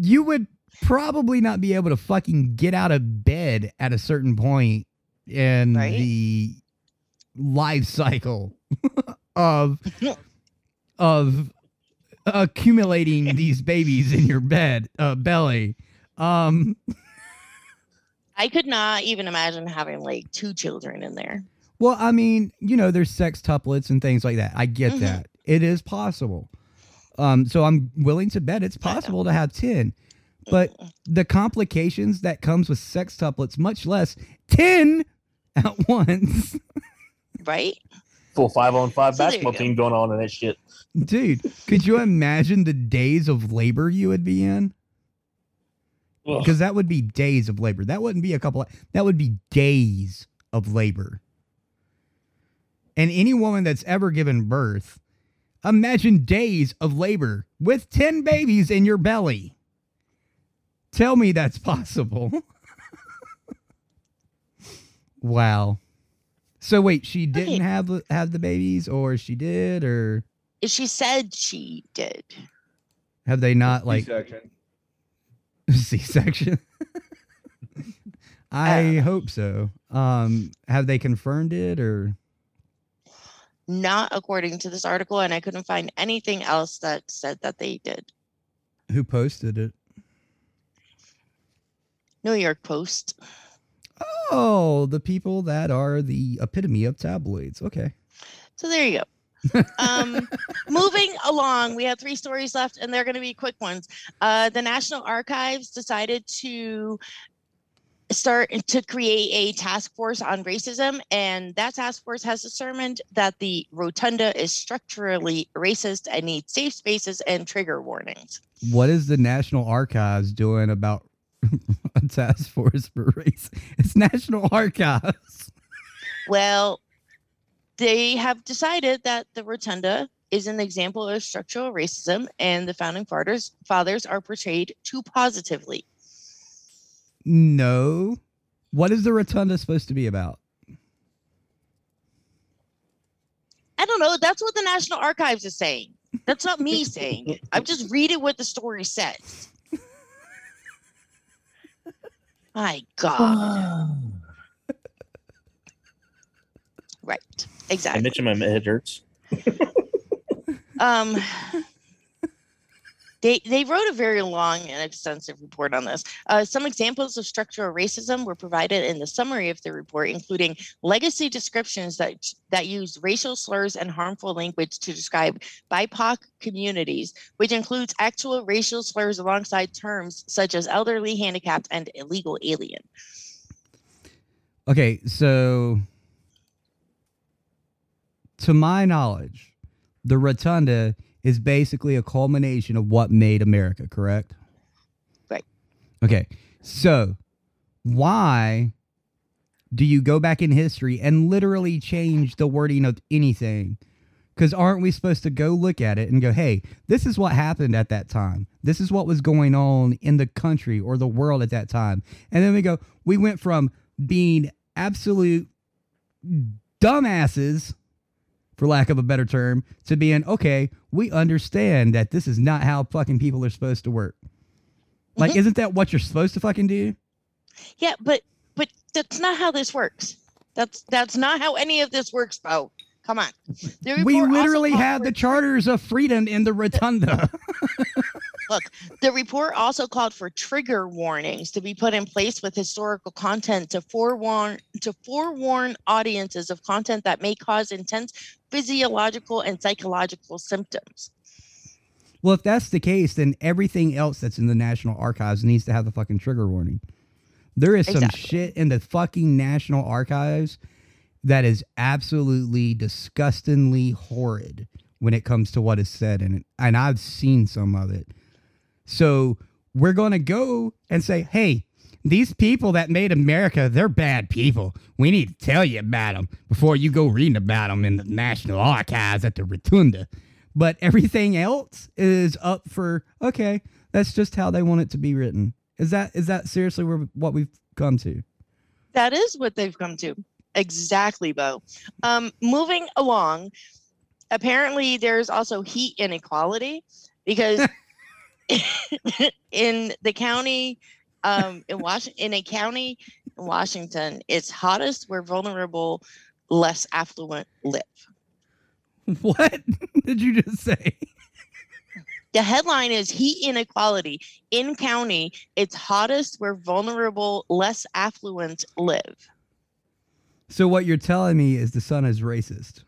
you would probably not be able to fucking get out of bed at a certain point in Right. the life cycle of of accumulating these babies in your bed uh, belly. Um I could not even imagine having like two children in there. well i mean you know there's sextuplets and things like that. I get Mhm. that. It is possible. Um so i'm willing to bet it's possible to have 10 but the complications that comes with sextuplets much less 10 at once. Right? Full five on five So there you basketball go. team going on and that shit. dude could you imagine the days of labor you would be in? Because that would be days of labor. That wouldn't be a couple that would be days of labor. And any woman that's ever given birth imagine days of labor with 10 babies in your belly. Tell me that's possible. Wow so wait she didn't Okay. have the- have the babies or she did or She said she did. have they not like C-section. C-section. I hope so. Um, have they confirmed it or Not according to this article, and I couldn't find anything else that said that they did. who posted it? New York Post. Oh, the people that are the epitome of tabloids. Okay. So there you go. um, moving along, we have three stories left, and they're going to be quick ones. Uh, the National Archives decided to start to create a task force on racism, and that task force has determined that the rotunda is structurally racist and needs safe spaces and trigger warnings. What is the National Archives doing about a task force for race? It's National Archives. Well, they have decided that the rotunda is an example of structural racism, and the founding fathers fathers are portrayed too positively. No. What is the rotunda supposed to be about? I don't know. That's what the National Archives is saying. That's not me saying it. I'm just reading what the story says. My God. right. Exactly. I mentioned my head hurts. Um, they they wrote a very long and extensive report on this. Uh, some examples of structural racism were provided in the summary of the report, including legacy descriptions that that use racial slurs and harmful language to describe BIPOC communities, which includes actual racial slurs alongside terms such as elderly, handicapped, and illegal alien. Okay, so to my knowledge, the rotunda is basically a culmination of what made America, correct? Right. Okay. So, why do you go back in history and literally change the wording of anything? Because aren't we supposed to go look at it and go, hey, this is what happened at that time? This is what was going on in the country or the world at that time. And then we go, we went from being absolute dumbasses, for lack of a better term, to being, okay, we understand that this is not how fucking people are supposed to work. Like, Mhm. isn't that what you're supposed to fucking do? Yeah, but but that's not how this works. That's that's not how any of this works, Bo. Come on. We literally have the charters of freedom in the rotunda. Look, the report also called for trigger warnings to be put in place with historical content to forewarn to forewarn audiences of content that may cause intense physiological and psychological symptoms. Well, if that's the case, then everything else that's in the National Archives needs to have the fucking trigger warning. There is some Exactly. shit in the fucking National Archives that is absolutely disgustingly horrid when it comes to what is said in it. And I've seen some of it. So we're going to go and say, hey, these people that made America, they're bad people. We need to tell you about them before you go reading about them in the National Archives at the Rotunda. But everything else is up for okay. That's just how they want it to be written. Is that is that seriously where, what we've come to? That is what they've come to. Exactly, Bo. Um, moving along, apparently there's also heat inequality because in the county, um, in Washington, in a county in Washington, it's hottest where vulnerable, less affluent live. What did you just say? The headline is heat inequality in county. It's hottest where vulnerable, less affluent live. So what you're telling me is the sun is racist.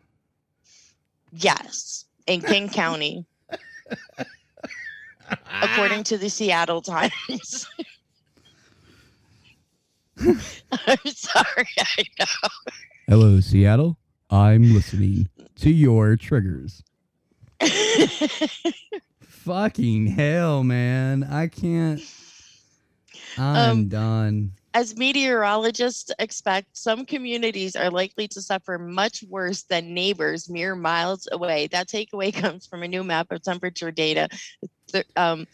Yes, in King County, according to the Seattle Times. I'm sorry, I know. Hello, Seattle. I'm listening to your triggers. Fucking hell, man. I can't. I'm Um, done. As meteorologists expect, some communities are likely to suffer much worse than neighbors mere miles away. That takeaway comes from a new map of temperature data th- um,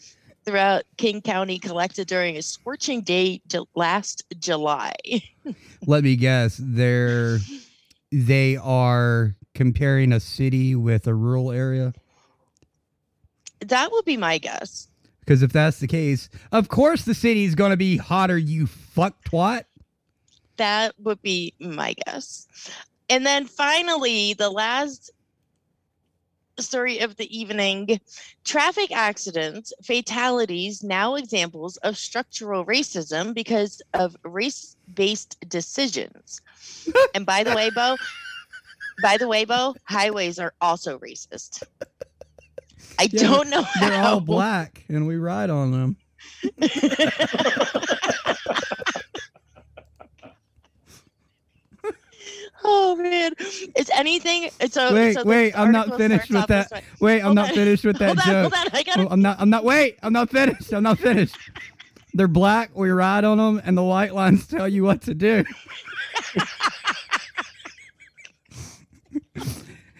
throughout King County collected during a scorching day last July. Let me guess. They're they are comparing a city with a rural area. that would be my guess. Because if that's the case, of course the city's gonna be hotter. You fuck twat. That would be my guess. And then finally, the last story of the evening traffic accidents, fatalities, now examples of structural racism because of race based decisions. and by the way, Bo, by the way, Bo, highways are also racist. I Yeah, don't know They're how. all black, and we ride on them. oh man, it's anything. So wait, so wait, I'm not finished with that. way. Wait, I'm Hold not on. finished with that Hold on, joke. on, I gotta- I'm not. I'm not. Wait, I'm not finished. I'm not finished. They're black. We ride on them, and the white lines tell you what to do.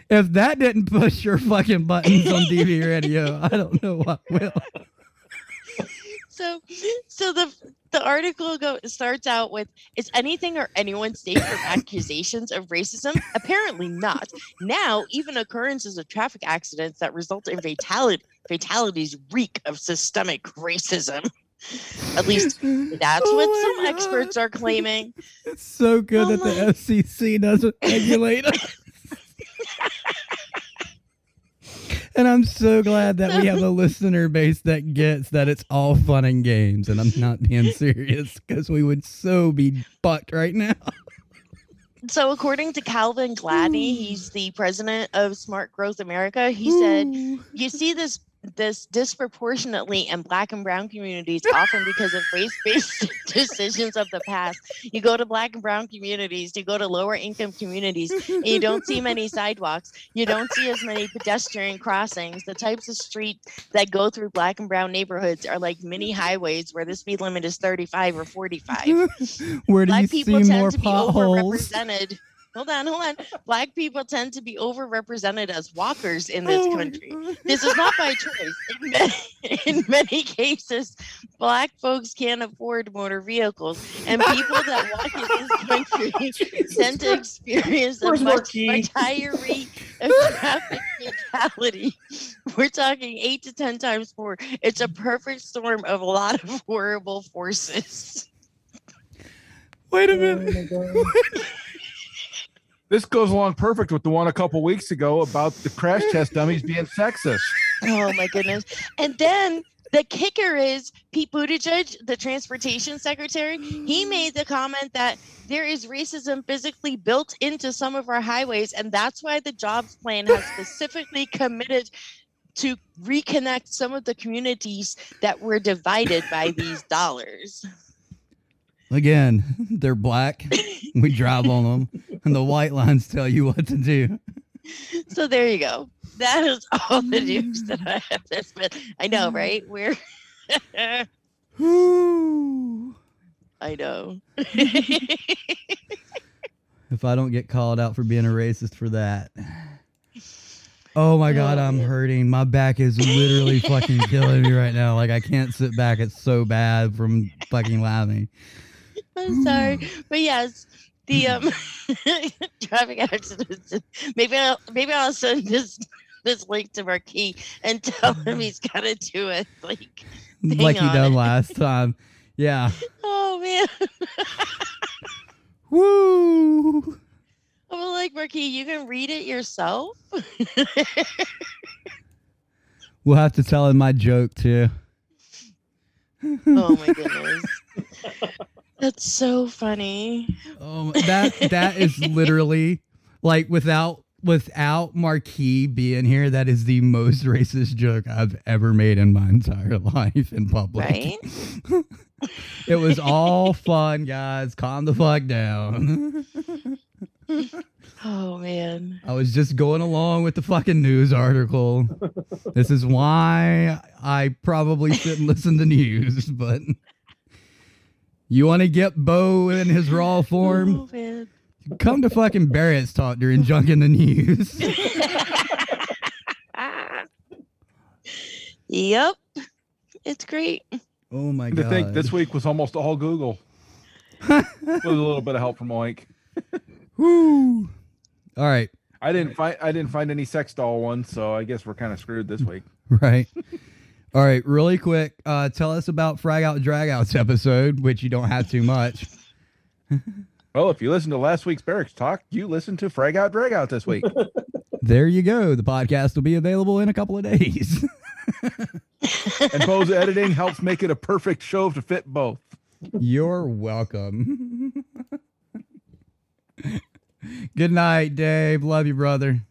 if that didn't push your fucking buttons on DV radio, I don't know what will. So, so the the article go starts out with is anything or anyone safe from accusations of racism? Apparently not. Now, even occurrences of traffic accidents that result in fatality fatalities reek of systemic racism. At least that's Oh what some God. experts are claiming. It's so good Oh that the FCC doesn't regulate us. And I'm so glad that we have a listener base that gets that it's all fun and games, and I'm not being serious because we would so be fucked right now. So, according to Calvin Gladney, he's the president of Smart Growth America. He said, "You see this this disproportionately in Black and Brown communities, often because of race-based decisions of the past. You go to Black and Brown communities, you go to lower income communities, and you don't see many sidewalks. You don't see as many pedestrian crossings. The types of street that go through Black and Brown neighborhoods are like mini highways where the speed limit is 35 or 45." Where do Black you people see tend more to be potholes? overrepresented. Hold on, hold on. Black people tend to be overrepresented as walkers in this Oh country. This is not by choice. In many, in many cases, Black folks can't afford motor vehicles, and people that walk in this country tend to experience a Where's much, much higher rate of traffic fatality. We're talking eight to ten times more. It's a perfect storm of a lot of horrible forces. Wait a oh, minute. This goes along perfect with the one a couple weeks ago about the crash test dummies being sexist. Oh my goodness. And then the kicker is Pete Buttigieg, the transportation secretary. He made the comment that there is racism physically built into some of our highways, and that's why the jobs plan has specifically committed to reconnect some of the communities that were divided by these dollars. Again, they're black. We drive on them, and the white lines tell you what to do. So there you go. That is all the news that I have this bit. I know, right? We're I know. if I don't get called out for being a racist for that. Oh my god, Oh, I'm hurting. My back is literally fucking killing me right now. Like I can't sit back. It's so bad from fucking laughing. I'm sorry, but yes, the um traffic accidents. Maybe I'll maybe I'll send this this link to Marquis and tell him he's got to do it. Like, like he on done it. last time. Yeah. Oh man, Woo! I'm like Marquis. You can read it yourself. We'll have to tell him my joke too. oh my goodness, that's so funny. Um, that that is literally like without without Marquis being here, that is the most racist joke I've ever made in my entire life in public. Right? It was all fun, guys. Calm the fuck down. Oh man. I was just going along with the fucking news article. This is why I probably shouldn't listen to news, but you want to get Bo in his raw form? Oh man. Come to fucking Barracks talk during junk in the news. Yep. It's great. Oh my god. to think this week was almost all Google with a little bit of help from Oink. Woo! All right, I didn't find I didn't find any sex doll ones, so I guess we're kind of screwed this week. right. All right, really quick. Uh, tell us about Frag Out Drag Out's episode, which you don't have too much. Well, if you listen to last week's Barracks talk, you listen to Frag Out Drag Out this week. There you go. The podcast will be available in a couple of days. and Bo's editing helps make it a perfect show to fit both. You're welcome. Good night, Dave. Love you, brother.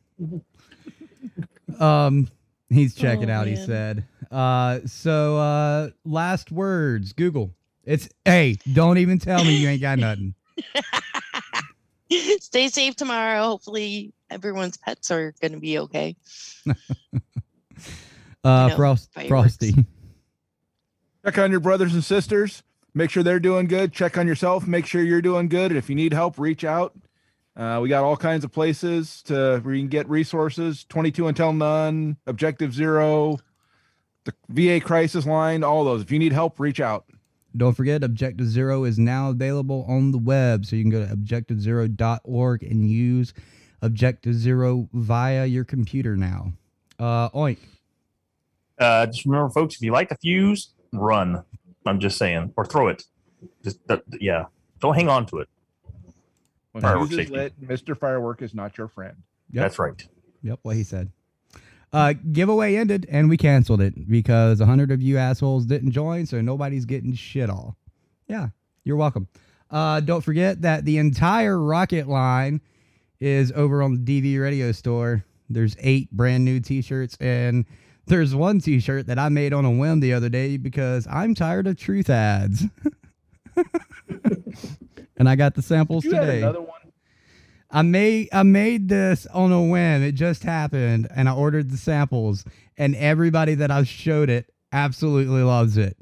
Um, he's checking Oh, out. He said. Uh, so uh, last words. Google. It's hey. Don't even tell me you ain't got nothing. Stay safe tomorrow. Hopefully, everyone's pets are going to be okay. Uh, know, Frost. Frosty. Check on your brothers and sisters. Make sure they're doing good. Check on yourself. Make sure you're doing good. And if you need help, reach out. Uh, we got all kinds of places to where you can get resources 22 until none, Objective Zero, the VA crisis line, all those. If you need help, reach out. Don't forget, Objective Zero is now available on the web, so you can go to objectivezero.org and use Objective Zero via your computer now. Uh, oink. Uh, just remember, folks, if you like the fuse, run. I'm just saying, or throw it. Just uh, yeah, don't hang on to it. When Firework safety. lit, Mr. Firework is not your friend. Yep. That's right. Yep, what he said. Uh, giveaway ended and we canceled it because a hundred of you assholes didn't join, so nobody's getting shit all. Yeah, you're welcome. Uh, don't forget that the entire Rock It line is over on the DV Radio store. There's eight brand new T-shirts, and there's one T-shirt that I made on a whim the other day because I'm tired of truth ads. and I got the samples You had today. another one. I made I made this on a whim. It just happened, and I ordered the samples, and everybody that I've showed it absolutely loves it.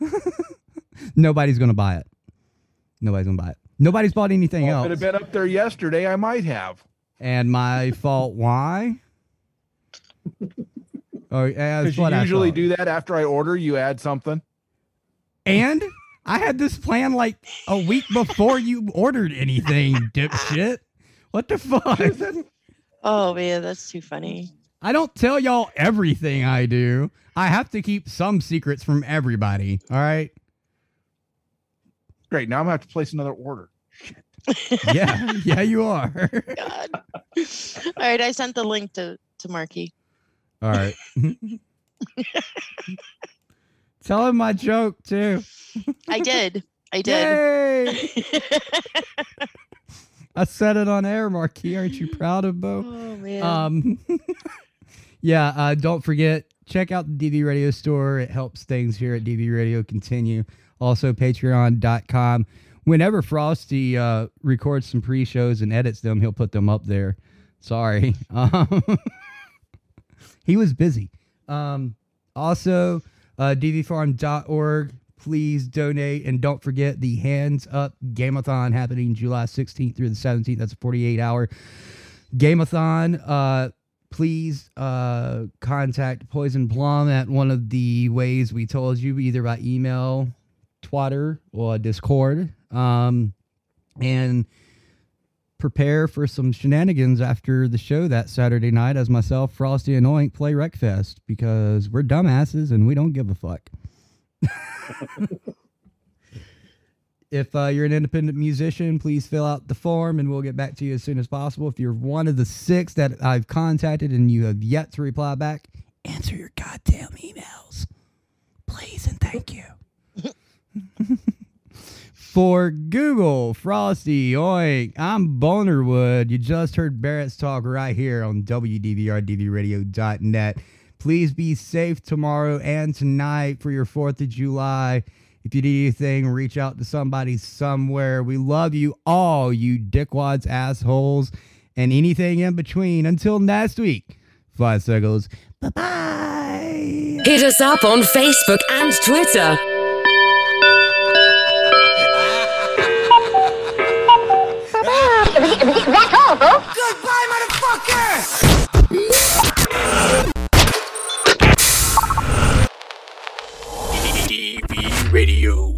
Nobody's gonna buy it. Nobody's gonna buy it. Nobody's bought anything Well, if it had been up there yesterday, I might have. And my fault. Why? Oh, yeah, that's Because you usually do that after I order, you add something. And I had this plan like a week before you ordered anything, dipshit. What the fuck? Oh man, that's too funny. I don't tell y'all everything I do. I have to keep some secrets from everybody. All right. Great. Now I'm gonna have to place another order. Yeah. yeah, you are. God. All right, I sent the link to to Marky. All right. Tell him my joke too. I did. I did. Yay! I said it on air, Marquis. Aren't you proud of Bo? Oh man. Um, yeah. Uh, don't forget check out the DV Radio store. It helps things here at DV Radio continue. Also, Patreon.com. Whenever Frosty uh, records some pre-shows and edits them, he'll put them up there. Sorry, um, he was busy. Um, also, uh, dvfarm.org. Please donate and don't forget the Hands Up Gameathon happening July 16th through the 17th. That's a 48 hour Gameathon. Uh, please uh, contact Poisoned Plumm at one of the ways we told you, either by email, Twitter, or Discord. Um, and prepare for some shenanigans after the show that Saturday night as myself, Frosty, and Oink play Wreckfest because we're dumbasses and we don't give a fuck. if uh, you're an independent musician, please fill out the form and we'll get back to you as soon as possible. If you're one of the six that I've contacted and you have yet to reply back, answer your goddamn emails. Please and thank you. For Google, Frosty, Oink, I'm Bonerwood. You just heard Barracks talk right here on WDVRDVRadio.net. Please be safe tomorrow and tonight for your 4th of July. If you need anything, reach out to somebody somewhere. We love you all, you dickwads, assholes, and anything in between. Until next week, fly circles. Bye bye. Hit us up on Facebook and Twitter. That's all, folks. Goodbye, motherfucker! DV Radio.